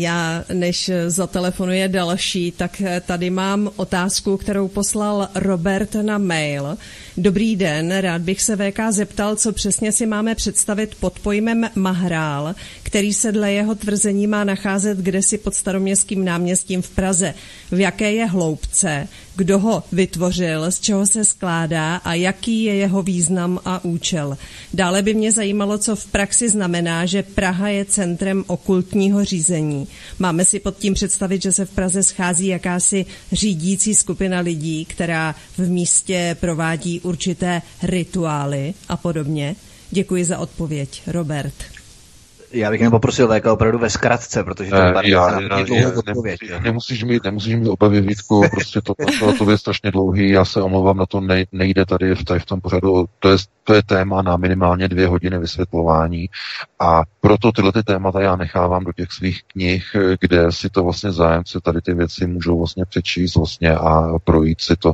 Já, než zatelefonuje další, tak tady mám otázku, kterou poslal Robert na mail. Dobrý den, rád bych se VK zeptal, co přesně si máme představit pod pojmem Mahrál, který se dle jeho tvrzení má nacházet kdesi pod staroměstským náměstím v Praze. V jaké je hloubce, kdo ho vytvořil, z čeho se skládá a jaký je jeho význam a účel. Dále by mě zajímalo, co v praxi znamená, že Praha je centrem okultního řízení. Máme si pod tím představit, že se v Praze schází jakási řídící skupina lidí, která v místě provádí určité rituály a podobně? Děkuji za odpověď, Robert. Já bych poprosil VK opravdu ve zkratce, protože to je já, já, já, odpověď. Nemusí, nemusíš mít, nemusíš mít obavy Vítku, prostě to, to, to je strašně dlouhý, já se omlouvám, na to nejde tady v, tady v tom pořadu, to je, to je téma na minimálně dvě hodiny vysvětlování a proto tyhle ty témata já nechávám do těch svých knih, kde si to vlastně zájemci tady ty věci můžou vlastně přečíst vlastně a projít si to.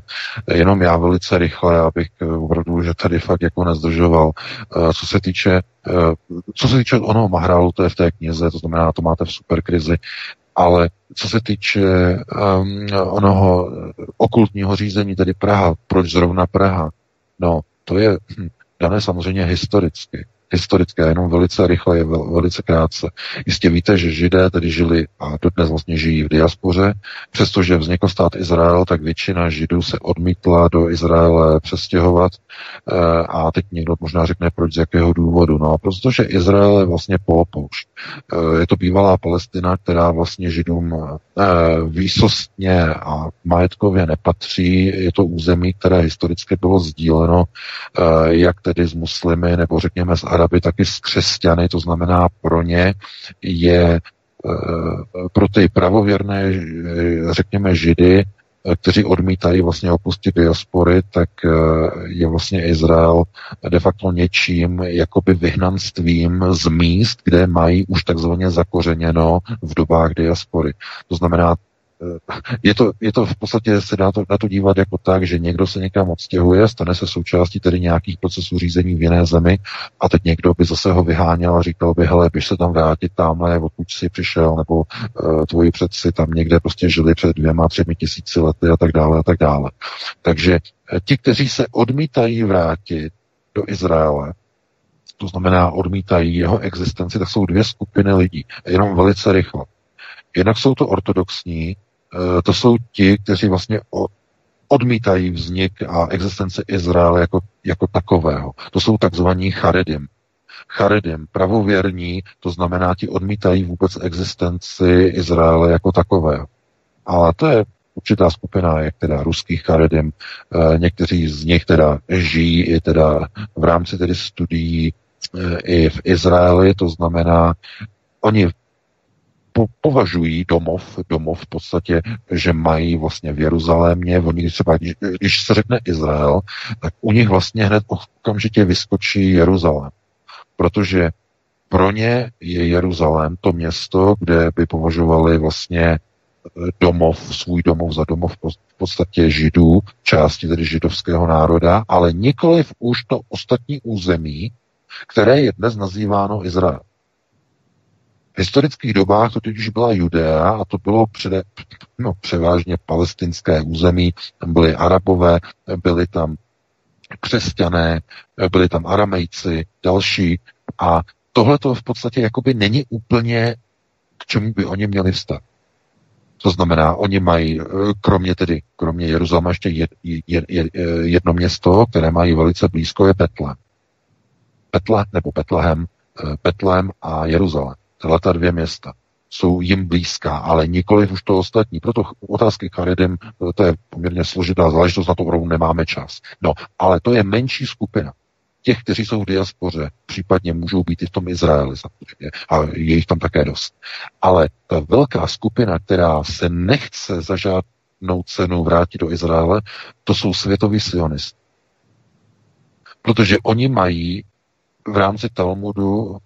Jenom já velice rychle, abych opravdu, že tady fakt jako nezdržoval. Eh, co se týče eh, co se týče onoho Mahrálu, to je v té knize, to znamená, to máte v superkrizi, ale co se týče um, onoho okultního řízení, tedy Praha, proč zrovna Praha? No, to je hm, dané samozřejmě historicky historické, jenom velice rychle, je velice krátce. Jistě víte, že Židé tedy žili a dodnes vlastně žijí v diaspoře. Přestože vznikl stát Izrael, tak většina Židů se odmítla do Izraele přestěhovat. Eh, a teď někdo možná řekne, proč, z jakého důvodu. No, protože Izrael je vlastně polopoušť. Eh, je to bývalá Palestina, která vlastně Židům eh, výsostně a majetkově nepatří. Je to území, které historicky bylo sdíleno jak tedy s muslimy, nebo řekněme s Araby, taky s křesťany, to znamená pro ně je eh, pro ty pravověrné, eh, řekněme, židy, eh, kteří odmítají vlastně opustit diaspory, tak je vlastně Izrael de facto něčím jakoby vyhnanstvím z míst, kde mají už takzvaně zakořeněno v dobách diaspory. To znamená, je to, je to v podstatě, se dá to, dá to dívat jako tak, že někdo se někam odstěhuje, stane se součástí tedy nějakých procesů řízení v jiné zemi a teď někdo by zase ho vyháněl a říkal by, hele, běž se tam vrátit tamhle, odkud jsi přišel, nebo uh, tvoji předci tam někde prostě žili před dvěma, třemi tisíci lety a tak dále a tak dále. Takže eh, ti, kteří se odmítají vrátit do Izraele, to znamená odmítají jeho existenci, tak jsou dvě skupiny lidí. Jenom velice rychle. Jednak jsou to ortodoxní, to jsou ti, kteří vlastně odmítají vznik a existence Izraele jako, jako takového. To jsou takzvaní charedim. Charedim, pravověrní, to znamená, ti odmítají vůbec existenci Izraele jako takového. Ale to je určitá skupina, jak teda ruských karedim, eh, někteří z nich teda žijí i teda v rámci tedy studií eh, i v Izraeli, to znamená, oni po, považují domov, domov v podstatě, že mají vlastně v Jeruzalémě, oni když, když se řekne Izrael, tak u nich vlastně hned okamžitě vyskočí Jeruzalém. Protože pro ně je Jeruzalém to město, kde by považovali vlastně eh, domov, svůj domov za domov v podstatě židů, části tedy židovského národa, ale nikoliv už to ostatní území, které je dnes nazýváno Izrael. V historických dobách to totiž byla Judea a to bylo přede, no, převážně palestinské území, tam byly arabové, byli tam křesťané, byli tam aramejci, další a tohle to v podstatě jakoby není úplně k čemu by oni měli vstat. To znamená, oni mají, eh, kromě tedy, kromě Jeruzaléma ještě jed, jed, jed, jedno město, které mají velice blízko, je Petle. Petle nebo Petlehem, Petlem eh, a Jeruzalém. Tyhle ta dvě města jsou jim blízká, ale nikoli už to ostatní. Proto otázky Karidem, to je poměrně složitá záležitost, na to opravdu nemáme čas. No, ale to je menší skupina těch, kteří jsou v diaspoře, případně můžou být i v tom Izraeli samozřejmě, a je jich tam také dost. Ale ta velká skupina, která se nechce za žádnou cenu vrátit do Izraele, to jsou světoví sionisty. Protože oni mají v rámci Talmudu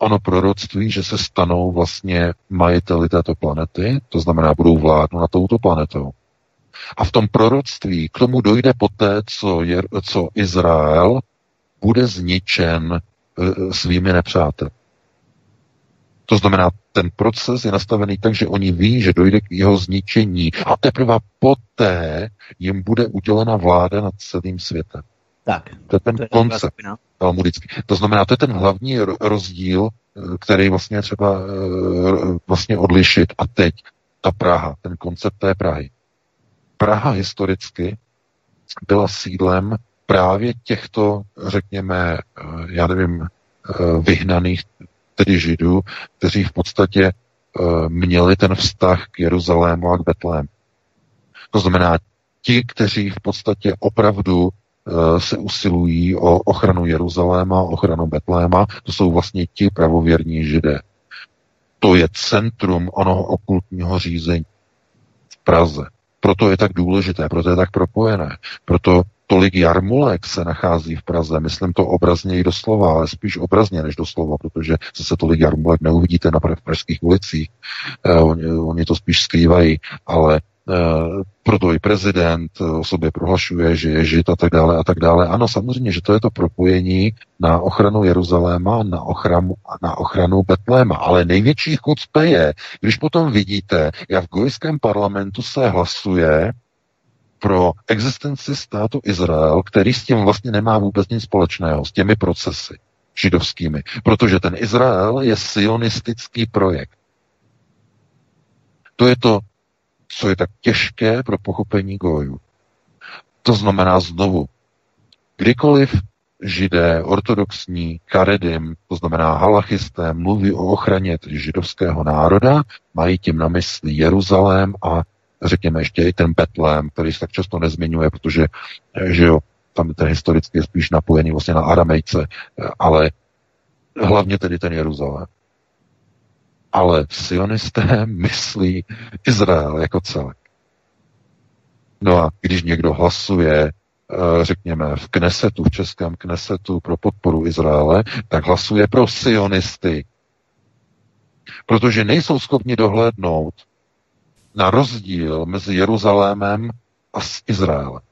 ono proroctví, že se stanou vlastně majiteli této planety, to znamená, budou vládnout na touto planetou. A v tom proroctví k tomu dojde poté, co, je, co Izrael bude zničen e, svými nepřáteli. To znamená, ten proces je nastavený tak, že oni ví, že dojde k jeho zničení a teprve poté jim bude udělena vláda nad celým světem. Tak, to je ten to je koncept talmudický. To znamená, to je ten hlavní rozdíl, e, který vlastně třeba e, vlastně odlišit. A teď ta Praha, ten koncept té Prahy. Praha historicky byla sídlem právě těchto, řekněme, eh, já nevím, eh, vyhnaných, tedy židů, kteří v podstatě eh, měli ten vztah k Jeruzalému a k Betlému. To znamená, ti, kteří v podstatě opravdu se usilují o ochranu Jeruzaléma, ochranu Betléma, to jsou vlastně ti pravověrní židé. To je centrum onoho okultního řízení v Praze. Proto je tak důležité, proto je tak propojené. Proto tolik jarmulek se nachází v Praze. Myslím to obrazně i doslova, ale spíš obrazně než doslova, protože zase tolik jarmulek neuvidíte na pražských ulicích. Eh, oni, oni to spíš skrývají, ale eh, proto i prezident o sobě prohlašuje, že je žid a tak dále a tak dále. Ano, samozřejmě, že to je to propojení na ochranu Jeruzaléma, na ochranu, na ochranu Betléma. Ale největší chucpe je, když potom vidíte, jak v gojském parlamentu se hlasuje pro existenci státu Izrael, který s tím vlastně nemá vůbec nic společného, s těmi procesy židovskými. Protože ten Izrael je sionistický projekt. To je to, co je tak těžké pro pochopení gojů. To znamená znovu, kdykoliv židé, ortodoxní, karedim, to znamená halachisté, mluví o ochraně tedy židovského národa, mají tím na mysli Jeruzalém a řekněme ještě i ten Betlém, který se tak často nezmiňuje, protože že jo, tam ten historicky je spíš napojený vlastně na Aramejce, ale hlavně tedy ten Jeruzalém. Ale sionisté myslí Izrael jako celek. No a když někdo hlasuje, eh, řekněme, v Knesetu, v českém Knesetu pro podporu Izraele, tak hlasuje pro sionisty. Protože nejsou schopni dohlédnout na rozdíl mezi Jeruzalémem a s Izraelem.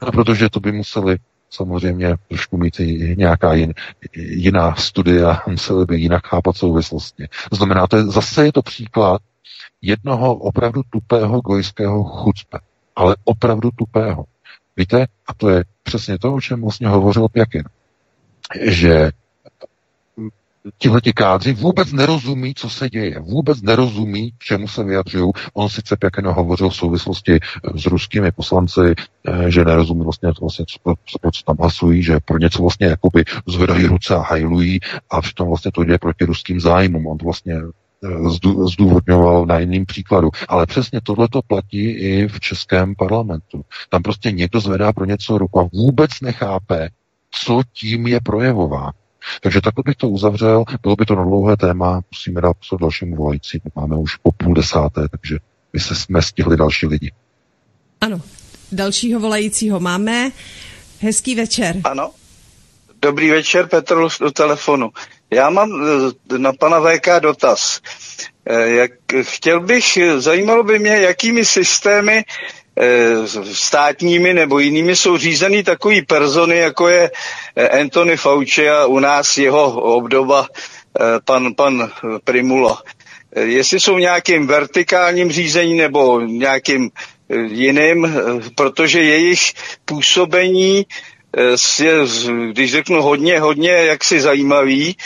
A protože to by museli samozřejmě trošku mít i nějaká jin, jiná studia, museli by jinak chápat souvislosti. Znamená, to je, zase je to příklad jednoho opravdu tupého gojského chucpe, ale opravdu tupého. Víte, a to je přesně to, o čem vlastně hovořil Pěkin, že tihleti kádři vůbec nerozumí, co se děje, vůbec nerozumí, čemu se vyjadřují. On sice pěkně hovořil v souvislosti eh, s ruskými poslanci, eh, že nerozumí vlastně, vlastně co, co tam hlasují, že pro něco vlastně jakoby zvedají ruce a hajlují a přitom vlastně to jde proti ruským zájmům. On to vlastně zdůvodňoval na jiným příkladu. Ale přesně tohle to platí i v českém parlamentu. Tam prostě někdo zvedá pro něco ruku a vůbec nechápe, co tím je projevován. Takže takhle bych to uzavřel, bylo by to na dlouhé téma, musíme dát posud dalšímu volající, máme už po půl desáté, takže my se jsme stihli další lidi. Ano, dalšího volajícího máme. Hezký večer. Ano. Dobrý večer, Petr do telefonu. Já mám eh, na pana VK dotaz. Eh, jak, chtěl bych, zajímalo by mě, jakými systémy eh, státními nebo jinými jsou řízeny takový persony, jako je Anthony Fauci a u nás jeho obdoba pan, pan Primula. Jestli jsou nějakým vertikálním řízením nebo nějakým jiným, protože jejich působení je, když řeknu hodně, hodně jaksi zajímavý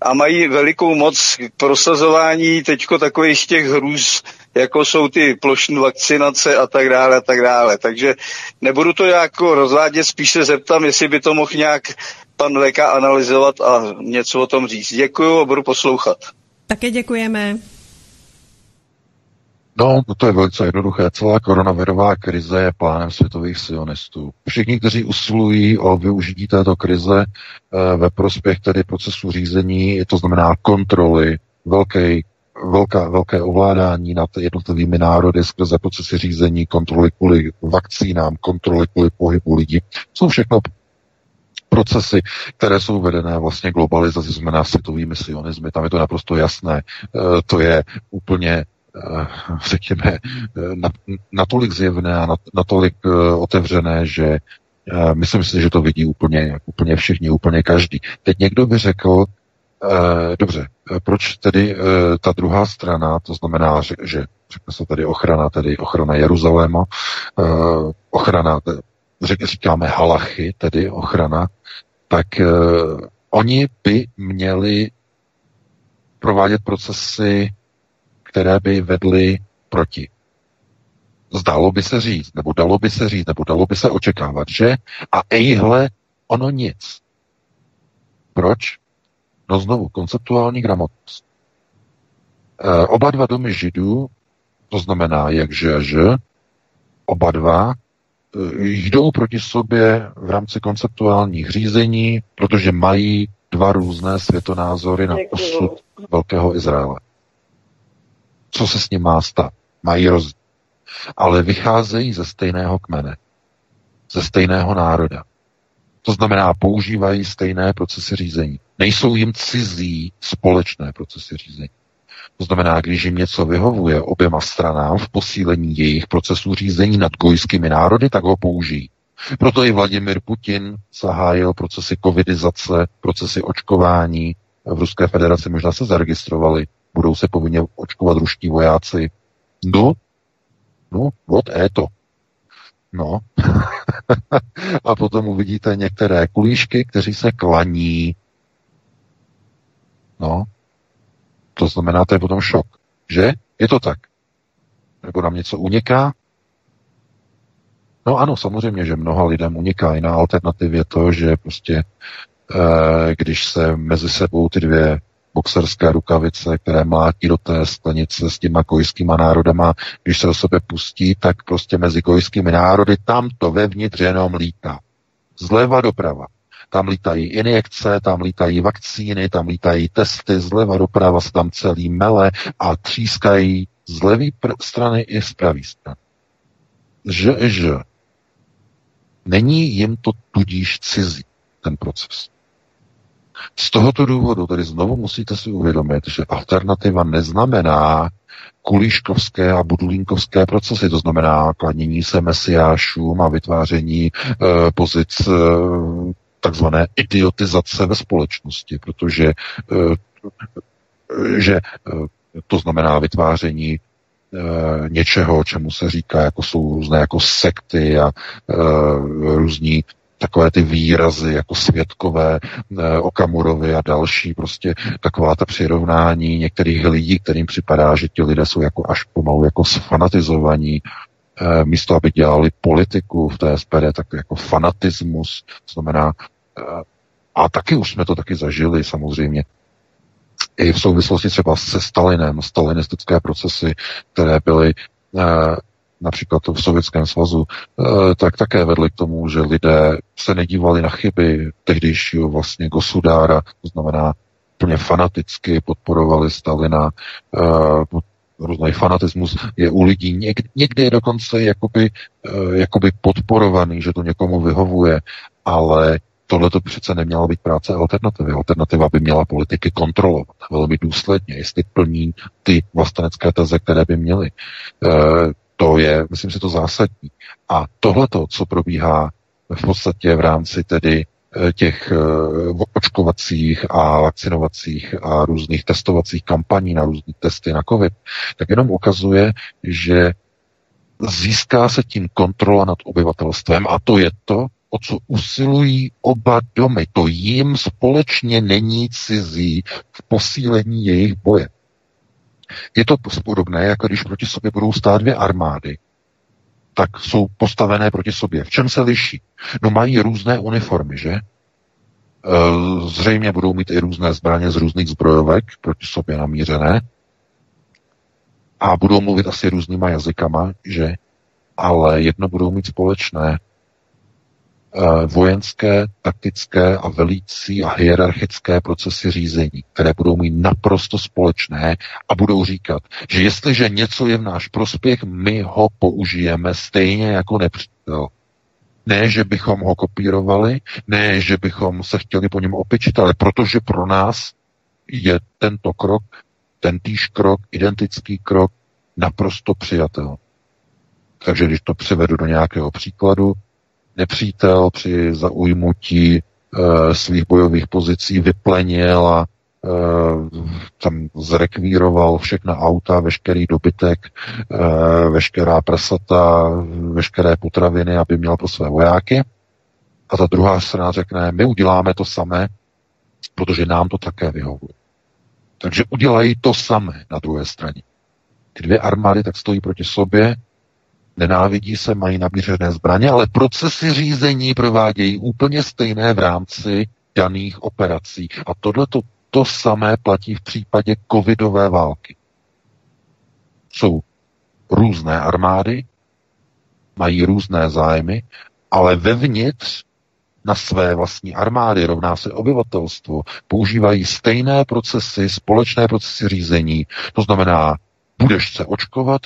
a mají velikou moc k prosazování teďko takových těch hrůz, jako jsou ty plošní vakcinace a tak dále a tak dále. Takže nebudu to jako rozvádět, spíš se zeptám, jestli by to mohl nějak pan VK analyzovat a něco o tom říct. Děkuju a budu poslouchat. Také děkujeme. No, to je velice jednoduché. Celá koronavirová krize je plánem světových sionistů. Všichni, kteří usilují o využití této krize e, ve prospěch tedy procesu řízení, to znamená kontroly, velké, velká, velké ovládání nad jednotlivými národy skrze procesy řízení, kontroly kvůli vakcínám, kontroly kvůli pohybu lidí, jsou všechno procesy, které jsou vedené vlastně globalizací, znamená světovými sionismy. Tam je to naprosto jasné. E, to je úplně Eh, řekněme, eh, natolik zjevné a natolik otevřené, že myslím si, že to vidí úplně, úplně všichni, úplně každý. Teď někdo by řekl, dobře, proč tedy ta druhá strana, to znamená, že, že řekne se tady ochrana, tedy ochrana Jeruzaléma, ochrana, říkáme halachy, tedy ochrana, tak oni by měli provádět procesy které by vedly proti. Zdálo by se říct, nebo dalo by se říct, nebo dalo by se očekávat, že a ejhle, ono nic. Proč? No znovu, konceptuální gramotnost. E, oba dva domy židů, to znamená jak že, že oba dva e, jdou proti sobě v rámci konceptuálních řízení, protože mají dva různé světonázory na osud Velkého Izraele co se s ním má stát. Mají rozdíl. Ale vycházejí ze stejného kmene, ze stejného národa. To znamená, používají stejné procesy řízení. Nejsou jim cizí společné procesy řízení. To znamená, když jim něco vyhovuje oběma stranám v posílení jejich procesů řízení nad gojskými národy, tak ho použijí. Proto i Vladimir Putin zahájil procesy covidizace, procesy očkování. V Ruské federaci možná se zaregistrovali budou se povinně očkovat ruští vojáci. No, no, od éto. No. a potom uvidíte některé kulíšky, kteří se klaní. No. To znamená, to je potom šok. Že? Je to tak. Nebo nám něco uniká? No ano, samozřejmě, že mnoha lidem uniká. Jiná alternativa je to, že prostě eh, když se mezi sebou ty dvě boxerské rukavice, které mlátí do té sklenice s těma kojskýma národama, když se do sebe pustí, tak prostě mezi kojskými národy tam to vevnitř jenom lítá. Zleva doprava. Tam lítají injekce, tam lítají vakcíny, tam lítají testy, zleva doprava se tam celý mele a třískají z levé strany i z pravé strany. Že, že. Není jim to tudíž cizí, ten proces. Z tohoto důvodu tedy znovu musíte si uvědomit, že alternativa neznamená kulíškovské a budulínkovské procesy, to znamená klanění se mesiášům a vytváření e, pozic e, takzvané idiotizace ve společnosti, protože e, že e, to znamená vytváření e, něčeho, čemu se říká, jako jsou různé jako sekty a e, různí takové ty výrazy jako světkové eh, Okamurovi a další, prostě taková ta přirovnání některých lidí, kterým připadá, že ti lidé jsou jako až pomalu jako sfanatizovaní, eh, místo aby dělali politiku v té SPD, tak jako fanatismus, znamená, eh, a taky už jsme to taky zažili samozřejmě, i v souvislosti třeba se Stalinem, stalinistické procesy, které byly eh, například v Sovětském svazu, eh, tak také vedly k tomu, že lidé se nedívali na chyby tehdejšího vlastně Gosudára, to znamená plně fanaticky podporovali Stalina, eh, různý fanatismus je u lidí někdy, někdy je dokonce jakoby, jakoby podporovaný, že to někomu vyhovuje, ale tohle to přece neměla být práce alternativy. Alternativa by měla politiky kontrolovat velmi důsledně, jestli plní ty vlastenecké teze, které by měly. To je, myslím si, to zásadní. A tohleto, co probíhá v podstatě v rámci tedy e, těch e, očkovacích a vakcinovacích a různých testovacích kampaní na různé testy na COVID, tak jenom ukazuje, že získá se tím kontrola nad obyvatelstvem a to je to, o co usilují oba domy. To jim společně není cizí v posílení jejich boje. Je to podobné, jako když proti sobě budou stát dvě armády, tak jsou postavené proti sobě. V čem se liší? No mají různé uniformy, že? E, zřejmě budou mít i různé zbraně z různých zbrojovek proti sobě namířené a budou mluvit asi různýma jazykama, že? Ale jedno budou mít společné, vojenské, taktické a velící a hierarchické procesy řízení, které budou mít naprosto společné a budou říkat, že jestliže něco je v náš prospěch, my ho použijeme stejně jako nepřítel. Ne, že bychom ho kopírovali, ne, že bychom se chtěli po něm opičit, ale protože pro nás je tento krok, ten týž krok, identický krok, naprosto přijatel. Takže když to přivedu do nějakého příkladu, nepřítel při zaujmutí e, svých bojových pozicí vyplenil a e, tam zrekvíroval všechna auta, veškerý dobytek, e, veškerá prasata, veškeré potraviny, aby měl pro své vojáky. A ta druhá strana řekne, my uděláme to samé, protože nám to také vyhovuje. Takže udělají to samé na druhé straně. Ty dvě armády tak stojí proti sobě nenávidí se, mají nabířené zbraně, ale procesy řízení provádějí úplně stejné v rámci daných operací. A tohle to, to samé platí v případě covidové války. Jsou různé armády, mají různé zájmy, ale vevnitř na své vlastní armády, rovná se obyvatelstvo, používají stejné procesy, společné procesy řízení. To znamená, budeš se očkovat,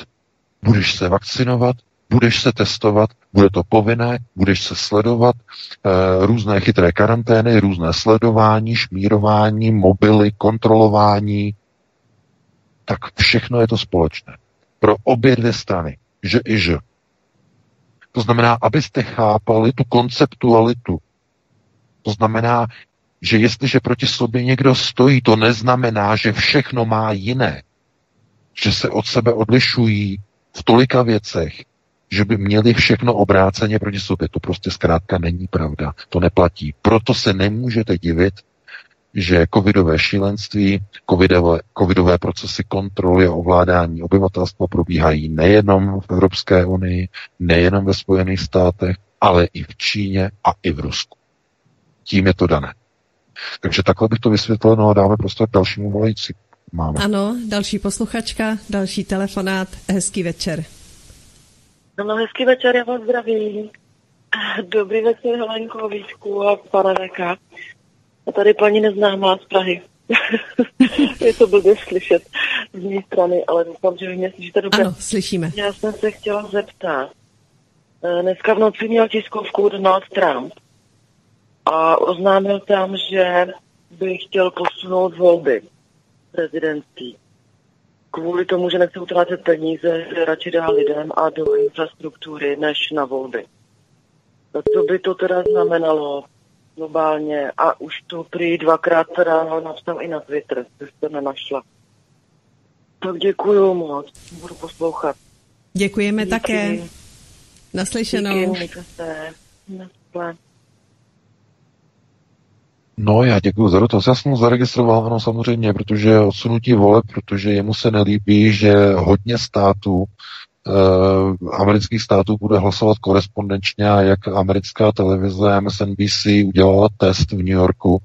budeš se vakcinovat, budeš se testovat, bude to povinné, budeš se sledovat, e, různé chytré karantény, různé sledování, šmírování, mobily, kontrolování, tak všechno je to společné. Pro obě dvě strany, že i že. To znamená, abyste chápali tu konceptualitu. To znamená, že jestliže proti sobě někdo stojí, to neznamená, že všechno má jiné. Že se od sebe odlišují, v tolika věcech, že by měli všechno obráceně proti sobě. To prostě zkrátka není pravda. To neplatí. Proto se nemůžete divit, že covidové šílenství, covidové, covidové procesy kontroly a ovládání obyvatelstva probíhají nejenom v Evropské unii, nejenom ve Spojených státech, ale i v Číně a i v Rusku. Tím je to dané. Takže takhle bych to vysvětlil, no a dáme prostor k dalšímu volající máme. Ano, další posluchačka, další telefonát. Hezký večer. No, hezký večer, já vás zdravím. Dobrý večer, Helenko, Víčku a pane Veka. A tady paní neznámá z Prahy. je to blbě slyšet z mé strany, ale doufám, že vy mě slyšíte dobře. Ano, slyšíme. Já jsem se chtěla zeptat. Eh, dneska v noci měl tiskovku Donald Trump a oznámil tam, že by chtěl posunout volby prezidentský. Kvůli tomu, že nechce utrácet peníze, že radši dá lidem a do infrastruktury než na volby. Co by to teda znamenalo globálně? A už to prý dvakrát teda napsal i na Twitter, což jste nenašla. Tak děkuju moc, budu poslouchat. Děkujeme Díky. také. Naslyšenou. Díky, se. No, já děkuji za dotaz. Já jsem zaregistroval, ano, samozřejmě, protože odsunutí vole, protože jemu se nelíbí, že hodně států, eh, amerických států bude hlasovat korespondenčně a jak americká televize MSNBC udělala test v New Yorku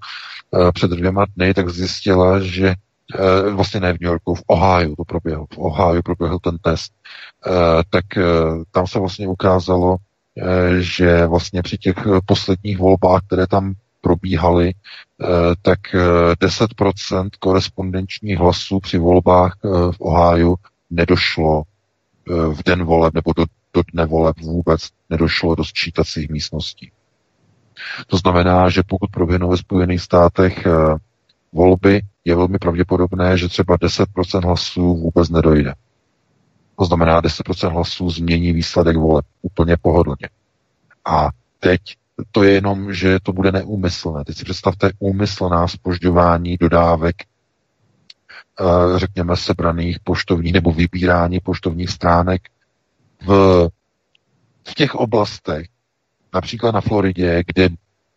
eh, před dvěma dny, tak zjistila, že eh, vlastně ne v New Yorku, v Ohio to proběhlo, v Ohio proběhl ten test, eh, tak eh, tam se vlastně ukázalo, že vlastně při těch posledních volbách, které tam probíhaly, tak 10% korespondenčních hlasů při volbách v Ohio nedošlo v den voleb nebo do, do dne voleb vůbec nedošlo do sčítacích místností. To znamená, že pokud proběhnou ve Spojených státech volby, je velmi pravděpodobné, že třeba 10% hlasů vůbec nedojde. To znamená, 10% hlasů změní výsledek voleb úplně pohodlně. A teď to je jenom, že to bude neúmyslné. Teď si představte úmyslná spožďování dodávek, eh, řekněme, sebraných poštovních nebo vybírání poštovních stránek v, v těch oblastech, například na Floridě, kde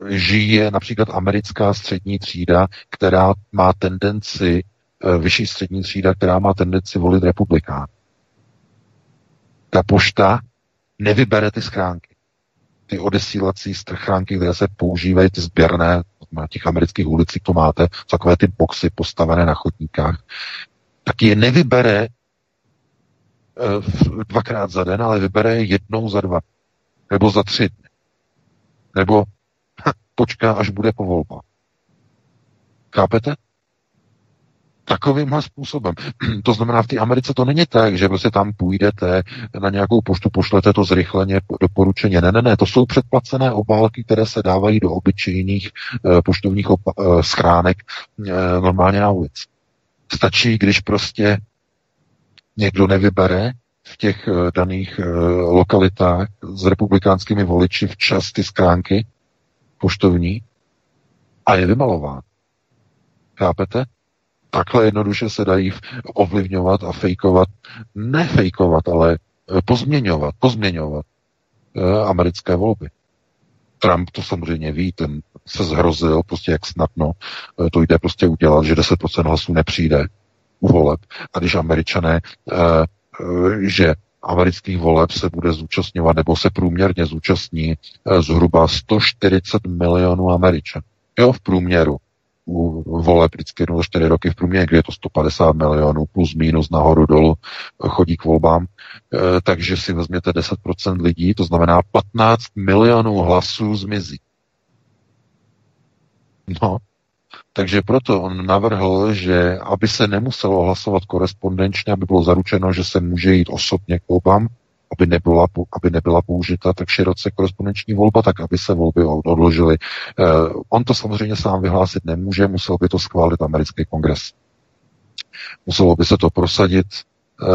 žije například americká střední třída, která má tendenci, eh, vyšší střední třída, která má tendenci volit republikán. Ta pošta nevybere ty schránky. Ty odesílací schránky, které se používají, ty sběrné, na těch amerických ulicích to máte, takové ty boxy postavené na chodníkách, tak je nevybere eh, dvakrát za den, ale vybere jednou za dva. Nebo za tři dny. Nebo počká, až bude po volbách. Chápete? Takovýmhle způsobem. To znamená, v té Americe to není tak, že prostě tam půjdete na nějakou poštu, pošlete to zrychleně doporučeně. Ne, ne, ne, to jsou předplacené obálky, které se dávají do obyčejných uh, poštovních opa- uh, schránek uh, normálně na ulici. Stačí, když prostě někdo nevybere v těch daných lokalitách s republikánskými voliči včas ty schránky, poštovní a je vymalován. Chápete? Takhle jednoduše se dají ovlivňovat a fejkovat, ne fejkovat, ale eh, pozměňovat, pozměňovat eh, americké volby. Trump to samozřejmě ví, ten se zhrozil, prostě jak snadno eh, to jde prostě udělat, že 10% hlasů nepřijde u voleb. A když američané, že amerických voleb se bude zúčastňovat, nebo se průměrně zúčastní zhruba 140 milionů Američanů. Jo, v průměru. U voleb vždycky jednou 4 roky v průměru, kde je to 150 milionů, plus minus nahoru dolů eh, chodí k volbám. E, takže si vezměte 10% lidí, to znamená 15 milionů hlasů zmizí. No, takže proto on navrhl, že aby se nemuselo hlasovat korespondenčně, aby bylo zaručeno, že se může jít osobně k volbám, aby nebyla, aby nebyla použita tak široce korespondenční volba, tak aby se volby odložily. Eh, on to samozřejmě sám vyhlásit nemůže, musel by to schválit americký kongres. Muselo by se to prosadit. Eh,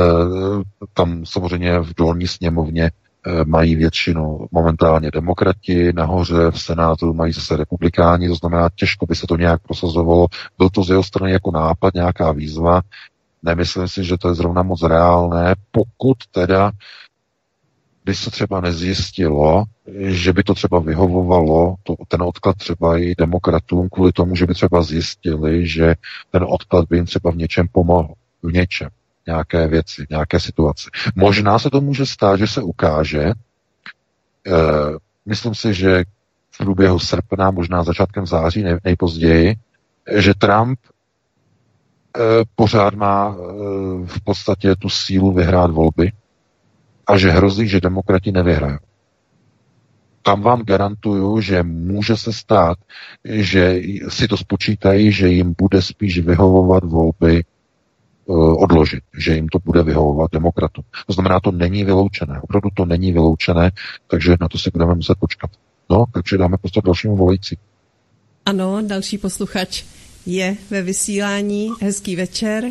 tam samozřejmě v dolní sněmovně Eh, mají většinu momentálně demokrati, nahoře v Senátu mají zase republikáni, to znamená, těžko by se to nějak prosazovalo. Byl to z jeho strany jako nápad, nějaká výzva. Nemyslím si, že to je zrovna moc reálné, pokud teda by se třeba nezjistilo, že by to třeba vyhovovalo, to, ten odklad třeba i demokratům, kvůli tomu, že by třeba zjistili, že ten odklad by jim třeba v něčem pomohl. V něčem nějaké věci, nějaké situace. Možná se to může stát, že se ukáže, e, myslím si, že v průběhu srpna, možná začátkem září nej, nejpozději, že Trump e, pořád má e, v podstatě tu sílu vyhrát volby a že hrozí, že demokrati nevyhrají. Tam vám garantuju, že může se stát, že si to spočítají, že jim bude spíš vyhovovat volby Eh, odložit, že jim to bude vyhovovat demokratům. To znamená, to není vyloučené. Opravdu to není vyloučené, takže na to si budeme muset počkat. No, takže dáme prostě dalšímu volající. Ano, další posluchač je ve vysílání. Hezký večer.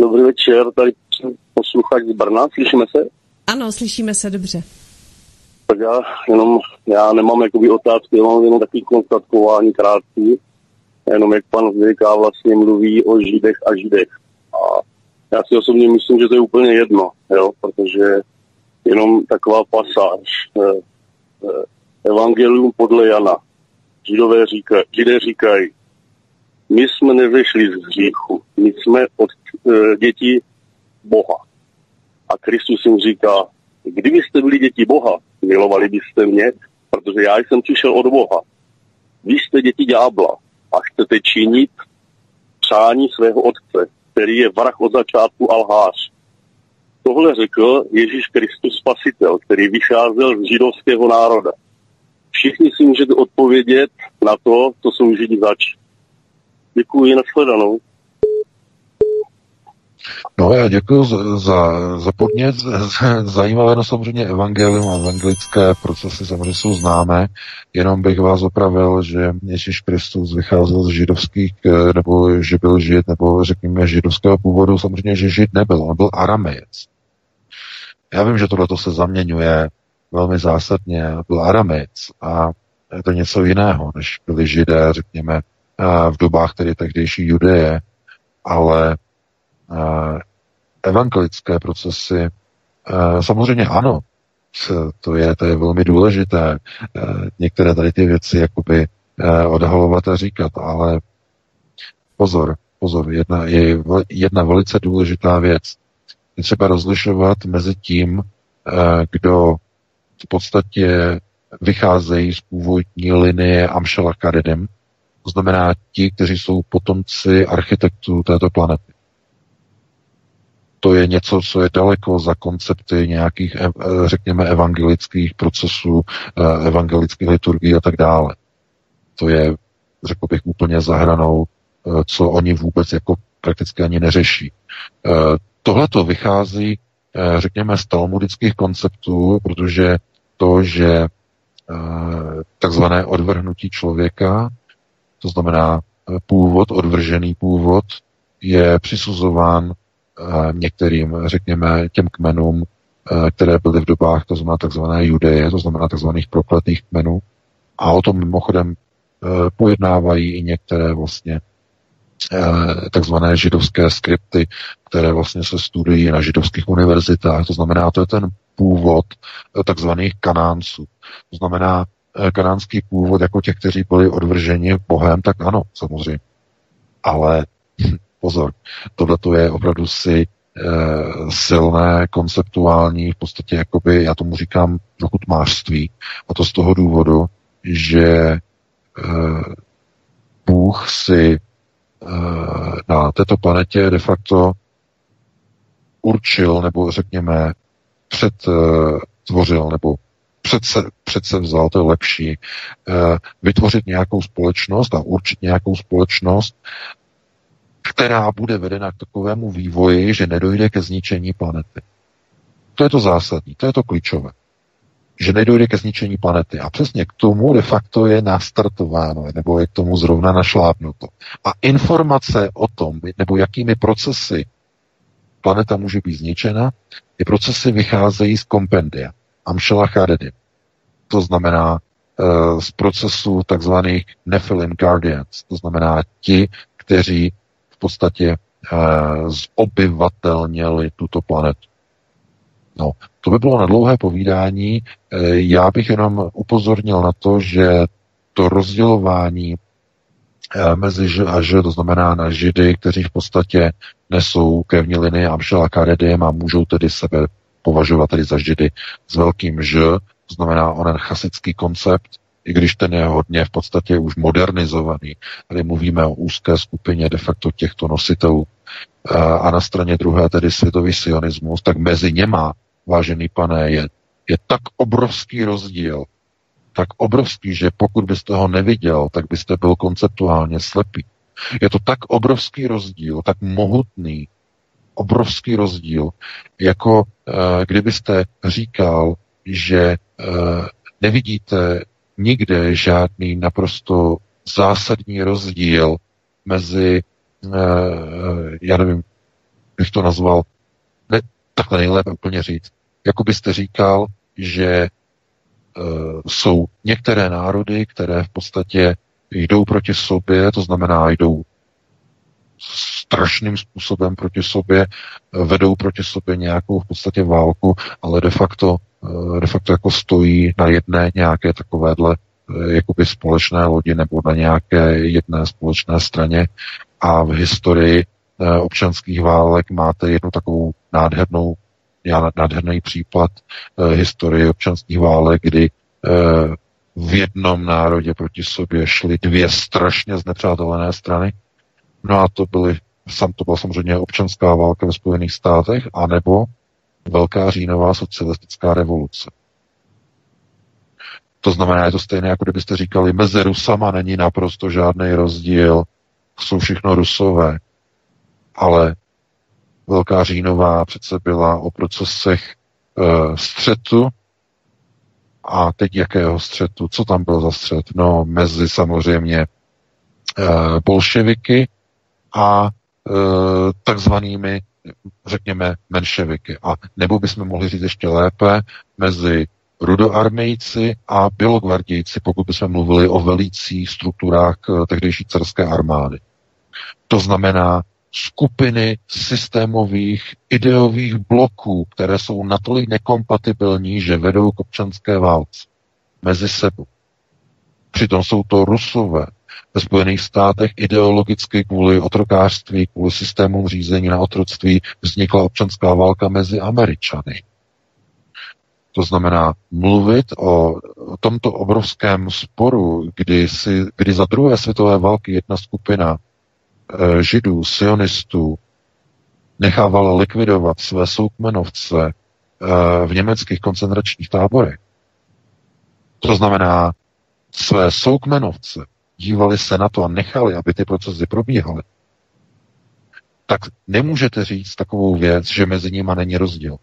Dobrý večer, tady posluchač z Brna, slyšíme se? Ano, slyšíme se dobře. Tak já jenom, já nemám jakoby otázky, já mám jenom takový konstatkování krátký, jenom jak pan Zvěká vlastně mluví o Židech a Židech. A já si osobně myslím, že to je úplně jedno, jo, protože jenom taková pasáž. Eh, eh, Evangelium podle Jana. Židové říkají, židé říkají, my jsme nevyšli z hříchu, my jsme od e, dětí Boha. A Kristus jim říká, kdybyste byli děti Boha, milovali byste mě, protože já jsem přišel od Boha. Vy jste děti ďábla a chcete činit přání svého otce, který je vrah od začátku alhář. Tohle řekl Ježíš Kristus Spasitel, který vycházel z židovského národa. Všichni si můžete odpovědět na to, co jsou židi zač. Děkuji, nashledanou. No já děkuji za, za, za podnět. Zajímavé no samozřejmě evangelium a evangelické procesy samozřejmě jsou známé, jenom bych vás opravil, že Ježíš Kristus vycházel z židovských, eh, nebo že byl žid, nebo řekněme židovského původu, samozřejmě, že žid nebyl, on byl aramejec. Já vím, že tohle se zaměňuje velmi zásadně, byl aramejec a je to něco jiného, než byli židé, řekněme, eh, v dobách tedy tehdejší Judeje, ale evangelické procesy, eh, samozřejmě ano, to je, to je velmi důležité. Eh, některé tady ty věci jakoby eh, odhalovat a říkat, ale pozor, pozor, jedna, je jedna velice důležitá věc. Je třeba rozlišovat mezi tím, kdo v podstatě vycházejí z původní linie Amšela Karedem, to znamená ti, kteří jsou potomci architektů této planety to je něco, co je daleko za koncepty nějakých, eh, řekněme, evangelických procesů, eh, evangelických liturgií a tak dále. To je, řekl bych, úplně zahranou, eh, co oni vůbec jako prakticky ani neřeší. Tohle to vychází, řekněme, z talmudických konceptů, protože to, že takzvané odvrhnutí člověka, to znamená původ, odvržený původ, je přisuzován některým, řekněme, těm kmenům, které byly v dobách, to znamená takzvané judeje, to znamená takzvaných prokletých kmenů. A o tom mimochodem pojednávají i některé vlastně takzvané židovské skripty, které vlastně se studují na židovských univerzitách. To znamená, to je ten původ takzvaných kanánců. To znamená, kanánský původ jako těch, kteří byli odvrženi Bohem, tak ano, samozřejmě. Ale Pozor, tohle je opravdu si e, silné, konceptuální, v podstatě jakoby, já tomu říkám trochu tmářství. A to z toho důvodu, že e, Bůh si e, na této planetě de facto určil, nebo řekněme, předtvořil, nebo přece, přece vzal, to je lepší, vytvořit nějakou společnost a určit nějakou společnost, která bude vedena k takovému vývoji, že nedojde ke zničení planety. To je to zásadní, to je to klíčové. Že nedojde ke zničení planety. A přesně k tomu de facto je nastartováno, nebo je k tomu zrovna našlápnuto. A informace o tom, nebo jakými procesy planeta může být zničena, ty procesy vycházejí z kompendia. Amšela Charedim. To znamená uh, z procesu takzvaných Nephilim Guardians. To znamená ti, kteří podstatě eh, zobyvatelněli tuto planetu. No, to by bylo na dlouhé povídání. Eh, já bych jenom upozornil na to, že to rozdělování eh, mezi Ž a Ž, to znamená na Židy, kteří v podstatě nesou krevní linii Amšela Karediem a můžou tedy sebe považovat tedy za Židy s velkým Ž, to znamená onen chasický koncept, i když ten je hodně v podstatě už modernizovaný. Tady mluvíme o úzké skupině de facto těchto nositelů. A na straně druhé tedy světový sionismus, tak mezi něma, vážený pane, je, je tak obrovský rozdíl, tak obrovský, že pokud byste ho neviděl, tak byste byl konceptuálně slepý. Je to tak obrovský rozdíl, tak mohutný, obrovský rozdíl, jako uh, kdybyste říkal, že uh, nevidíte nikde žádný naprosto zásadní rozdíl mezi, uh, já nevím, bych to nazval, ne, takhle nejlépe úplně říct, jako byste říkal, že uh, jsou některé národy, které v podstatě jdou proti sobě, to znamená jdou strašným způsobem proti sobě, vedou proti sobě nějakou v podstatě válku, ale de facto Eh, de facto jako stojí na jedné nějaké takovéhle eh, jakoby společné lodi nebo na nějaké jedné společné straně. A v historii eh, občanských válek máte jednu takovou nádhernou, já nádherný případ historie občanských válek, kdy v jednom národě proti sobě šly dvě strašně znepřátelené strany. No a to byly, sam to byla samozřejmě občanská válka ve Spojených státech, anebo Velká říjnová socialistická revoluce. To znamená, je to stejné, jako kdybyste říkali, mezi Rusama není naprosto žádný rozdíl, jsou všechno Rusové. Ale Velká říjnová přece byla o procesech e, střetu a teď jakého střetu? Co tam byl za střet? No, mezi samozřejmě e, bolševiky a e, takzvanými, řekněme, menševiky. A nebo bychom mohli říct ještě lépe, mezi rudoarmejci a bělogvardějci, pokud bychom mluvili o velících strukturách tehdejší carské armády. To znamená skupiny systémových ideových bloků, které jsou natolik nekompatibilní, že vedou k občanské válce mezi sebou. Přitom jsou to rusové. Ve Spojených státech ideologicky kvůli otrokářství, kvůli systémům řízení na otroctví vznikla občanská válka mezi Američany. To znamená mluvit o tomto obrovském sporu, kdy, si, kdy za druhé světové války jedna skupina e, židů, sionistů, nechávala likvidovat své soukmenovce e, v německých koncentračních táborech. To znamená, své soukmenovce dívali se na to a nechali, aby ty procesy probíhaly, tak nemůžete říct takovou věc, že mezi nimi není rozdíl.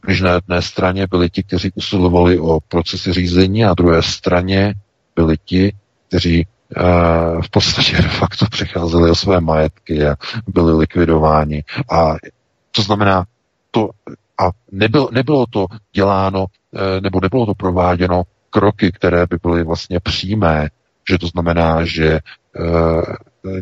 Když na jedné straně byli ti, kteří usilovali o procesy řízení, a na druhé straně byli ti, kteří uh, v podstatě de facto přicházeli o své majetky a byli likvidováni. A to znamená, to, a nebylo, nebylo to děláno, uh, nebo nebylo to prováděno kroky, které by byly vlastně přímé, že to znamená, že uh,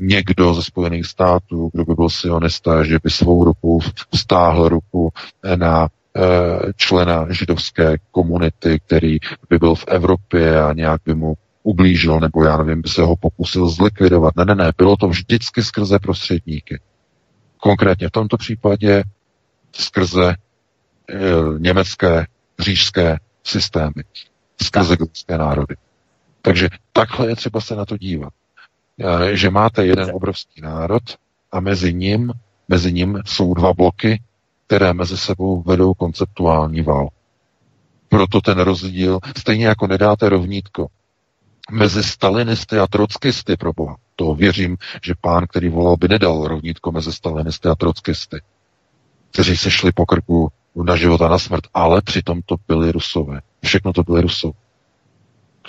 někdo ze Spojených států, kdo by byl sionista, že by svou ruku stáhl ruku na Eh, člena židovské komunity, který by byl v Evropě a nějak by mu ublížil, nebo já nevím, by se ho pokusil zlikvidovat. Ne, ne, ne, bylo to vždycky skrze prostředníky. Konkrétně v tomto případě skrze e, německé říšské systémy, skrze grecké národy. Takže takhle je třeba se na to dívat. E, že máte jeden obrovský národ a mezi ním, mezi ním jsou dva bloky, které mezi sebou vedou konceptuální válku. Proto ten rozdíl, stejně jako nedáte rovnítko mezi stalinisty a trockisty pro boha. To věřím, že pán, který volal, by nedal rovnítko mezi stalinisty a trockisty, kteří se šli po krku na život a na smrt, ale přitom to byli rusové. Všechno to byly rusové.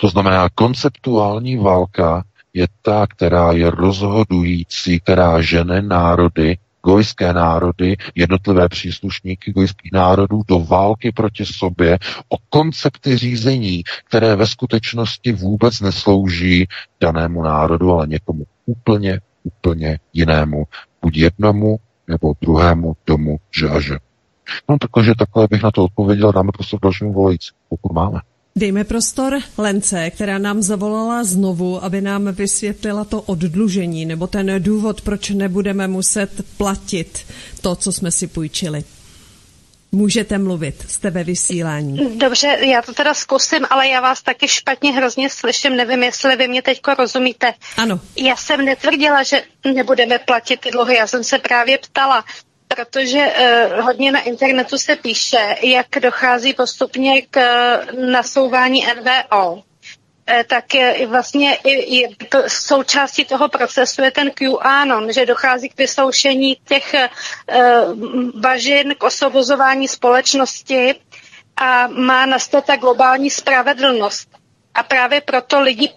To znamená, konceptuální válka je ta, která je rozhodující, která žene národy gojské národy, jednotlivé příslušníky gojských národů do války proti sobě o koncepty řízení, které ve skutečnosti vůbec neslouží danému národu, ale někomu úplně, úplně jinému. Buď jednomu nebo druhému domu, že a že. No takže takhle bych na to odpověděl, dáme prostě dalšímu volající, pokud máme. Dejme prostor Lence, která nám zavolala znovu, aby nám vysvětlila to oddlužení nebo ten důvod, proč nebudeme muset platit to, co jsme si půjčili. Můžete mluvit, jste ve vysílání. Dobře, já to teda zkusím, ale já vás taky špatně hrozně slyším, nevím, jestli vy mě teďko rozumíte. Ano. Já jsem netvrdila, že nebudeme platit ty dluhy, já jsem se právě ptala, protože uh, hodně na internetu se píše, jak dochází postupně k uh, nasouvání NVO. Eh, tak vlastně i, i to, součástí toho procesu je ten QAnon, že dochází k vysoušení těch uh, bažin, k osvobozování společnosti a má nastat ta globální spravedlnost. A právě proto lidi,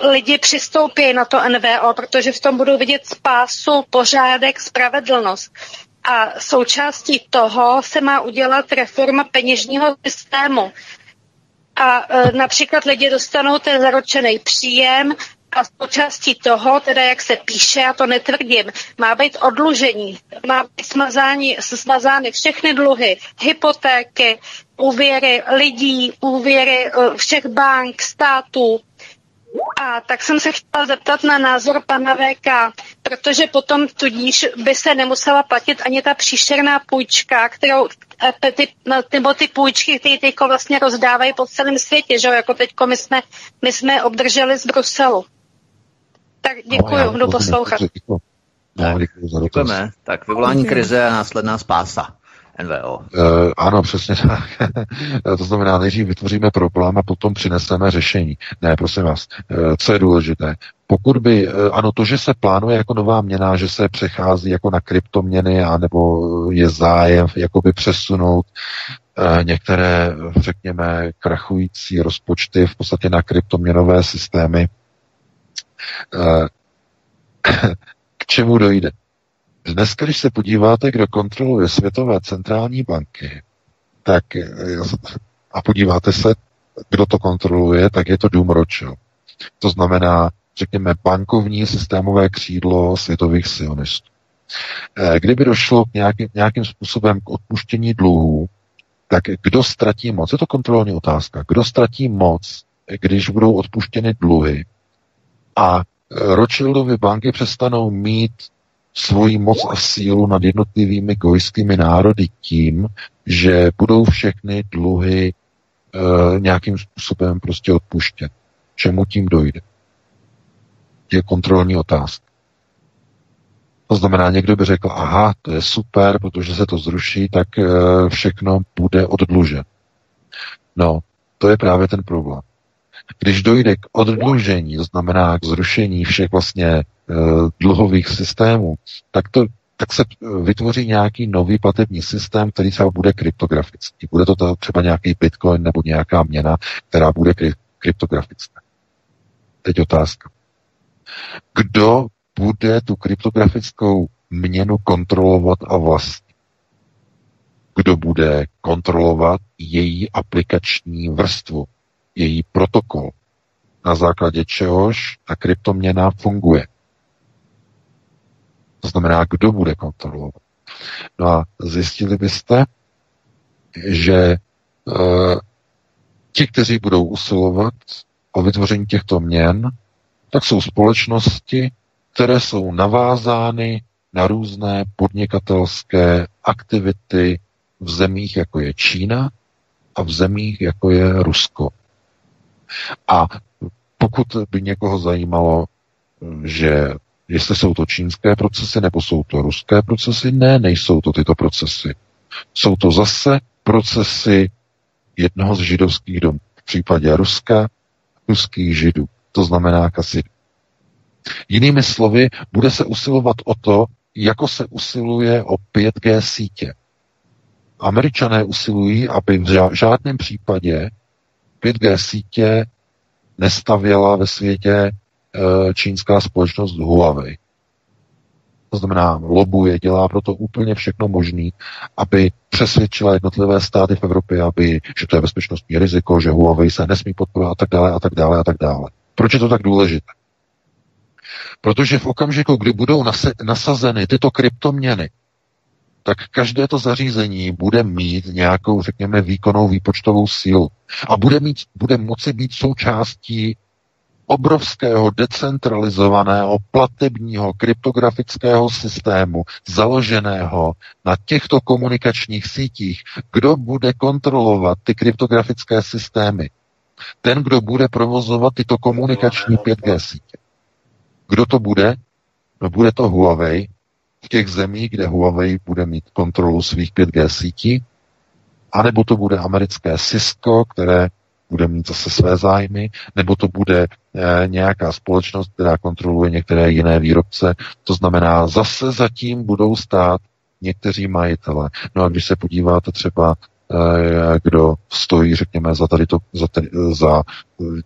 lidi přistoupí na to NVO, protože v tom budou vidět spásu, pořádek, spravedlnost. A součástí toho se má udělat reforma peněžního systému. A e, například lidi dostanou ten zaručený příjem a součástí toho, teda jak se píše, a to netvrdím, má být odlužení, má být smazání, smazány všechny dluhy, hypotéky, úvěry lidí, úvěry e, všech bank, států, a tak jsem se chtěla zeptat na názor pana VK, protože potom tudíž by se nemusela platit ani ta příšerná půjčka, kterou eh, ty, no, nebo ty půjčky, které teď vlastně rozdávají po celém světě, že jako teď my jsme, my jsme obdrželi z Bruselu. Tak děkuji, no, budu poslouchat. Děkuji. No, děkuji za dotaz. Děkujeme. Tak vyvolání krize a následná spása. NVO. Uh, ano, přesně tak. to znamená, nejdřív vytvoříme problém a potom přineseme řešení. Ne, prosím vás, uh, co je důležité? Pokud by, uh, ano, to, že se plánuje jako nová měna, že se přechází jako na kryptoměny, anebo je zájem jakoby přesunout některé, řekněme, krachující rozpočty v podstatě na kryptoměnové systémy, k čemu dojde? Dneska, když se podíváte, kdo kontroluje světové centrální banky, tak a podíváte se, kdo to kontroluje, tak je to Dům Rothschild. To znamená, řekněme, bankovní systémové křídlo světových sionistů. Eh, kdyby došlo k nějakým, nějakým způsobem k odpuštění dluhů, tak kdo ztratí moc? Je to kontrolní otázka. Kdo ztratí moc, když budou odpuštěny dluhy a Rothschildovy banky přestanou mít svoji moc a sílu nad jednotlivými gojskými národy tím, že budou všechny dluhy e, nějakým způsobem prostě odpuštět. Čemu tím dojde? Je kontrolní otázka. To znamená, někdo by řekl, aha, to je super, protože se to zruší, tak e, všechno bude oddlužen. No, to je právě ten problém. Když dojde k oddlužení, to znamená k zrušení všech vlastně uh, dluhových systémů, tak, to, tak se vytvoří nějaký nový platební systém, který třeba bude kryptografický. Bude to třeba nějaký bitcoin nebo nějaká měna, která bude kry, kryptografická. Teď otázka. Kdo bude tu kryptografickou měnu kontrolovat a vlastnit? Kdo bude kontrolovat její aplikační vrstvu? Její protokol, na základě čehož ta kryptoměna funguje. To znamená, kdo bude kontrolovat. No a zjistili byste, že e, ti, kteří budou usilovat o vytvoření těchto měn, tak jsou společnosti, které jsou navázány na různé podnikatelské aktivity v zemích, jako je Čína a v zemích, jako je Rusko. A pokud by někoho zajímalo, že jestli jsou to čínské procesy nebo jsou to ruské procesy, ne, nejsou to tyto procesy. Jsou to zase procesy jednoho z židovských domů. V případě Ruska, ruských židů. To znamená kasidů. Jinými slovy, bude se usilovat o to, jako se usiluje o 5G sítě. Američané usilují, aby v žádném případě 5G sítě nestavěla ve světě e, čínská společnost Huawei. To znamená, lobuje, dělá proto úplně všechno možné, aby přesvědčila jednotlivé státy v Evropě, aby, že to je bezpečnostní riziko, že Huawei se nesmí podporovat a tak dále a tak dále a tak dále. Proč je to tak důležité? Protože v okamžiku, kdy budou nasazeny tyto kryptoměny tak každé to zařízení bude mít nějakou, řekněme, výkonnou výpočtovou sílu a bude, mít, bude moci být součástí obrovského decentralizovaného platebního kryptografického systému založeného na těchto komunikačních sítích. Kdo bude kontrolovat ty kryptografické systémy? Ten, kdo bude provozovat tyto komunikační 5G sítě. Kdo to bude? No bude to Huawei, v těch zemích, kde Huawei bude mít kontrolu svých 5G sítí, anebo to bude americké Cisco, které bude mít zase své zájmy, nebo to bude e, nějaká společnost, která kontroluje některé jiné výrobce. To znamená, zase zatím budou stát někteří majitele. No a když se podíváte třeba, e, kdo stojí, řekněme, za, tady to, za, tady, za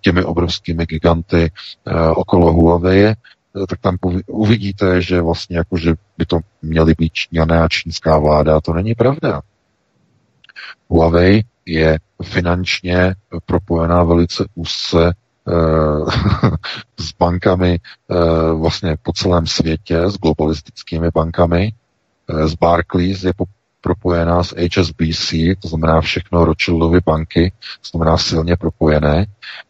těmi obrovskými giganty e, okolo Huawei, tak tam uvidíte, že vlastně jako, že by to měly být Číňané a čínská vláda. To není pravda. Huawei je finančně propojená velice úzce e, s bankami e, vlastně po celém světě, s globalistickými bankami. E, s Barclays je propojená s HSBC, to znamená všechno Rothschildovy banky, to znamená silně propojené.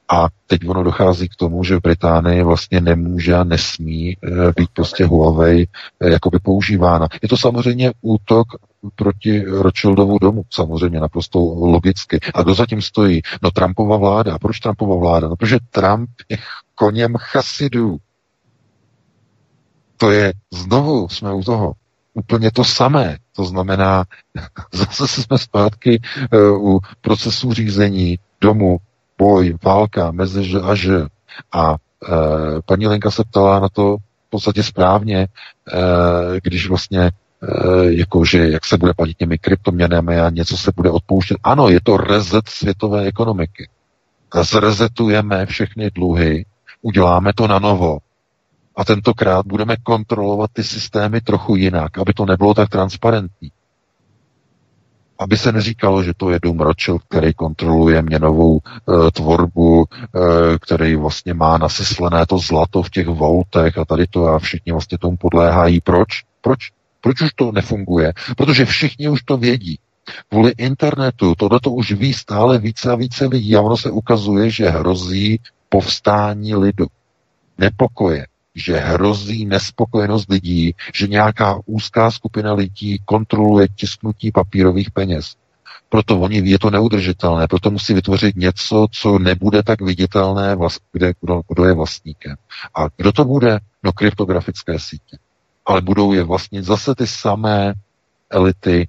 A teď ono dochází k tomu, že v Británii vlastně nemůže a nesmí eh, být prostě Huawei eh, jakoby používána. Je to samozřejmě útok proti Rothschildovu domu, samozřejmě naprosto logicky. A kdo zatím stojí? No Trumpova vláda. Proč Trumpova vláda? No protože Trump je koněm chasidů. To je, znovu jsme u toho, úplně to samé. To znamená, zase jsme zpátky uh, u procesu řízení domu, boj, válka, mezi že a že. A uh, paní Lenka se ptala na to v podstatě správně, uh, když vlastně jakože jak se bude platit těmi kryptoměnami a něco se bude odpouštět. Ano, je to rezet světové ekonomiky. Zrezetujeme všechny dluhy, uděláme to na novo. A tentokrát budeme kontrolovat ty systémy trochu jinak, aby to nebylo tak transparentní. Aby se neříkalo, že to je Dům Rothschild, který kontroluje měnovou e, tvorbu, e, který vlastně má nasyslené to zlato v těch voltech a tady to a všichni vlastně tomu podléhají. Proč? Proč? Proč už to nefunguje? Protože všichni už to vědí. Kvůli internetu tohle to už ví stále více a více lidí a ono se ukazuje, že hrozí povstání lidu. Nepokoje, že hrozí nespokojenost lidí, že nějaká úzká skupina lidí kontroluje tisknutí papírových peněz. Proto oni je to neudržitelné, proto musí vytvořit něco, co nebude tak viditelné, kde, kdo, kdo je vlastníkem. A kdo to bude? No kryptografické sítě ale budou je vlastně zase ty samé elity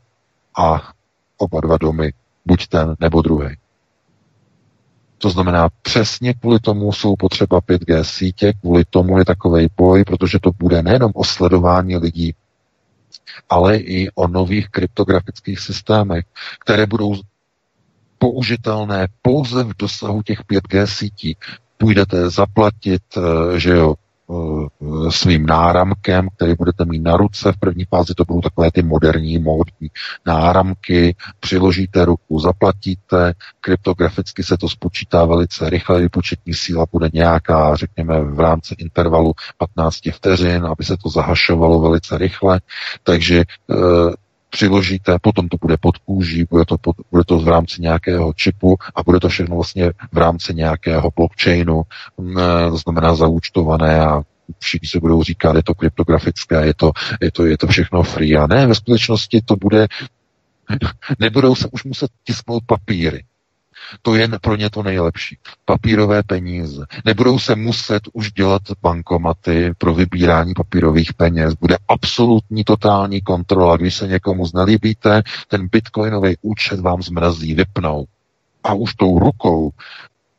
a oba dva domy, buď ten nebo druhý. To znamená, přesně kvůli tomu jsou potřeba 5G sítě, kvůli tomu je takový boj, protože to bude nejenom o sledování lidí, ale i o nových kryptografických systémech, které budou použitelné pouze v dosahu těch 5G sítí. Půjdete zaplatit, eh, že jo, svým náramkem, který budete mít na ruce. V první fázi to budou takové ty moderní, módní náramky. Přiložíte ruku, zaplatíte, kryptograficky se to spočítá velice rychle, vypočetní síla bude nějaká, řekněme, v rámci intervalu 15 vteřin, aby se to zahašovalo velice rychle. Takže e, přiložíte, potom to bude pod kůží, bude to, pod, bude to v rámci nějakého čipu a bude to všechno vlastně v rámci nějakého blockchainu, mm, to znamená zaúčtované a všichni se budou říkat, je to kryptografické, je to, je to, je to všechno free. A ne, ve skutečnosti to bude, nebudou se už muset tisknout papíry. To je pro ně to nejlepší. Papírové peníze. Nebudou se muset už dělat bankomaty pro vybírání papírových peněz. Bude absolutní totální kontrola. Když se někomu znelíbíte, ten bitcoinový účet vám zmrazí, vypnou. A už tou rukou,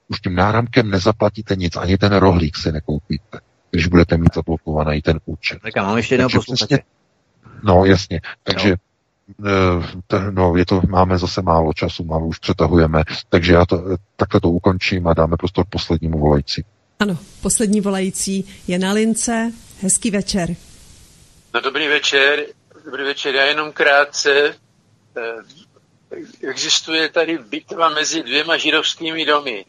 už tím náramkem nezaplatíte nic, ani ten rohlík si nekoupíte, když budete mít zablokovaný ten účet. Tak mám ještě jednou posluchače. No, jasně. Takže no. Eh, no, je to, máme zase málo času, málo už přetahujeme, takže já to, takhle to ukončím a dáme prostor poslednímu volající. Ano, poslední volající je na lince. Hezký večer. No, dobrý večer. Dobrý večer, já jenom krátce. Eh, existuje tady bitva mezi dvěma židovskými domy.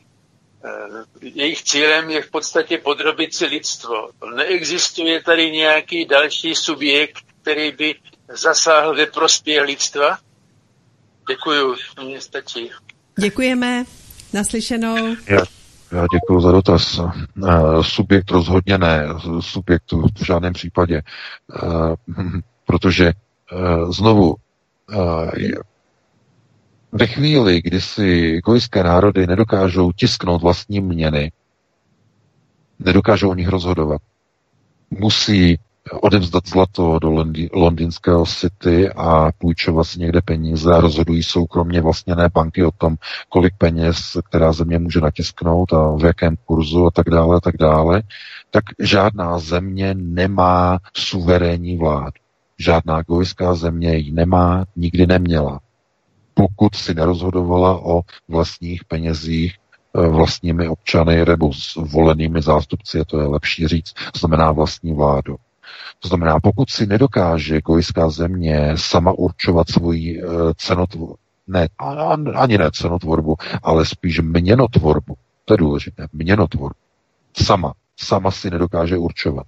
Eh, jejich cílem je v podstatě podrobit si lidstvo. Neexistuje tady nějaký další subjekt, který by zasáhl ve prospěch lidstva? Děkuju, mně stačí. Děkujeme, naslyšenou. Já, já děkuji za dotaz. Uh, subjekt rozhodně ne, subjekt v žádném případě, uh, protože uh, znovu ve chvíli, kdy si gojské národy nedokážou tisknout vlastní měny, nedokážou o nich rozhodovat, musí odevzdat zlato do londýnského city a půjčovat si někde peníze a rozhodují soukromně vlastněné banky o tom, kolik peněz která země může natisknout a v jakém kurzu a tak dále a tak dále, tak žádná země nemá suverénní vládu. Žádná gojská země ji nemá, nikdy neměla. Pokud si nerozhodovala o vlastních penězích eh, vlastními občany nebo s volenými zástupci, to je lepší říct, znamená vlastní vládu. To znamená, pokud si nedokáže gojská země sama určovat svoji uh, cenotvorbu, ne, ani ne cenotvorbu, ale spíš měnotvorbu, to je důležité, měnotvorbu, sama, sama si nedokáže určovat.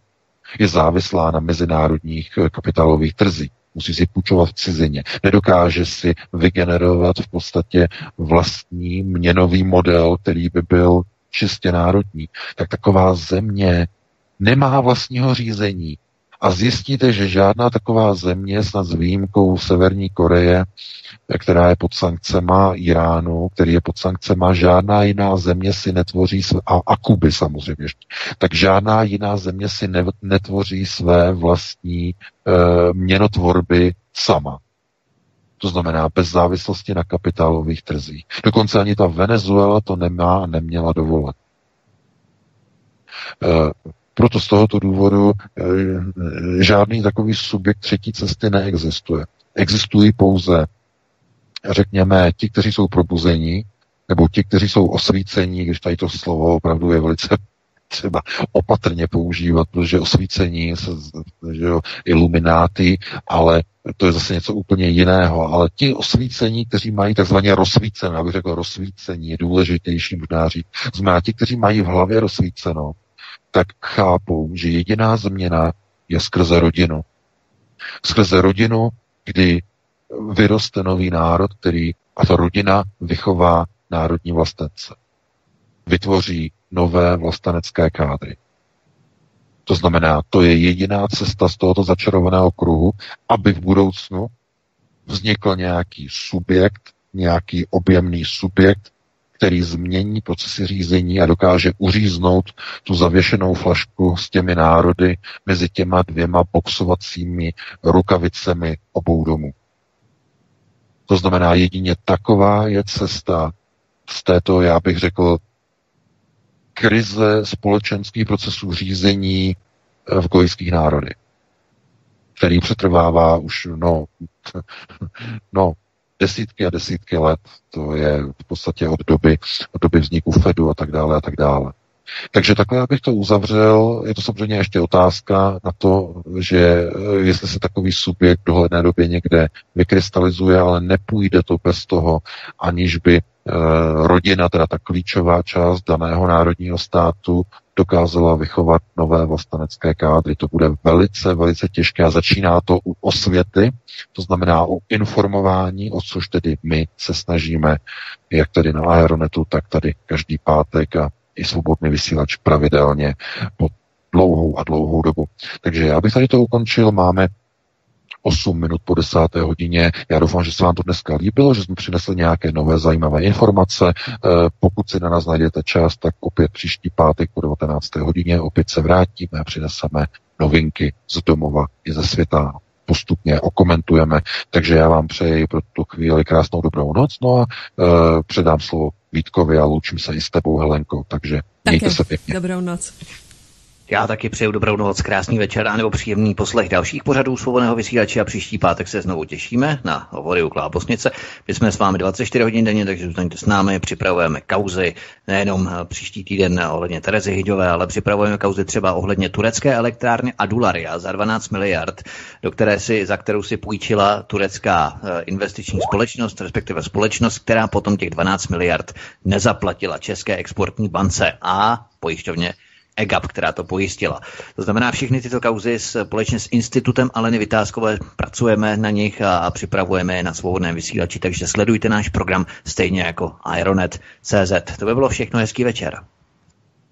Je závislá na mezinárodních eh, kapitálových trzích musí si půjčovat v cizině, nedokáže si vygenerovat v podstatě vlastní měnový model, který by byl čistě národní, tak taková země nemá vlastního řízení a zjistíte, že žádná taková země, snad s výjimkou Severní Koreje, která je pod sankcema Iránu, který je pod sankcema, žádná jiná země si netvoří, své, a, a Kuby samozřejmě, tak žádná jiná země si ne, netvoří své vlastní e, měnotvorby sama. To znamená bez závislosti na kapitálových trzích. Dokonce ani ta Venezuela to nemá a neměla dovolit. E, proto z tohoto důvodu e, žádný takový subjekt třetí cesty neexistuje. Existují pouze, řekněme, ti, kteří jsou probuzení, nebo ti, kteří jsou osvícení, když tady to slovo opravdu je velice třeba opatrně používat, protože osvícení, že jo, ilumináty, ale to je zase něco úplně jiného. Ale ti osvícení, kteří mají takzvaně rozsvíceno, abych řekl rozsvícení, je důležitější možná říct. Znamená ti, kteří mají v hlavě rozsvíceno, tak chápou, že jediná změna je skrze rodinu. Skrze rodinu, kdy vyroste nový národ, který a ta rodina vychová národní vlastence. Vytvoří nové vlastenecké kádry. To znamená, to je jediná cesta z tohoto začarovaného kruhu, aby v budoucnu vznikl nějaký subjekt, nějaký objemný subjekt, který změní procesy řízení a dokáže uříznout tu zavěšenou flašku s těmi národy mezi těma dvěma boxovacími rukavicemi obou domů. To znamená, jedině taková je cesta z této, já bych řekl, krize společenských procesů řízení eh, v gojských národech, který přetrvává už no, no, desítky a desítky let. To je v podstatě od doby, od doby vzniku Fedu a tak dále a tak dále. Takže takhle abych to uzavřel, je to samozřejmě ještě otázka na to, že eh, jestli se takový subjekt v dohledné době někde vykrystalizuje, ale nepůjde to bez toho, aniž by Eh, rodina, teda ta klíčová část daného národního státu, dokázala vychovat nové vlastenecké kádry. To bude velice, velice těžké a začíná to u osvěty, to znamená u informování, o což tedy my se snažíme, jak tady na Aeronetu, tak tady každý pátek a i svobodný vysílač pravidelně po dlouhou a dlouhou dobu. Takže já bych tady to ukončil. Máme 8 minut po 10. hodině. Já doufám, že se vám to dneska líbilo, že jsme přinesli nějaké nové zajímavé informace. Eh, pokud si na nás najdete čas, tak opět příští pátek po 19. hodině opět se vrátíme a přineseme novinky z domova i ze světa postupně okomentujeme. Takže já vám přeji pro tu chvíli krásnou dobrou noc, no a uh, předám slovo Vítkovi a loučím se i s tebou, Helenko. Takže mějte Také. se pěkně. Dobrou noc. Já taky přeju dobrou noc, krásný večer a nebo příjemný poslech dalších pořadů svobodného vysílače a příští pátek se znovu těšíme na hovory u Klábosnice. My jsme s vámi 24 hodin denně, takže zůstaňte s námi, připravujeme kauzy nejenom příští týden ohledně Terezy Hyďové, ale připravujeme kauzy třeba ohledně turecké elektrárny Adularia za 12 miliard, do které si, za kterou si půjčila turecká eh, investiční společnost, respektive společnost, která potom těch 12 miliard nezaplatila České exportní bance a pojišťovně EGAP, která to pojistila. To znamená, všechny tyto kauzy společně s institutem Aleny Vytázkové pracujeme na nich a, připravujeme je na svobodném vysílači, takže sledujte náš program stejně jako Aeronet.cz. To by bylo všechno, hezký večer.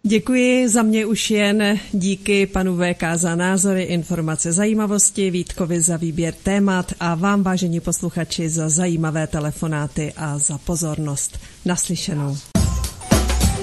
Děkuji za mě už jen díky panu VK za názory, informace, zajímavosti, Vítkovi za výběr témat a vám, vážení posluchači, za zajímavé telefonáty a za pozornost. Naslyšenou.